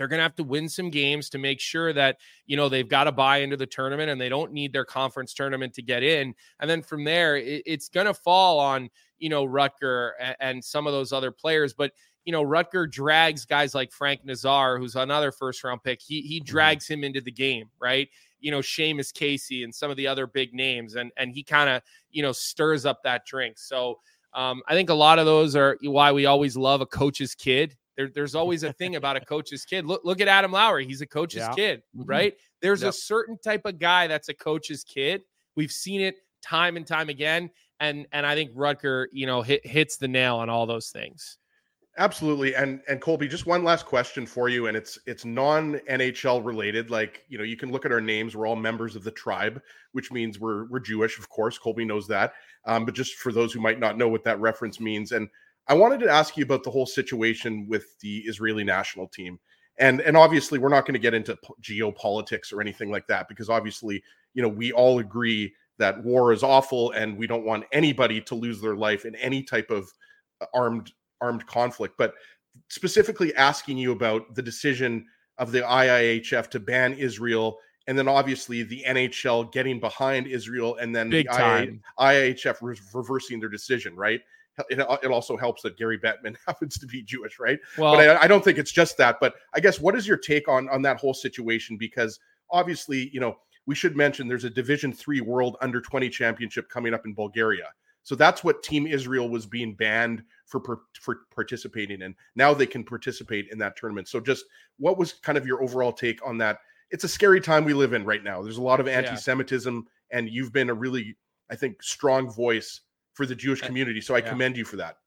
they're going to have to win some games to make sure that you know they've got to buy into the tournament and they don't need their conference tournament to get in. And then from there, it, it's going to fall on you know Rutger and, and some of those other players, but you know, Rutger drags guys like Frank Nazar, who's another first round pick. He he drags him into the game, right? You know, Seamus Casey and some of the other big names, and and he kind of you know stirs up that drink. So um, I think a lot of those are why we always love a coach's kid. There, there's always a thing about a coach's kid. Look look at Adam Lowry. He's a coach's Yeah. kid, Mhm. right? There's a certain type of guy that's a coach's kid. We've seen it time and time again, and and I think Rutger, you know, hit, hits the nail on all those things. Absolutely. And and Colby, just one last question for you, and it's it's non NHL related. Like you know, you can look at our names. We're all members of the tribe, which means we're we're Jewish, of course. Colby knows that. Um, but just for those who might not know what that reference means, and I wanted to ask you about the whole situation with the Israeli national team. And and obviously, we're not going to get into geopolitics or anything like that because obviously, you know, we all agree that war is awful, and we don't want anybody to lose their life in any type of uh, armed armed conflict, but specifically asking you about the decision of the IIHF to ban Israel, and then obviously the NHL getting behind Israel, and then Big the time. IIHF re- reversing their decision. Right? It, it also helps that Gary Bettman happens to be Jewish, right? Well- but I, I don't think it's just that. But I guess what is your take on on that whole situation? Because obviously, you know, we should mention there's a Division Three World Under 20 Championship coming up in Bulgaria. So that's what Team Israel was being banned for for participating in. Now they can participate in that tournament. So just what was kind of your overall take on that? It's a scary time we live in right now. There's a lot of anti-Semitism, and you've been a really, I think, strong voice for the Jewish community. So I yeah. commend you for that.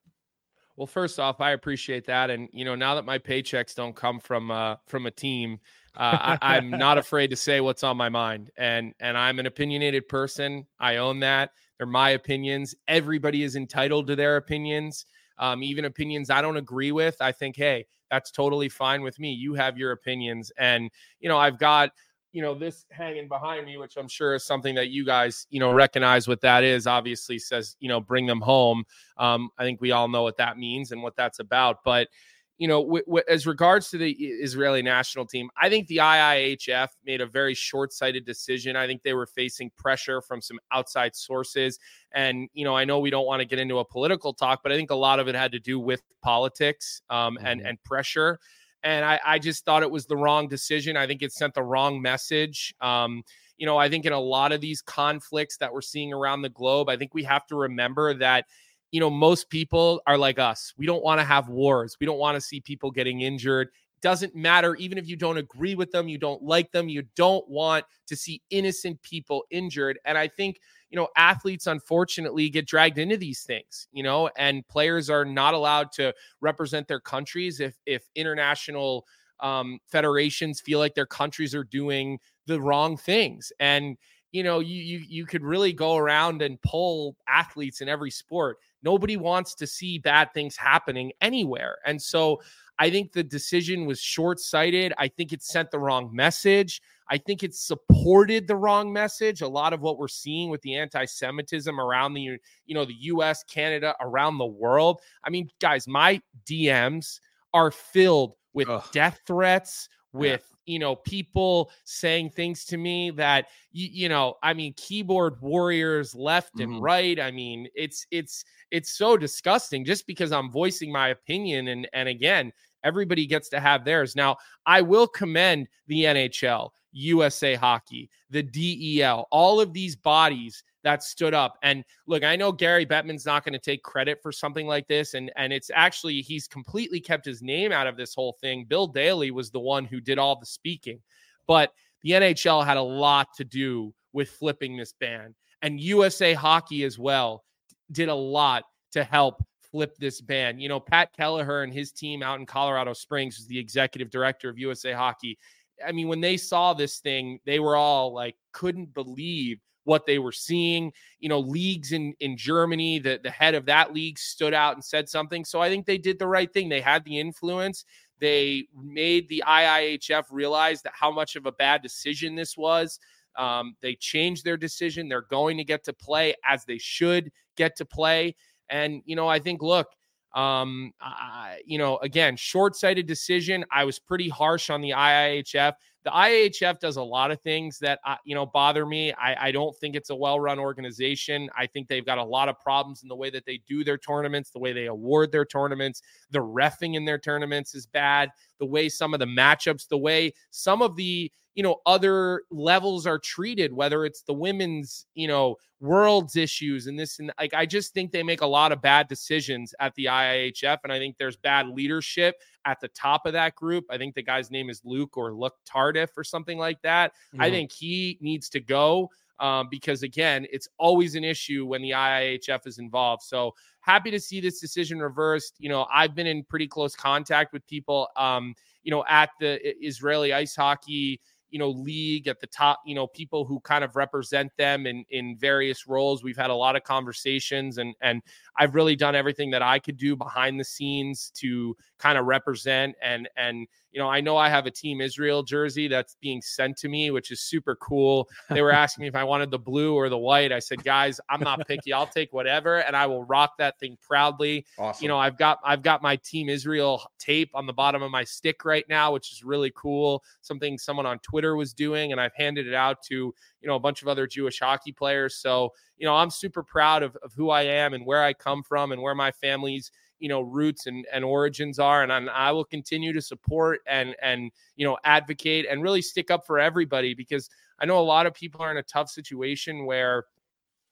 Well, first off, I appreciate that, and you know, now that my paychecks don't come from uh, from a team, uh, I, I'm not afraid to say what's on my mind, and and I'm an opinionated person. I own that. They're my opinions. Everybody is entitled to their opinions, um, even opinions I don't agree with. I think, hey, that's totally fine with me. You have your opinions, and you know, I've got you know this hanging behind me which i'm sure is something that you guys you know recognize what that is obviously says you know bring them home. Um, i think we all know what that means and what that's about but you know w- w- as regards to the israeli national team i think the iihf made a very short-sighted decision. I think they were facing pressure from some outside sources and you know i know we don't want to get into a political talk but i think a lot of it had to do with politics um, mm-hmm. and and pressure and I, I just thought it was the wrong decision. I think it sent the wrong message. Um, you know, I think in a lot of these conflicts that we're seeing around the globe, I think we have to remember that, you know, most people are like us. We don't want to have wars. We don't want to see people getting injured. Doesn't matter, even if you don't agree with them, you don't like them, you don't want to see innocent people injured. And I think you know, athletes unfortunately get dragged into these things, you know, and players are not allowed to represent their countries if if international um, federations feel like their countries are doing the wrong things. And you know, you you you could really go around and pull athletes in every sport. Nobody wants to see bad things happening anywhere. And so I think the decision was short sighted. I think it sent the wrong message. I think it supported the wrong message. A lot of what we're seeing with the anti-Semitism around the you know the U.S., Canada, around the world. I mean, guys, my DMs are filled with Ugh. death threats, with you know people saying things to me that you, you know i mean keyboard warriors left mm-hmm. and right i mean it's it's it's so disgusting just because i'm voicing my opinion and and again everybody gets to have theirs now i will commend the nhl USA Hockey, the DEL, all of these bodies that stood up. And look, I know Gary Bettman's not going to take credit for something like this. And, and it's actually, he's completely kept his name out of this whole thing. Bill Daly was the one who did all the speaking. But the NHL had a lot to do with flipping this ban. And USA Hockey as well did a lot to help flip this ban. You know, Pat Kelleher and his team out in Colorado Springs is the executive director of USA Hockey. I mean, when they saw this thing, they were all like, couldn't believe what they were seeing. You know, leagues in in Germany, the the head of that league stood out and said something. So I think they did the right thing. They had the influence. They made the IIHF realize that how much of a bad decision this was. Um, they changed their decision. They're going to get to play as they should get to play. And you know, I think look, um, I, you know, again, short sighted decision. I was pretty harsh on the IIHF. The IIHF does a lot of things that, uh, you know, bother me. I, I don't think it's a well run organization. I think they've got a lot of problems in the way that they do their tournaments, the way they award their tournaments. The refing in their tournaments is bad. The way some of the matchups, the way some of the, you know other levels are treated whether it's the women's you know world's issues and this and like i just think they make a lot of bad decisions at the iihf and i think there's bad leadership at the top of that group i think the guy's name is luke or Luc Tardif or something like that mm-hmm. i think he needs to go um, because again it's always an issue when the iihf is involved. So happy to see this decision reversed. You know i've been in pretty close contact with people um, you know at the israeli ice hockey you know league at the top you know people who kind of represent them in in various roles. We've had a lot of conversations and and I've really done everything that I could do behind the scenes to kind of represent and and you know I know I have a team Israel jersey that's being sent to me which is super cool. They were asking me if I wanted the blue or the white. I said, "Guys, I'm not picky. I'll take whatever and I will rock that thing proudly." Awesome. You know, I've got I've got my team Israel tape on the bottom of my stick right now, which is really cool. Something someone on Twitter was doing and I've handed it out to you know a bunch of other Jewish hockey players. So you know I'm super proud of, of who I am and where I come from and where my family's you know roots and, and origins are and I'm, i will continue to support and and you know advocate and really stick up for everybody because i know a lot of people are in a tough situation where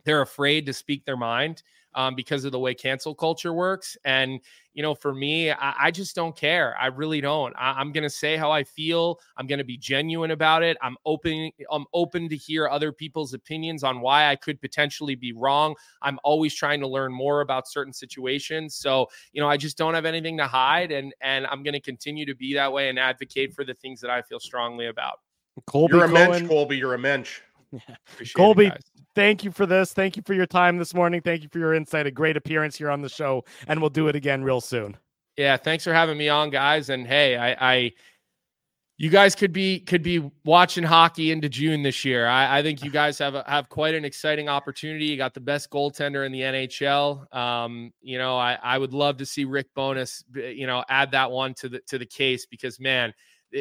they're afraid to speak their mind um, because of the way cancel culture works. And you know, for me, I, I just don't care. I really don't. I, am gonna say how I feel. I'm gonna be genuine about it. I'm open. I'm open to hear other people's opinions on why I could potentially be wrong. I'm always trying to learn more about certain situations. So you know, I just don't have anything to hide, and and I'm gonna continue to be that way and advocate for the things that I feel strongly about. Colby, you're a Cohen. mensch, Colby. You're a mensch. Colby, it, thank you for this. Thank you for your time this morning. Thank you for your insight. A great appearance here on the show, and we'll do it again real soon. Yeah, thanks for having me on, guys. And hey, I, I you guys could be could be watching hockey into June this year. I, I think you guys have a, have quite an exciting opportunity. You got the best goaltender in the NHL. Um, you know, I, I would love to see Rick Bowness, you know, add that one to the to the case because man,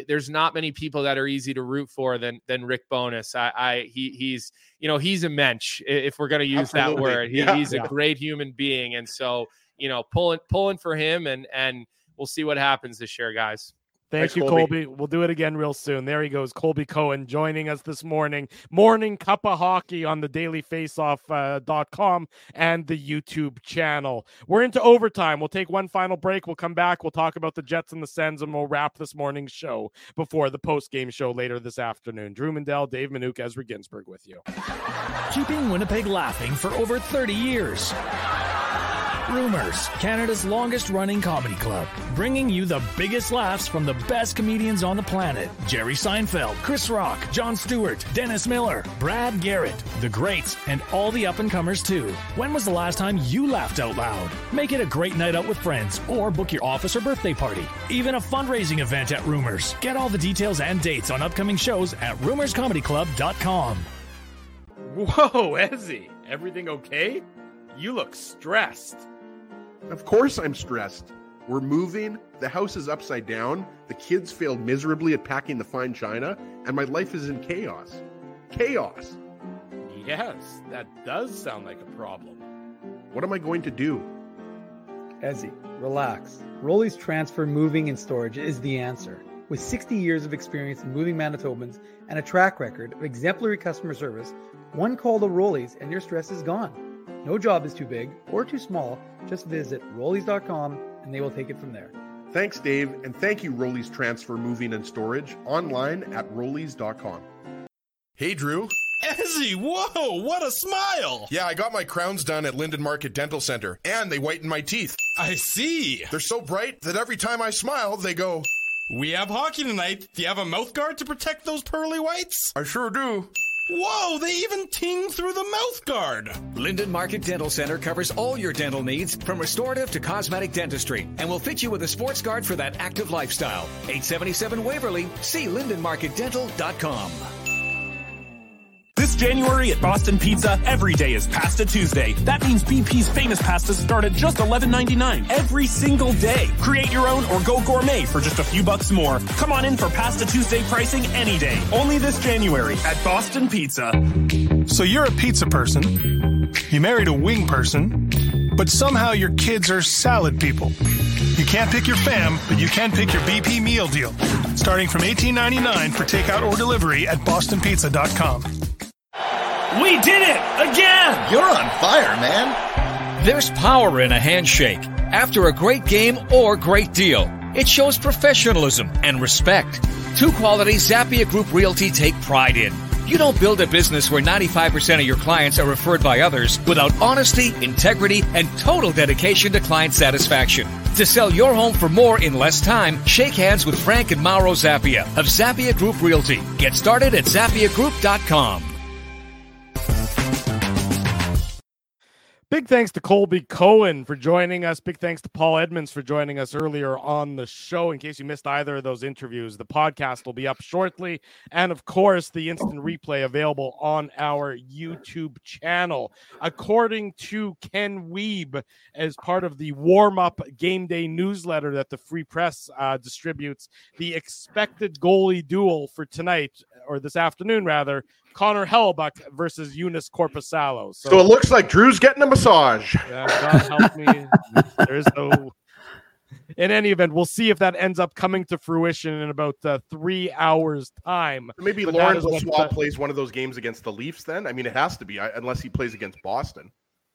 there's not many people that are easy to root for than than Rick Bowness. I, I he he's you know he's a mensch if we're going to use Absolutely. that word. He, yeah, he's yeah. a great human being, and so you know pulling pulling for him, and and we'll see what happens this year, guys. Thank Thanks, you, Colby. Colby. We'll do it again real soon. There he goes, Colby Cohen joining us this morning. Morning Cup of Hockey on the dailyfaceoff.com uh, and the YouTube channel. We're into overtime. We'll take one final break. We'll come back. We'll talk about the Jets and the Sens, and we'll wrap this morning's show before the post game show later this afternoon. Drew Mandel, Dave Minuk, Ezra Ginsburg with you. Keeping Winnipeg laughing for over 30 years. Rumors, Canada's longest running comedy club, bringing you the biggest laughs from the best comedians on the planet. Jerry Seinfeld, Chris Rock, Jon Stewart, Dennis Miller, Brad Garrett, the greats, and all the up and comers too. When was the last time you laughed out loud? Make it a great night out with friends or book your office or birthday party. Even a fundraising event at Rumors. Get all the details and dates on upcoming shows at rumorscomedyclub.com. Whoa, Ezzy, everything okay? You look stressed. Of course I'm stressed. We're moving, the house is upside down, the kids failed miserably at packing the fine china, and my life is in chaos. Chaos. Yes, that does sound like a problem. What am I going to do? Ezzy, relax. Rolly's Transfer Moving and Storage is the answer. With 60 years of experience in moving Manitobans and a track record of exemplary customer service, one call to Rolly's and your stress is gone. No job is too big or too small. Just visit Rollies.com and they will take it from there. Thanks, Dave, and thank you, Rollies Transfer Moving and Storage, online at Rollies.com. Hey, Drew. Ezzy, whoa, what a smile! Yeah, I got my crowns done at Linden Market Dental Center, and they whiten my teeth. I see. They're so bright that every time I smile, they go. We have hockey tonight. Do you have a mouth guard to protect those pearly whites? I sure do. Whoa, they even ting through the mouth guard. Linden Market Dental Center covers all your dental needs from restorative to cosmetic dentistry and will fit you with a sports guard for that active lifestyle. 877 Waverley, see lindenmarketdental.com. This January at Boston Pizza, every day is Pasta Tuesday. That means BP's famous pastas start at just $11.99 every single day. Create your own or go gourmet for just a few bucks more. Come on in for Pasta Tuesday pricing any day. Only this January at Boston Pizza. So you're a pizza person. You married a wing person. But somehow your kids are salad people. You can't pick your fam, but you can pick your BP meal deal. Starting from $18.99 for takeout or delivery at bostonpizza.com. We did it again! You're on fire, man. There's power in a handshake. After a great game or great deal, it shows professionalism and respect. Two qualities Zappia Group Realty take pride in. You don't build a business where 95% of your clients are referred by others without honesty, integrity, and total dedication to client satisfaction. To sell your home for more in less time, shake hands with Frank and Mauro Zappia of Zappia Group Realty. Get started at zappiagroup.com. Big thanks to Colby Cohen for joining us. Big thanks to Paul Edmonds for joining us earlier on the show. In case you missed either of those interviews, the podcast will be up shortly. And of course, the instant replay available on our YouTube channel. According to Ken Wiebe, as part of the warm up game day newsletter that the Free Press uh, distributes, the expected goalie duel for tonight, or this afternoon rather, Connor Hellebuyck versus Joonas Korpisalo. So, so, it looks like Drew's getting a massage. Yeah, God help me. There's no. In any event, we'll see if that ends up coming to fruition in about uh, three hours' time. Maybe Laurent Brossoit plays one of those games against the Leafs. Then I mean, it has to be unless he plays against Boston.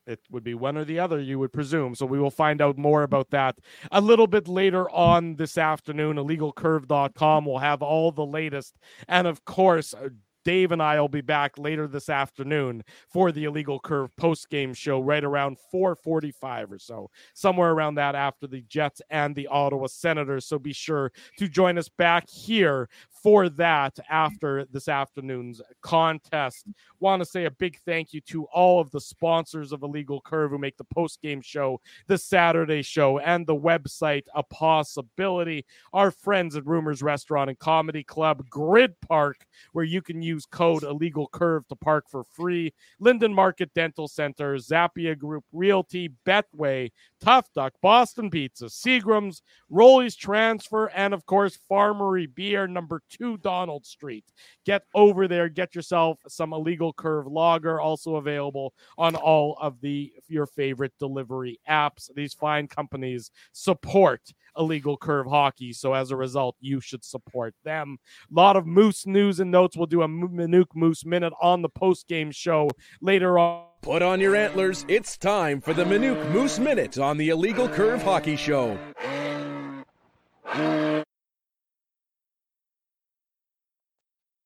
it would be one or the other, you would presume. So we will find out more about that a little bit later on this afternoon. IllegalCurve.com will have all the latest. And of course, uh, Dave and I will be back later this afternoon for the Illegal Curve post game show right around 4:45 or so, somewhere around that after the Jets and the Ottawa Senators. So be sure to join us back here for that after this afternoon's contest. Want to say a big thank you to all of the sponsors of Illegal Curve who make the post game show, the Saturday show, and the website a possibility. Our friends at Rumors Restaurant and Comedy Club, Grid Park, where you can use code Illegal Curve to park for free, Linden Market Dental Center, Zappia Group Realty, Betway, Tough Duck, Boston Pizza, Seagram's, Rolly's Transfer, and of course, Farmery Beer, number two Donald Street. Get over there, get yourself some illegal curve lager, also available on all of the your favorite delivery apps. These fine companies support illegal curve hockey, so as a result, you should support them. A lot of Moose news and notes. We'll do a Minuk Moose minute on the post game show later on. Put on your antlers. It's time for the Minuk Moose Minute on the Illegal Curve Hockey Show.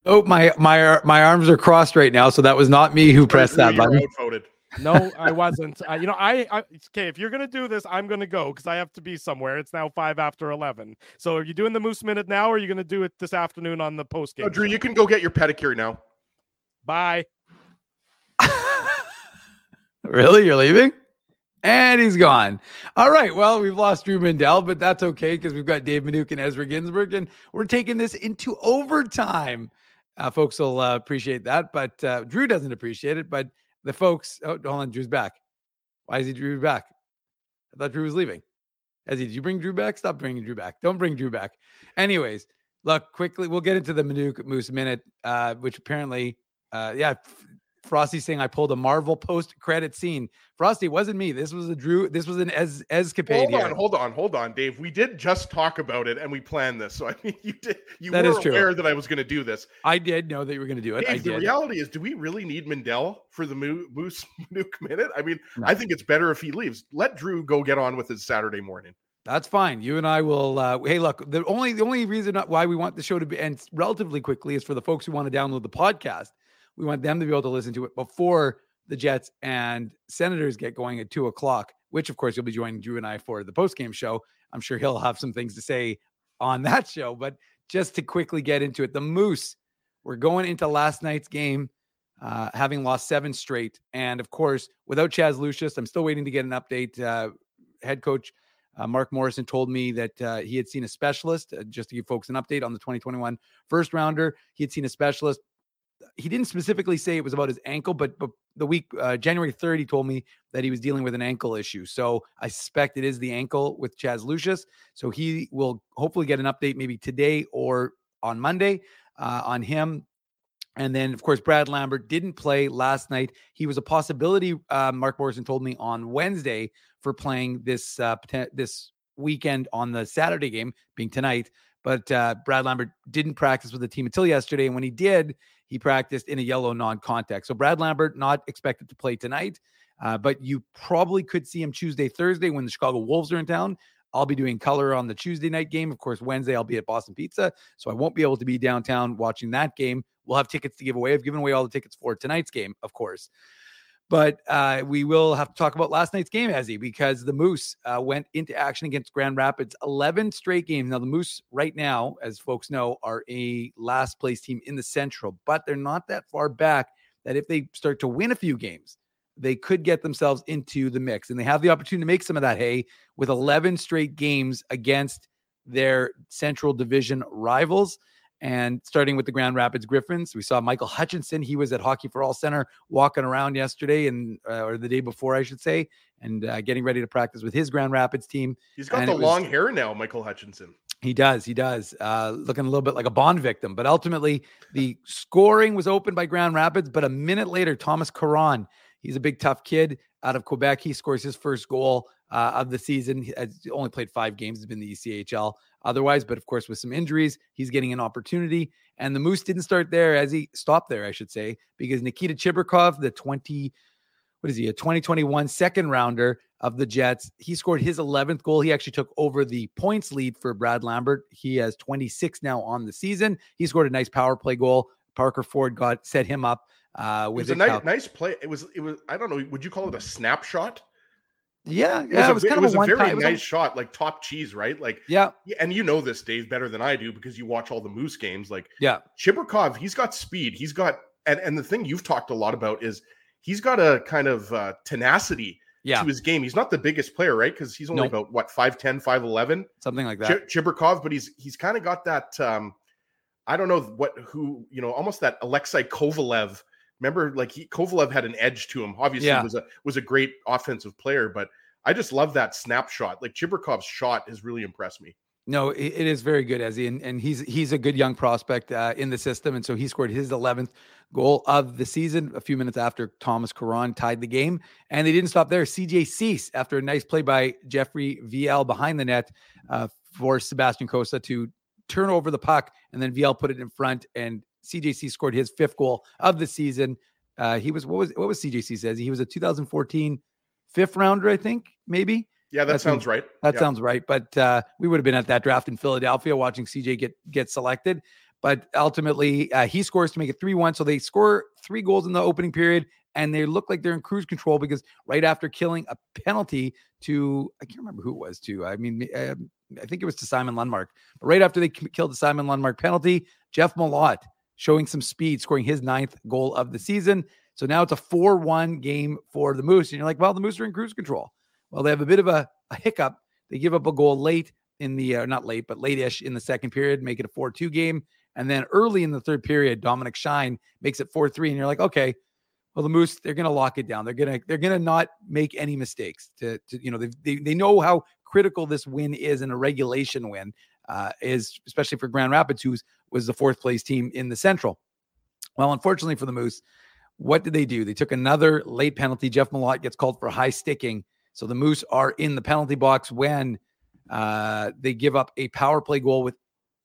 Oh, my my my arms are crossed right now, so that was not me who pressed that button. Voted. No, I wasn't. Uh, you know, I, I okay. If you're gonna do this, I'm gonna go because I have to be somewhere. It's now five after eleven. So, are you doing the Moose Minute now, or are you gonna do it this afternoon on the post game? Oh, Drew, you can go get your pedicure now. Bye. Really? You're leaving? And he's gone. All right. Well, we've lost Drew Mindell, but that's okay because we've got Dave Minuk and Ezra Ginsburg, and we're taking this into overtime. Uh, folks will uh, appreciate that, but uh, Drew doesn't appreciate it. But the folks, oh, hold on, Drew's back. Why is he Drew back? I thought Drew was leaving. As he, did you bring Drew back? Stop bringing Drew back. Don't bring Drew back. Anyways, look quickly. We'll get into the Minuk Moose minute, uh, which apparently, uh, yeah, Frosty saying I pulled a Marvel post credit scene. Frosty, it wasn't me. This was a Drew. This was an es escapade. Hold on, hold on, hold on, Dave. We did just talk about it and we planned this. So I mean, you did. You That were is true. aware that I was going to do this. I did know that you were going to do it. I Dave, the reality is, do we really need Mindell for the Mo- Moose Nuke minute? I mean, I think it's better if he leaves. Let Drew go get on with his Saturday morning. That's fine. You and I will. Uh, hey, look. The only the only reason why we want the show to be end relatively quickly is for the folks who want to download the podcast. We want them to be able to listen to it before the Jets and Senators get going at two o'clock. Which, of course, you'll be joining Drew and I for the post game show. I'm sure he'll have some things to say on that show. But just to quickly get into it, the Moose. We're going into last night's game uh, having lost seven straight. And of course, without Chaz Lucius, I'm still waiting to get an update. Uh, head coach uh, Mark Morrison told me that uh, he had seen a specialist, uh, just to give folks an update on the 2021 first rounder. He had seen a specialist. He didn't specifically say it was about his ankle, but, but the week, uh, January 3rd, he told me that he was dealing with an ankle issue. So I suspect it is the ankle with Chaz Lucius. So he will hopefully get an update maybe today or on Monday uh, on him. And then, of course, Brad Lambert didn't play last night. He was a possibility. Uh, Mark Morrison told me on Wednesday for playing this uh, this weekend on the Saturday game, being tonight. But uh, Brad Lambert didn't practice with the team until yesterday, and when he did, he practiced in a yellow non-contact. So Brad Lambert not expected to play tonight, uh, but you probably could see him Tuesday, Thursday when the Chicago Wolves are in town. I'll be doing color on the Tuesday night game. Of course, Wednesday I'll be at Boston Pizza, so I won't be able to be downtown watching that game. We'll have tickets to give away. I've given away all the tickets for tonight's game, of course. But uh, we will have to talk about last night's game, Ezzy, because the Moose uh, went into action against Grand Rapids 11 straight games. Now, the Moose, right now, as folks know, are a last place team in the Central, but they're not that far back that if they start to win a few games, they could get themselves into the mix. And they have the opportunity to make some of that hay with 11 straight games against their Central Division rivals. And starting with the Grand Rapids Griffins, we saw Michael Hutchinson. He was at Hockey for All Center walking around yesterday and uh, or the day before, I should say, and uh, getting ready to practice with his Grand Rapids team. He's got And the it was- long hair now, Michael Hutchinson. he does. He does. Uh, looking a little bit like a Bond victim. But ultimately, the scoring was opened by Grand Rapids. But a minute later, Thomas Caron, he's a big, tough kid out of Quebec. He scores his first goal uh, of the season. He's only played five games, He's been the ECHL otherwise. But of course, with some injuries, he's getting an opportunity. And the Moose didn't start there as he stopped there, I should say, because Nikita Chibrikov, the 20 what is he, a 2021 second rounder of the Jets. He scored his 11th goal. He actually took over the points lead for Brad Lambert. He has 26 now on the season. He scored a nice power play goal. Parker Ford got set him up uh, It was a nice, nice play. It was. It was. I don't know. Would you call it a snapshot? Yeah, It yeah, was, it was a, kind it of was a a very nice shot, like top cheese, right? Like, Yeah. and you know this, Dave, better than I do because you watch all the Moose games. Like, Yeah. Chibrikov, he's got speed. He's got, and and the thing you've talked a lot about is he's got a kind of uh, tenacity Yeah. to his game. He's not the biggest player, right? Because he's only Nope. about what 5'10", 5'11", something like that. Chi- Chibrikov, but he's he's kind of got that. um I don't know what who you know, almost that Alexei Kovalev. Remember, like he Kovalev had an edge to him. Obviously, Yeah. was a was a great offensive player, but I just love that snapshot. Like Chibrikov's shot has really impressed me. No, it, is very good, Ezzy, and, and he's he's a good young prospect uh, in the system, and so he scored his 11th goal of the season a few minutes after Thomas Caron tied the game, and they didn't stop there. CJ Suess, after a nice play by Jeffrey Viel behind the net, uh, for Sebastian Cossa to turn over the puck, and then Viel put it in front, and CJ Suess scored his fifth goal of the season. Uh, he was what was what was CJ Suess? Ezzy? He was a 2014 fifth rounder, I think, maybe. Yeah, that That's sounds right. That Yeah. sounds right. But uh, we would have been at that draft in Philadelphia watching CJ get get selected. But ultimately, uh, he scores to make it three one. So they score three goals in the opening period, and they look like they're in cruise control because right after killing a penalty to I can't remember who it was to. I mean, um, I think it was to Simon Lundmark. But right after they killed the Simon Lundmark penalty, Jeff Malott showing some speed, scoring his ninth goal of the season. So now it's a 4 1 game for the Moose. And you're like, well, the Moose are in cruise control. Well, they have a bit of a, a hiccup. They give up a goal late in the, uh, not late, but late ish in the second period, make it a 4 2 game. And then early in the third period, Dominik Shine makes it 4 3. And you're like, okay, well, the Moose, they're going to lock it down. They're going to, they're going to not make any mistakes to, to you know, they, they, they know how critical this win is in a regulation win, uh, is especially for Grand Rapids, who was the fourth place team in the Central. Well, unfortunately for the Moose, what did they do? They took another late penalty. Jeff Malott gets called for high sticking. So the Moose are in the penalty box when uh, they give up a power play goal with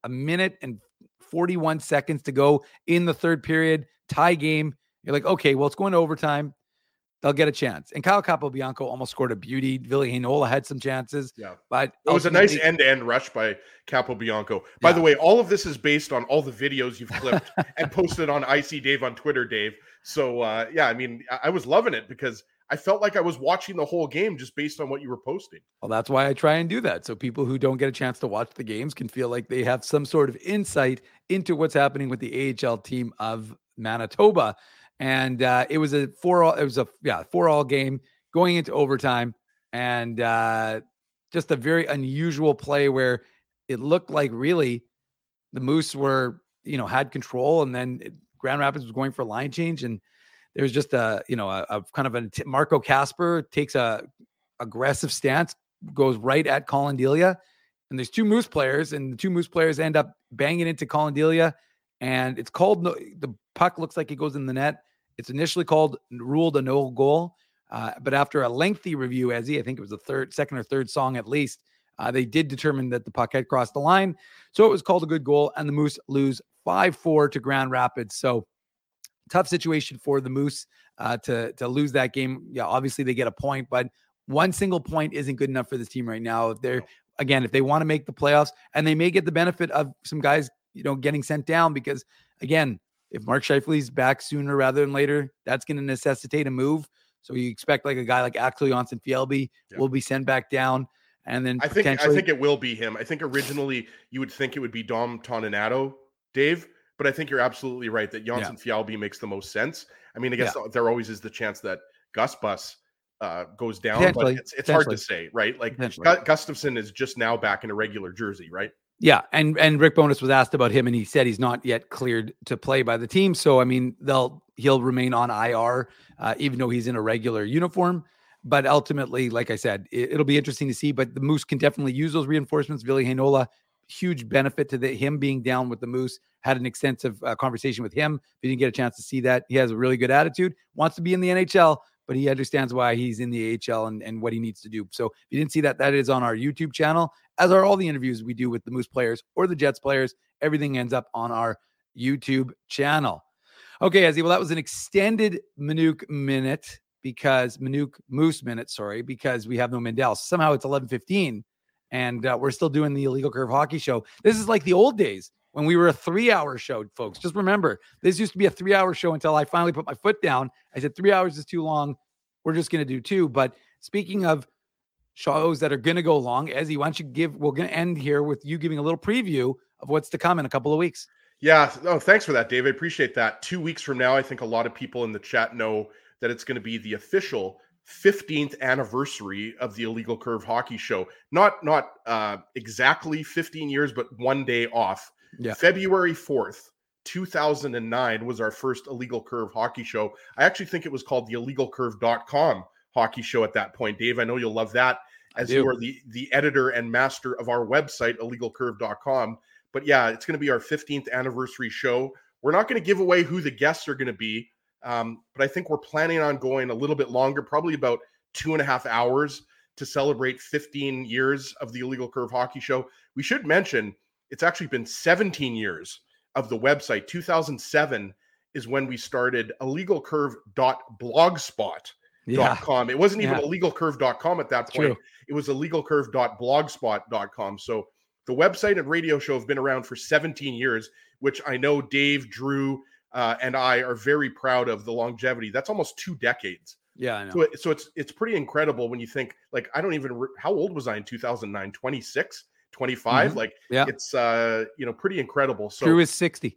a minute and 41 seconds to go in the third period, tie game. You're like, okay, well, it's going to overtime. They'll get a chance. And Kyle Capobianco almost scored a beauty. Ville Heinola had some chances. Yeah. But It was a nice end-to-end rush by Capobianco. By the way, all of this is based on all the videos you've clipped and posted on IC Dave on Twitter, Dave. So uh, yeah, I mean, I-, was loving it because I felt like I was watching the whole game just based on what you were posting. Well, that's why I try and do that. So people who don't get a chance to watch the games can feel like they have some sort of insight into what's happening with the AHL team of Manitoba. And uh, it was a four all, it was a yeah, four all game going into overtime. And uh, just a very unusual play where it looked like really the Moose were, you know, had control and then Grand Rapids was going for a line change. And there was just a, you know, a, a kind of a Marco Kasper takes a aggressive stance, goes right at Collin Delia. And there's two Moose players, and the two Moose players end up banging into Collin Delia. And it's called the puck looks like it goes in the net. It's initially called ruled a no goal. Uh, but after a lengthy review, as he I think it was the third, second or third song at least, uh, they did determine that the puck had crossed the line. So it was called a good goal, and the Moose lose 5 4 to Grand Rapids. So tough situation for the Moose uh, to to lose that game. Yeah, obviously they get a point, but one single point isn't good enough for this team right now. If they're again, if they want to make the playoffs, and they may get the benefit of some guys, you know, getting sent down because again, if Mark Scheifele's back sooner rather than later, that's going to necessitate a move. So you expect like a guy like Axel Jonsson Fjällby will be sent back down, and then I think I think it will be him. I think originally you would think it would be Dom Toninato, Dave, but I think you're absolutely right that Jonsson Fjällby makes the most sense. I mean, I guess there always is the chance that Gus Bus uh, goes down, but it's, it's hard to say, right? Like Gustafsson is just now back in a regular jersey, right? Yeah, and and Rick Bowness was asked about him, and he said he's not yet cleared to play by the team. So I mean, they'll he'll remain on IR, uh, even though he's in a regular uniform. But ultimately, like I said, it, will be interesting to see. But the Moose can definitely use those reinforcements. Billy Hanola, huge benefit to the, him being down with the Moose. Had an extensive uh, conversation with him. If you didn't get a chance to see that, he has a really good attitude. Wants to be in the NHL, but he understands why he's in the AHL and, and what he needs to do. So if you didn't see that, that is on our YouTube channel, as are all the interviews we do with the Moose players or the Jets players. Everything ends up on our YouTube channel. Okay, Ezzy. Well, that was an extended Minuk minute because Minuk Moose minute, sorry, because we have no Mindell. Somehow it's 11:15, and uh, we're still doing the illegal curve hockey show. This is like the old days when we were a three-hour show, folks. Just remember, this used to be a three-hour show until I finally put my foot down. I said three hours is too long. We're just going to do two. But speaking of shows that are going to go long, Ezzy, why don't you give? We're going to end here with you giving a little preview of what's to come in a couple of weeks. Yeah. Oh, thanks for that, Dave. I appreciate that. Two weeks from now, I think a lot of people in the chat know that it's going to be the official 15th anniversary of the Illegal Curve Hockey Show. Not not uh, exactly 15 years, but one day off. Yeah. February 4th, 2009 was our first Illegal Curve Hockey Show. I actually think it was called the illegal IllegalCurve.com Hockey Show at that point. Dave, I know you'll love that as you are the the editor and master of our website, IllegalCurve.com. But yeah, it's going to be our 15th anniversary show. We're not going to give away who the guests are going to be. Um, but I think we're planning on going a little bit longer, probably about two and a half hours to celebrate 15 years of the Illegal Curve Hockey Show. We should mention it's actually been 17 years of the website. 2007 is when we started illegalcurve.blogspot.com. It wasn't even Yeah. illegalcurve.com at that point. true. It was illegalcurve.blogspot.com. So the website and radio show have been around for 17 years, which I know Dave, Drew, uh, and I are very proud of the longevity. That's almost two decades. Yeah, I know. So, it, so it's it's pretty incredible when you think like I don't even re- how old was I in 2009? 26, 25? Mhm. Like Yeah. it's uh you know pretty incredible. So Drew is 60.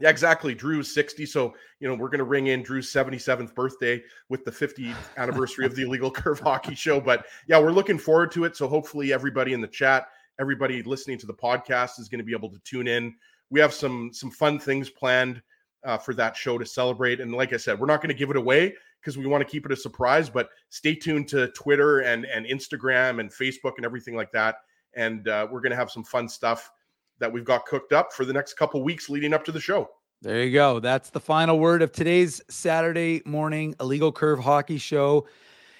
yeah, exactly. Drew's 60. So, you know, we're going to ring in Drew's 77th birthday with the 50th anniversary of the Illegal Curve Hockey Show. But yeah, we're looking forward to it. So, hopefully, everybody in the chat, everybody listening to the podcast is going to be able to tune in. We have some some fun things planned uh, for that show to celebrate. And like I said, we're not going to give it away because we want to keep it a surprise. But stay tuned to Twitter and and Instagram and Facebook and everything like that. And uh, we're going to have some fun stuff that we've got cooked up for the next couple weeks leading up to the show. There you go. That's the final word of today's Saturday morning illegal curve hockey show.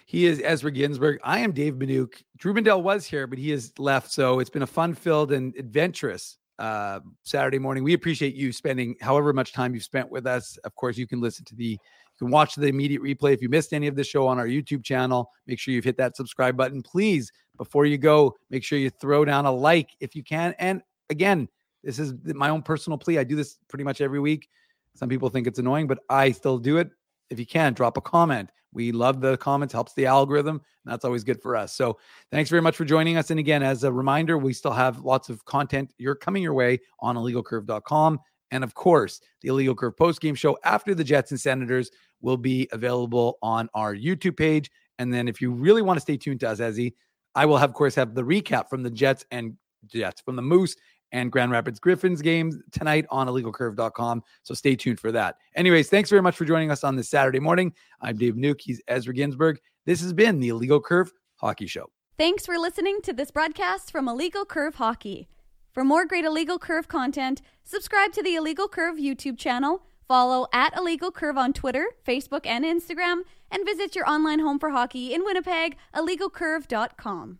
He is Ezra Ginsburg. I am Dave Minuk. Drew Mandel was here, but he has left. So it's been a fun filled and adventurous uh, Saturday morning. We appreciate you spending however much time you've spent with us. Of course, you can listen to the, you can watch the immediate replay. If you missed any of the show on our YouTube channel, make sure you've hit that subscribe button. Please, before you go, make sure you throw down a like if you can. And again, this is my own personal plea. I do this pretty much every week. Some people think it's annoying, but I still do it. If you can, drop a comment. We love the comments, helps the algorithm. And that's always good for us. So thanks very much for joining us. And again, as a reminder, we still have lots of content you're coming your way on illegalcurve.com. And of course, the Illegal Curve post game show after the Jets and Senators will be available on our YouTube page. And then if you really want to stay tuned to us, Ezzy, I will, have, of course, have the recap from the Jets and Jets, from the Moose and Grand Rapids Griffins games tonight on illegalcurve.com. So stay tuned for that. Anyways, thanks very much for joining us on this Saturday morning. I'm Dave Nuke. He's Ezra Ginsburg. This has been the Illegal Curve Hockey Show. Thanks for listening to this broadcast from Illegal Curve Hockey. For more great Illegal Curve content, subscribe to the Illegal Curve YouTube channel, follow at Illegal Curve on Twitter, Facebook, and Instagram, and visit your online home for hockey in Winnipeg, illegalcurve.com.